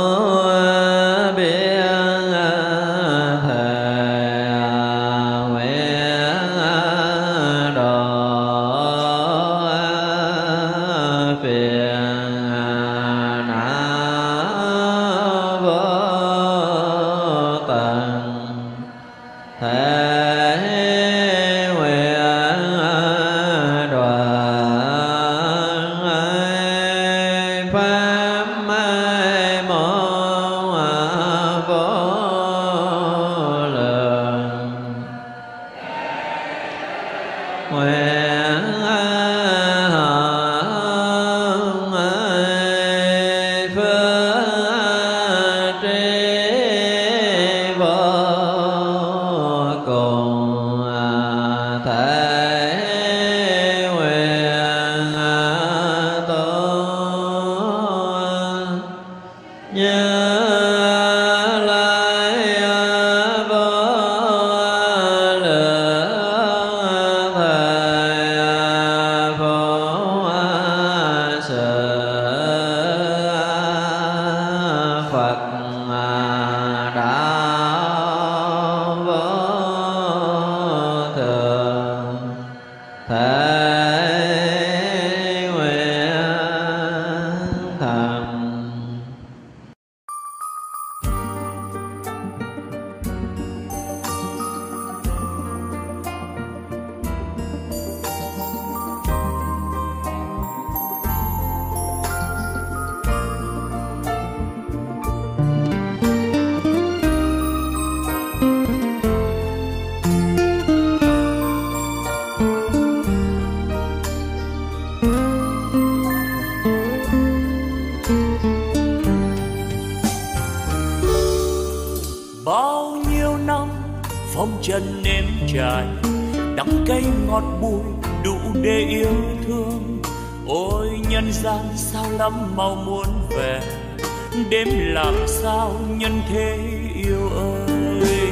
đếm làm sao nhân thế yêu ơi?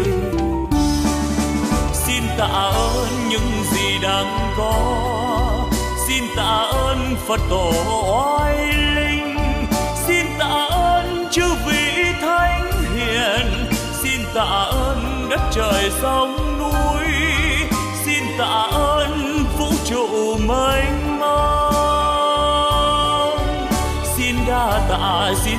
Xin tạ ơn những gì đang có. Xin tạ ơn phật tổ oai linh. Xin tạ ơn chư vị thánh hiền. Xin tạ ơn đất trời sông núi. Xin tạ ơn vũ trụ mênh mông. Xin đa tạ, xin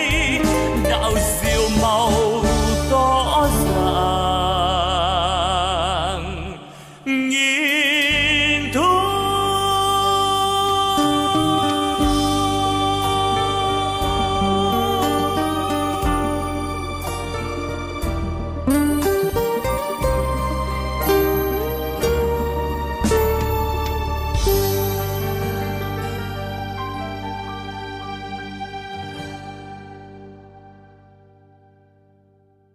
有笑無。